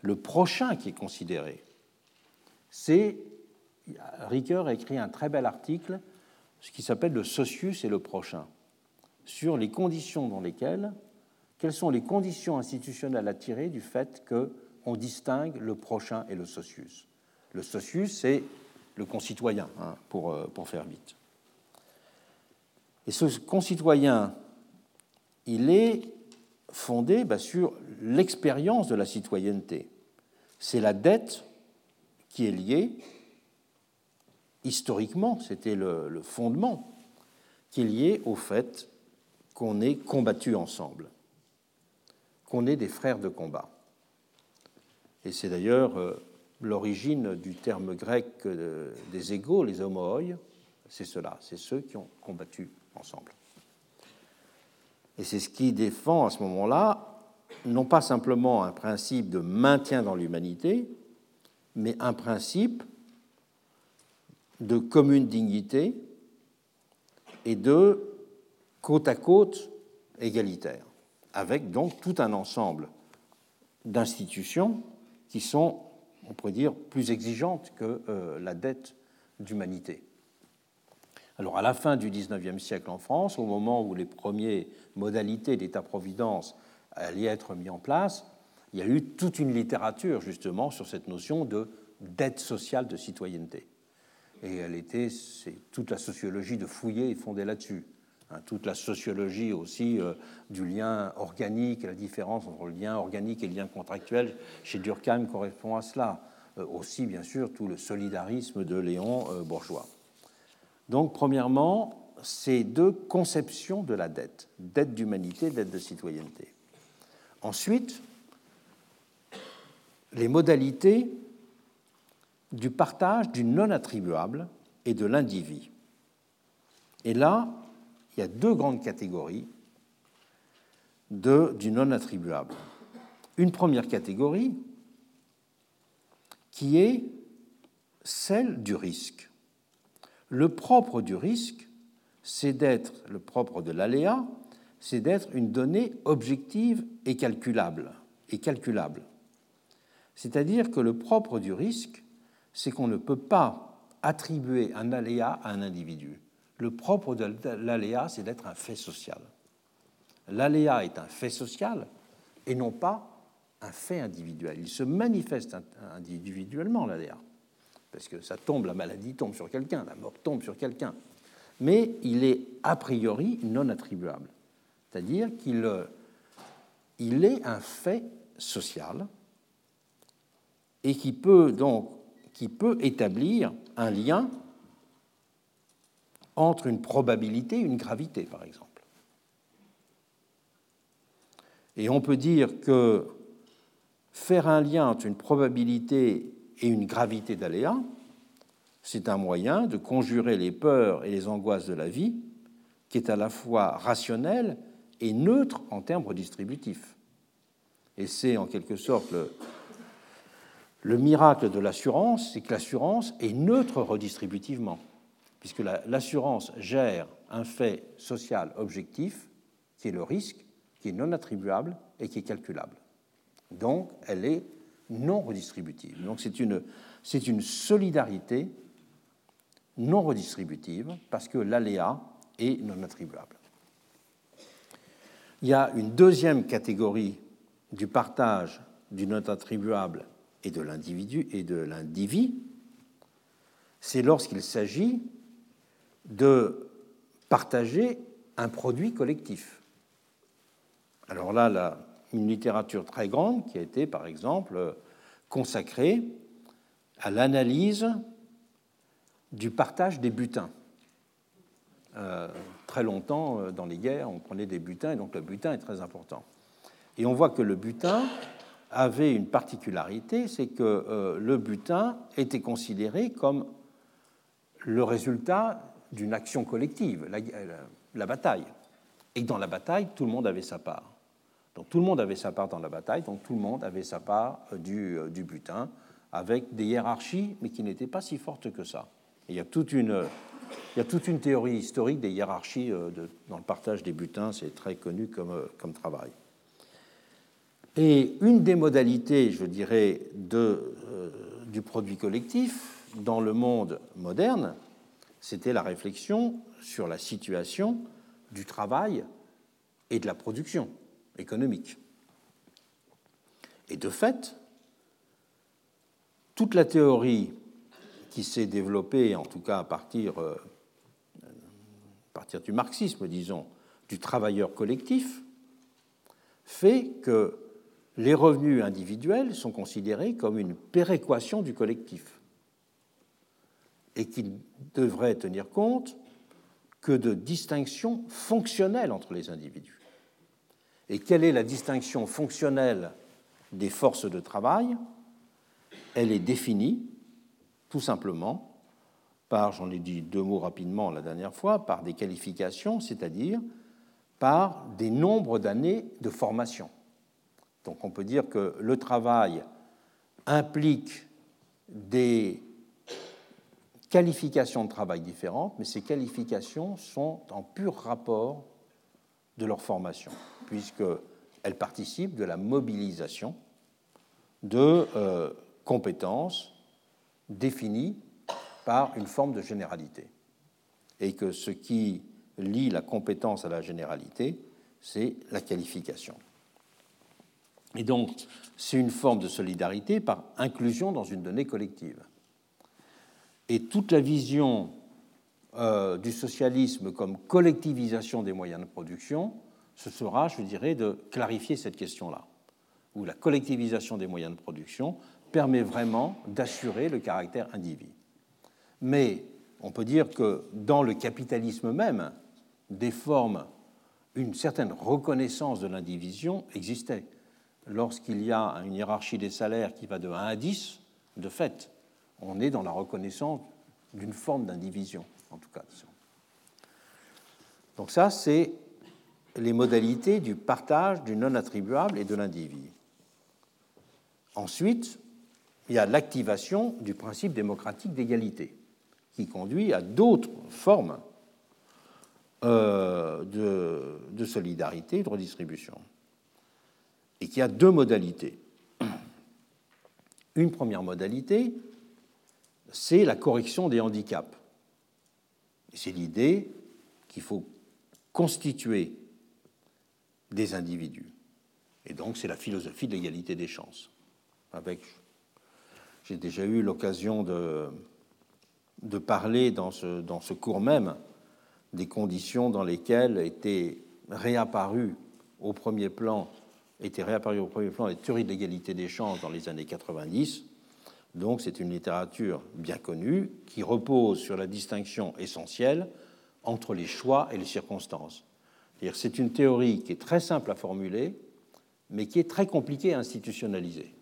[SPEAKER 2] le prochain qui est considéré, c'est Ricoeur a écrit un très bel article, ce qui s'appelle le socius et le prochain, sur les conditions dans lesquelles, quelles sont les conditions institutionnelles à tirer du fait qu'on distingue le prochain et le socius. Le socius, c'est le concitoyen, hein, pour, euh, pour faire vite. Et ce concitoyen, il est fondé bah, sur l'expérience de la citoyenneté. C'est la dette qui est liée historiquement, c'était le, fondement qui est lié au fait qu'on est combattu ensemble, qu'on est des frères de combat. Et c'est d'ailleurs euh, l'origine du terme grec euh, des égaux, les homoi, c'est cela, c'est ceux qui ont combattu Et c'est ce qui défend à ce moment-là non pas simplement un principe de maintien dans l'humanité, mais un principe de commune dignité et de côte à côte égalitaire, avec donc tout un ensemble d'institutions qui sont, on pourrait dire, plus exigeantes que euh, la dette d'humanité. Alors à la fin du XIXe siècle en France, au moment où les premières modalités d'État-providence allaient être mises en place, il y a eu toute une littérature justement sur cette notion de dette sociale de citoyenneté et elle était, c'est toute la sociologie de Fouillé est fondée là-dessus. Hein, toute la sociologie aussi euh, du lien organique, la différence entre le lien organique et le lien contractuel chez Durkheim correspond à cela. Euh, aussi, bien sûr, tout le solidarisme de Léon euh, Bourgeois. Donc, premièrement, ces deux conceptions de la dette, dette d'humanité, dette de citoyenneté. Ensuite, les modalités du partage du non attribuable et de l'individu. Et là, il y a deux grandes catégories du non attribuable. Une première catégorie qui est celle du risque. Le propre du risque, c'est d'être, le propre de l'aléa, c'est d'être une donnée objective et calculable. Et calculable. C'est-à-dire que le propre du risque, c'est qu'on ne peut pas attribuer un aléa à un individu. Le propre de l'aléa, c'est d'être un fait social. L'aléa est un fait social et non pas un fait individuel. Il se manifeste individuellement, l'aléa, parce que ça tombe, la maladie tombe sur quelqu'un, la mort tombe sur quelqu'un. Mais il est a priori non attribuable, c'est-à-dire qu'il il est un fait social et qui peut donc qui peut établir un lien entre une probabilité et une gravité, par exemple. Et on peut dire que faire un lien entre une probabilité et une gravité d'aléa, c'est un moyen de conjurer les peurs et les angoisses de la vie qui est à la fois rationnel et neutre en termes redistributifs. Et c'est en quelque sorte le, le miracle de l'assurance, c'est que l'assurance est neutre redistributivement, puisque l'assurance gère un fait social objectif, qui est le risque, qui est non attribuable et qui est calculable. Donc, elle est non redistributive. Donc, c'est une, solidarité non redistributive, parce que l'aléa est non attribuable. Il y a une deuxième catégorie du partage du non attribuable et de l'individu et de l'individu, c'est lorsqu'il s'agit de partager un produit collectif. Alors là, là, une littérature très grande qui a été, par exemple, consacrée à l'analyse du partage des butins. Euh, très longtemps, euh, dans les guerres, on prenait des butins, et donc le butin est très important. Et on voit que le butin avait une particularité, c'est que euh, le butin était considéré comme le résultat d'une action collective, la, bataille. Et dans la bataille, tout le monde avait sa part. Donc tout le monde avait sa part dans la bataille, donc tout le monde avait sa part euh, du, euh, du butin, avec des hiérarchies, mais qui n'étaient pas si fortes que ça. il y a toute une, théorie historique des hiérarchies dans le partage des butins, c'est très connu comme, travail. Et une des modalités, je dirais, euh, du produit collectif dans le monde moderne, c'était la réflexion sur la situation du travail et de la production économique. Et de fait, toute la théorie qui s'est développée, en tout cas à partir, euh, à partir du marxisme, disons, du travailleur collectif, fait que les revenus individuels sont considérés comme une péréquation du collectif et qui ne devrait tenir compte que de distinctions fonctionnelles entre les individus. Et quelle est la distinction fonctionnelle des forces de travail? Elle est définie tout simplement par, j'en ai dit deux mots rapidement la dernière fois, par des qualifications, c'est-à-dire par des nombres d'années de formation. Donc on peut dire que le travail implique des qualifications de travail différentes, mais ces qualifications sont en pur rapport de leur formation, puisqu'elles participent de la mobilisation de euh, compétences définies par une forme de généralité. Et que ce qui lie la compétence à la généralité, c'est la qualification. Et donc, c'est une forme de solidarité par inclusion dans une donnée collective. Et toute la vision euh, du socialisme comme collectivisation des moyens de production, ce sera, je dirais, de clarifier cette question-là, où la collectivisation des moyens de production permet vraiment d'assurer le caractère individu. Mais on peut dire que dans le capitalisme même, des formes, une certaine reconnaissance de l'indivision existait lorsqu'il y a une hiérarchie des salaires qui va de 1 à 10, de fait, on est dans la reconnaissance d'une forme d'indivision, en tout cas. Donc ça, c'est les modalités du partage du non attribuable et de l'individu. Ensuite, il y a l'activation du principe démocratique d'égalité, qui conduit à d'autres formes euh, de, solidarité de redistribution et qui a deux modalités. Une première modalité, c'est la correction des handicaps. C'est l'idée qu'il faut constituer des individus. Et donc c'est la philosophie de l'égalité des chances. Avec, j'ai déjà eu l'occasion de, parler dans ce, dans ce cours même des conditions dans lesquelles étaient réapparues au premier plan était réapparu au premier plan les théories de l'égalité des chances dans les années 90, Donc c'est une littérature bien connue qui repose sur la distinction essentielle entre les choix et les circonstances. C'est une théorie qui est très simple à formuler, mais qui est très compliquée à institutionnaliser.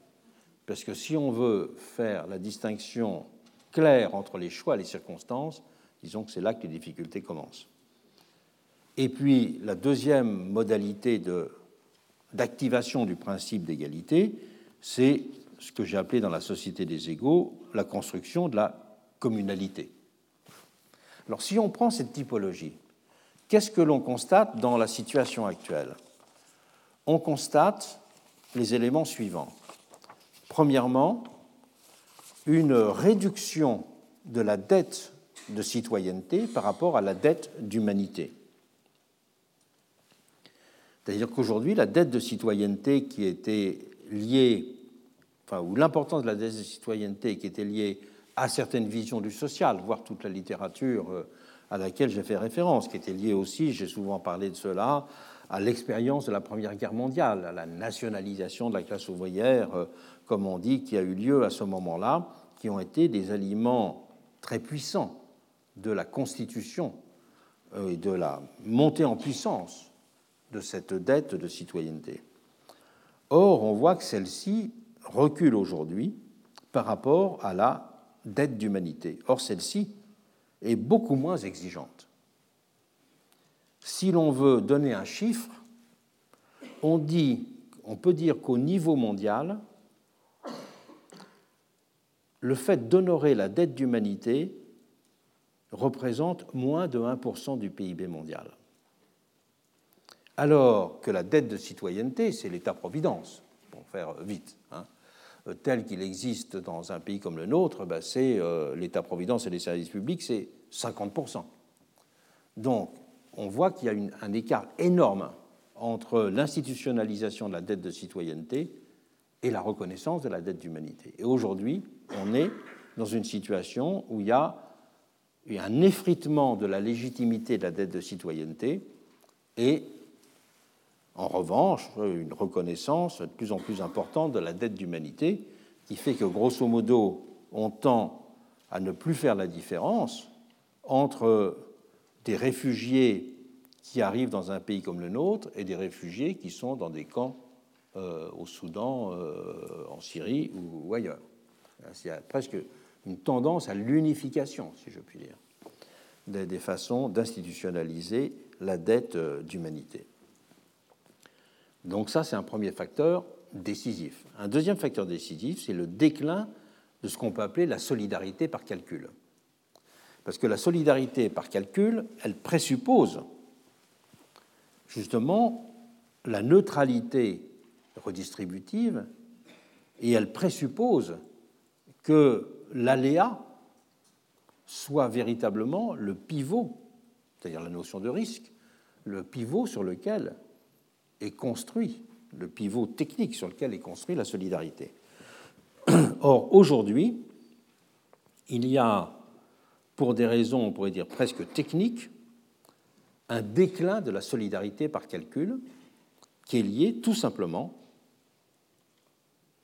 [SPEAKER 2] Parce que si on veut faire la distinction claire entre les choix et les circonstances, disons que c'est là que les difficultés commencent. Et puis la deuxième modalité d'activation du principe d'égalité, c'est ce que j'ai appelé dans la société des égaux la construction de la communalité. Alors si on prend cette typologie, qu'est-ce que l'on constate dans la situation actuelle? On constate les éléments suivants. Premièrement, une réduction de la dette de citoyenneté par rapport à la dette d'humanité. C'est-à-dire qu'aujourd'hui, la dette de citoyenneté qui était liée, ou l'importance de la citoyenneté qui était liée à certaines visions du social, voire toute la littérature euh, à laquelle j'ai fait référence, qui était liée aussi, j'ai souvent parlé de cela, à l'expérience de la Première Guerre mondiale, à la nationalisation de la classe ouvrière, euh, comme on dit, qui a eu lieu à ce moment-là, qui ont été des aliments très puissants de la constitution euh, et de la montée en puissance de cette dette de citoyenneté. Or, on voit que celle-ci recule aujourd'hui par rapport à la dette d'humanité. Or, celle-ci est beaucoup moins exigeante. Si l'on veut donner un chiffre, on, peut dire qu'au niveau mondial, le fait d'honorer la dette d'humanité représente moins de 1% du PIB mondial. Alors que la dette de citoyenneté, c'est l'État-providence, pour faire vite. Hein. Euh, tel qu'il existe dans un pays comme le nôtre, ben, c'est euh, l'État-providence et les services publics, c'est 50%. Donc, on voit qu'il y a un écart énorme entre l'institutionnalisation de la dette de citoyenneté et la reconnaissance de la dette d'humanité. Et aujourd'hui, on est dans une situation où il y a un effritement de la légitimité de la dette de citoyenneté et en revanche, une reconnaissance de plus en plus importante de la dette d'humanité, qui fait que, grosso modo, on tend à ne plus faire la différence entre des réfugiés qui arrivent dans un pays comme le nôtre et des réfugiés qui sont dans des camps euh, au Soudan, euh, en Syrie ou, ailleurs. Il y a presque une tendance à l'unification, si je puis dire, des, des façons d'institutionnaliser la dette euh, d'humanité. Donc ça, c'est un premier facteur décisif. Un deuxième facteur décisif, c'est le déclin de ce qu'on peut appeler la solidarité par calcul. Parce que la solidarité par calcul, elle présuppose justement la neutralité redistributive et elle présuppose que l'aléa soit véritablement le pivot, c'est-à-dire la notion de risque, le pivot sur lequel est construit, le pivot technique sur lequel est construit la solidarité. [clears throat] Or, aujourd'hui, il y a, pour des raisons, on pourrait dire presque techniques, un déclin de la solidarité par calcul qui est lié tout simplement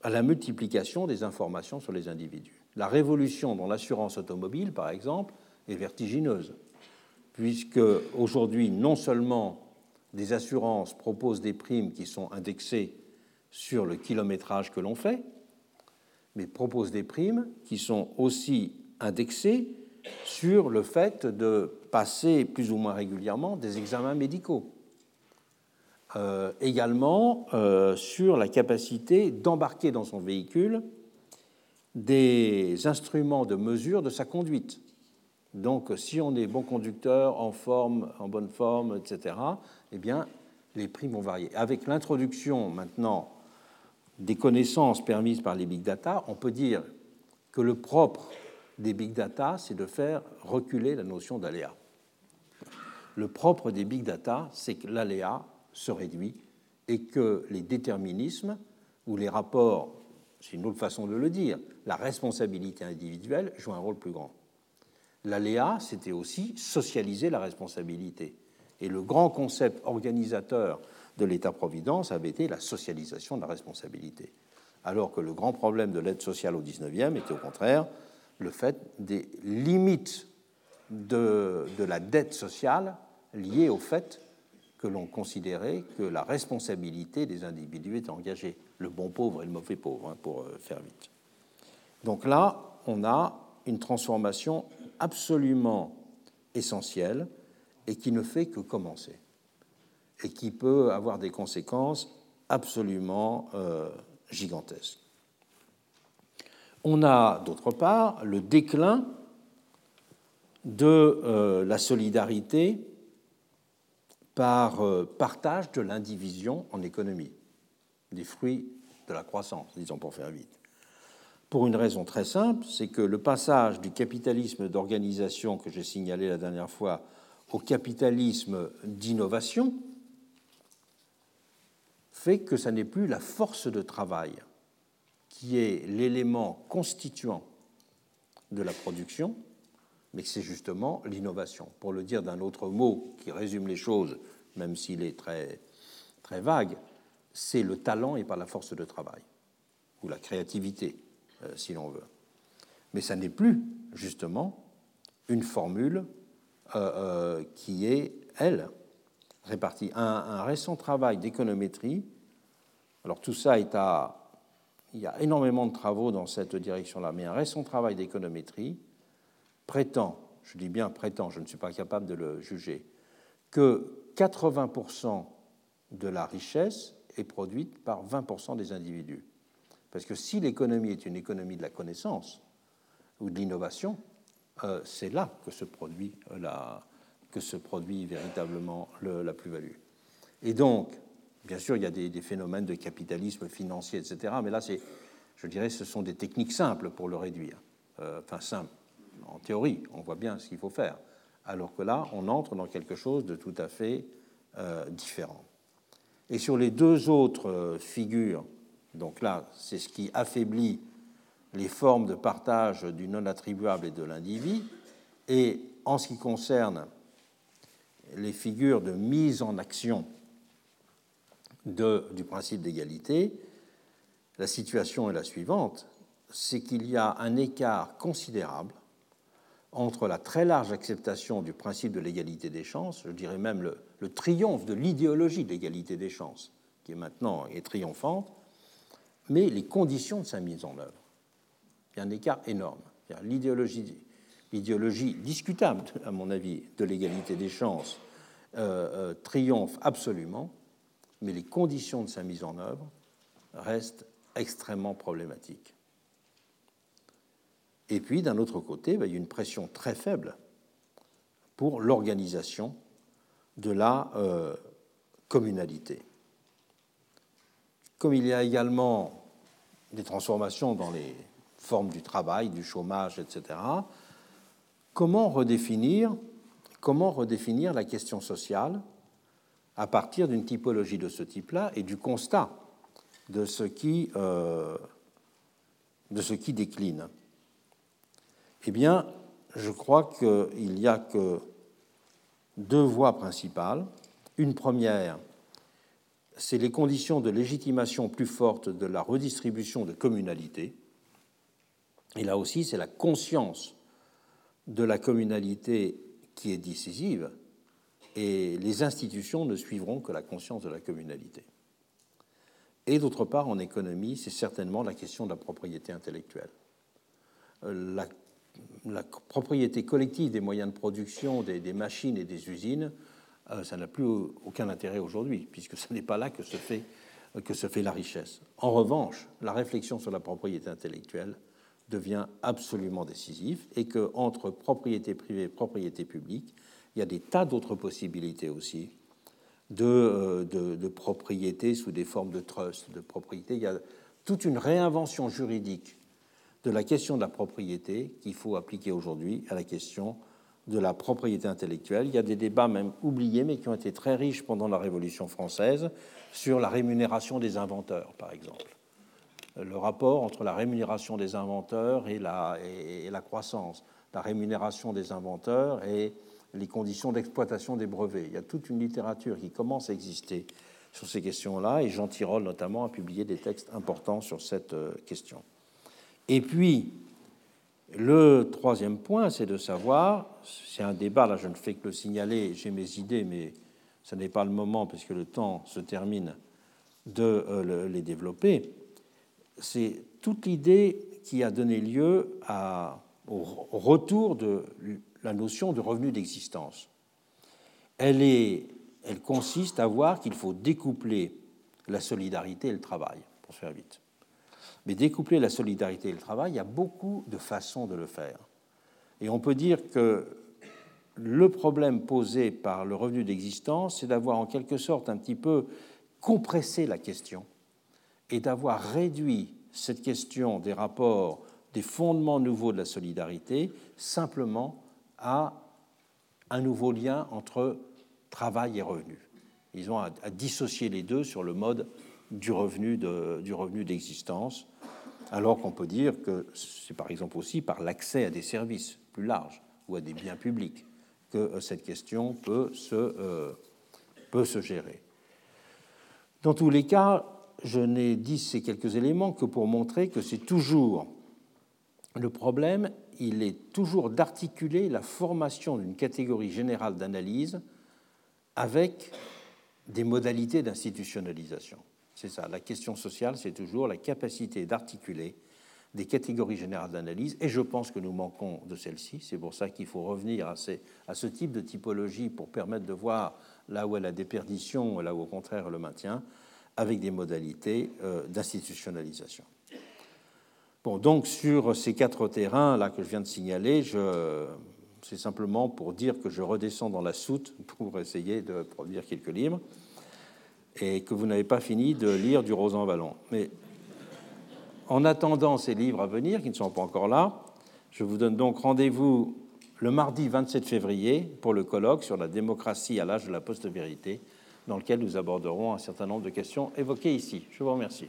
[SPEAKER 2] à la multiplication des informations sur les individus. La révolution dans l'assurance automobile, par exemple, est vertigineuse, puisque aujourd'hui, non seulement des assurances proposent des primes qui sont indexées sur le kilométrage que l'on fait, mais proposent des primes qui sont aussi indexées sur le fait de passer plus ou moins régulièrement des examens médicaux. Euh, également euh, sur la capacité d'embarquer dans son véhicule des instruments de mesure de sa conduite. Donc, si on est bon conducteur, en forme, en bonne forme, etc., eh bien, les prix vont varier. Avec l'introduction maintenant des connaissances permises par les big data, on peut dire que le propre des big data, c'est de faire reculer la notion d'aléa. Le propre des big data, c'est que l'aléa se réduit et que les déterminismes ou les rapports, c'est une autre façon de le dire, la responsabilité individuelle joue un rôle plus grand. L'aléa, c'était aussi socialiser la responsabilité. Et le grand concept organisateur de l'État-providence avait été la socialisation de la responsabilité. alors que le grand problème de l'aide sociale au XIXe était au contraire le fait des limites de, la dette sociale liées au fait que l'on considérait que la responsabilité des individus était engagée, le bon pauvre et le mauvais pauvre, hein, pour euh, faire vite. Donc là, on a une transformation absolument essentielle et qui ne fait que commencer et qui peut avoir des conséquences absolument euh, gigantesques. On a d'autre part le déclin de euh, la solidarité par euh, partage de l'indivision en économie, des fruits de la croissance, disons pour faire vite. Pour une raison très simple, c'est que le passage du capitalisme d'organisation que j'ai signalé la dernière fois au capitalisme d'innovation fait que ça n'est plus la force de travail qui est l'élément constituant de la production, mais que c'est justement l'innovation. Pour le dire d'un autre mot qui résume les choses, même s'il est très, très vague, c'est le talent et pas la force de travail, ou la créativité, euh, si l'on veut. Mais ça n'est plus, justement, une formule euh, euh, qui est, elle, répartie. Un, un récent travail d'économétrie, alors tout ça est à... Il y a énormément de travaux dans cette direction-là, mais un récent travail d'économétrie prétend, je dis bien prétend, je ne suis pas capable de le juger, que 80% de la richesse est produite par 20% des individus. Parce que si l'économie est une économie de la connaissance ou de l'innovation, c'est là que se produit, véritablement la plus-value. Et donc, bien sûr, il y a des, phénomènes de capitalisme financier, etc. Mais là, je dirais, ce sont des techniques simples pour le réduire. Euh, enfin, simples en théorie, on voit bien ce qu'il faut faire. Alors que là, on entre dans quelque chose de tout à fait euh, différent. Et sur les deux autres euh, figures, donc là, c'est ce qui affaiblit les formes de partage du non attribuable et de l'individu, et en ce qui concerne les figures de mise en action du principe d'égalité, la situation est la suivante, c'est qu'il y a un écart considérable entre la très large acceptation du principe de l'égalité des chances, je dirais même le, triomphe de l'idéologie de l'égalité des chances, qui est maintenant est triomphante, mais les conditions de sa mise en œuvre. Il y a un écart énorme. L'idéologie, discutable, à mon avis, de l'égalité des chances euh, euh, triomphe absolument, mais les conditions de sa mise en œuvre restent extrêmement problématiques. Et puis, d'un autre côté, ben, il y a une pression très faible pour l'organisation de la euh, communalité. Comme il y a également des transformations dans les formes du travail, du chômage, etc., comment redéfinir, comment redéfinir la question sociale à partir d'une typologie de ce type-là et du constat de ce qui, euh, de ce qui décline? Eh bien, je crois qu'il n'y a que deux voies principales. Une première, c'est les conditions de légitimation plus fortes de la redistribution de communalité. Et là aussi, c'est la conscience de la communalité qui est décisive, et les institutions ne suivront que la conscience de la communalité. Et d'autre part, en économie, c'est certainement la question de la propriété intellectuelle. Euh, la propriété collective des moyens de production, des, machines et des usines, euh, ça n'a plus aucun intérêt aujourd'hui, puisque ce n'est pas là que se, fait, que se fait la richesse. En revanche, la réflexion sur la propriété intellectuelle devient absolument décisive et qu'entre propriété privée et propriété publique, il y a des tas d'autres possibilités aussi de, euh, de, de, propriété sous des formes de trust, de propriété. Il y a toute une réinvention juridique de la question de la propriété qu'il faut appliquer aujourd'hui à la question de la propriété intellectuelle. Il y a des débats même oubliés, mais qui ont été très riches pendant la Révolution française, sur la rémunération des inventeurs, par exemple. Le rapport entre la rémunération des inventeurs et la, croissance, la rémunération des inventeurs et les conditions d'exploitation des brevets. Il y a toute une littérature qui commence à exister sur ces questions-là, et Jean Tirole notamment a publié des textes importants sur cette euh, question. Et puis, le troisième point, c'est de savoir, c'est un débat, là je ne fais que le signaler, j'ai mes idées, mais ce n'est pas le moment, puisque le temps se termine, de euh, les développer. C'est toute l'idée qui a donné lieu au retour de la notion de revenu d'existence. Elle, consiste à voir qu'il faut découpler la solidarité et le travail, pour faire vite. Mais découpler la solidarité et le travail, il y a beaucoup de façons de le faire. Et on peut dire que le problème posé par le revenu d'existence, c'est d'avoir en quelque sorte un petit peu compressé la question et d'avoir réduit cette question des rapports, des fondements nouveaux de la solidarité, simplement à un nouveau lien entre travail et revenu. Ils ont à, dissocier les deux sur le mode du revenu d'existence, alors qu'on peut dire que c'est par exemple aussi par l'accès à des services plus larges ou à des biens publics que euh, cette question peut se, euh, peut se gérer. Dans tous les cas, je n'ai dit ces quelques éléments que pour montrer que c'est toujours le problème, il est toujours d'articuler la formation d'une catégorie générale d'analyse avec des modalités d'institutionnalisation. C'est ça, la question sociale, c'est toujours la capacité d'articuler des catégories générales d'analyse, et je pense que nous manquons de celle-ci. C'est pour ça qu'il faut revenir à, ce type de typologie pour permettre de voir là où elle a des perditions, là où au contraire le maintient, avec des modalités euh, d'institutionnalisation. Bon, donc sur ces quatre terrains là que je viens de signaler, c'est simplement pour dire que je redescends dans la soute pour essayer de produire quelques livres et que vous n'avez pas fini de lire du Rosan Vallon. Mais en attendant ces livres à venir, qui ne sont pas encore là, je vous donne donc rendez-vous le mardi 27 février pour le colloque sur la démocratie à l'âge de la post-vérité dans lequel nous aborderons un certain nombre de questions évoquées ici. Je vous remercie.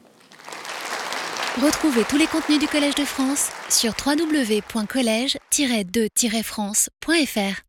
[SPEAKER 1] Retrouvez tous les contenus du Collège de France sur www.colège-2-france.fr.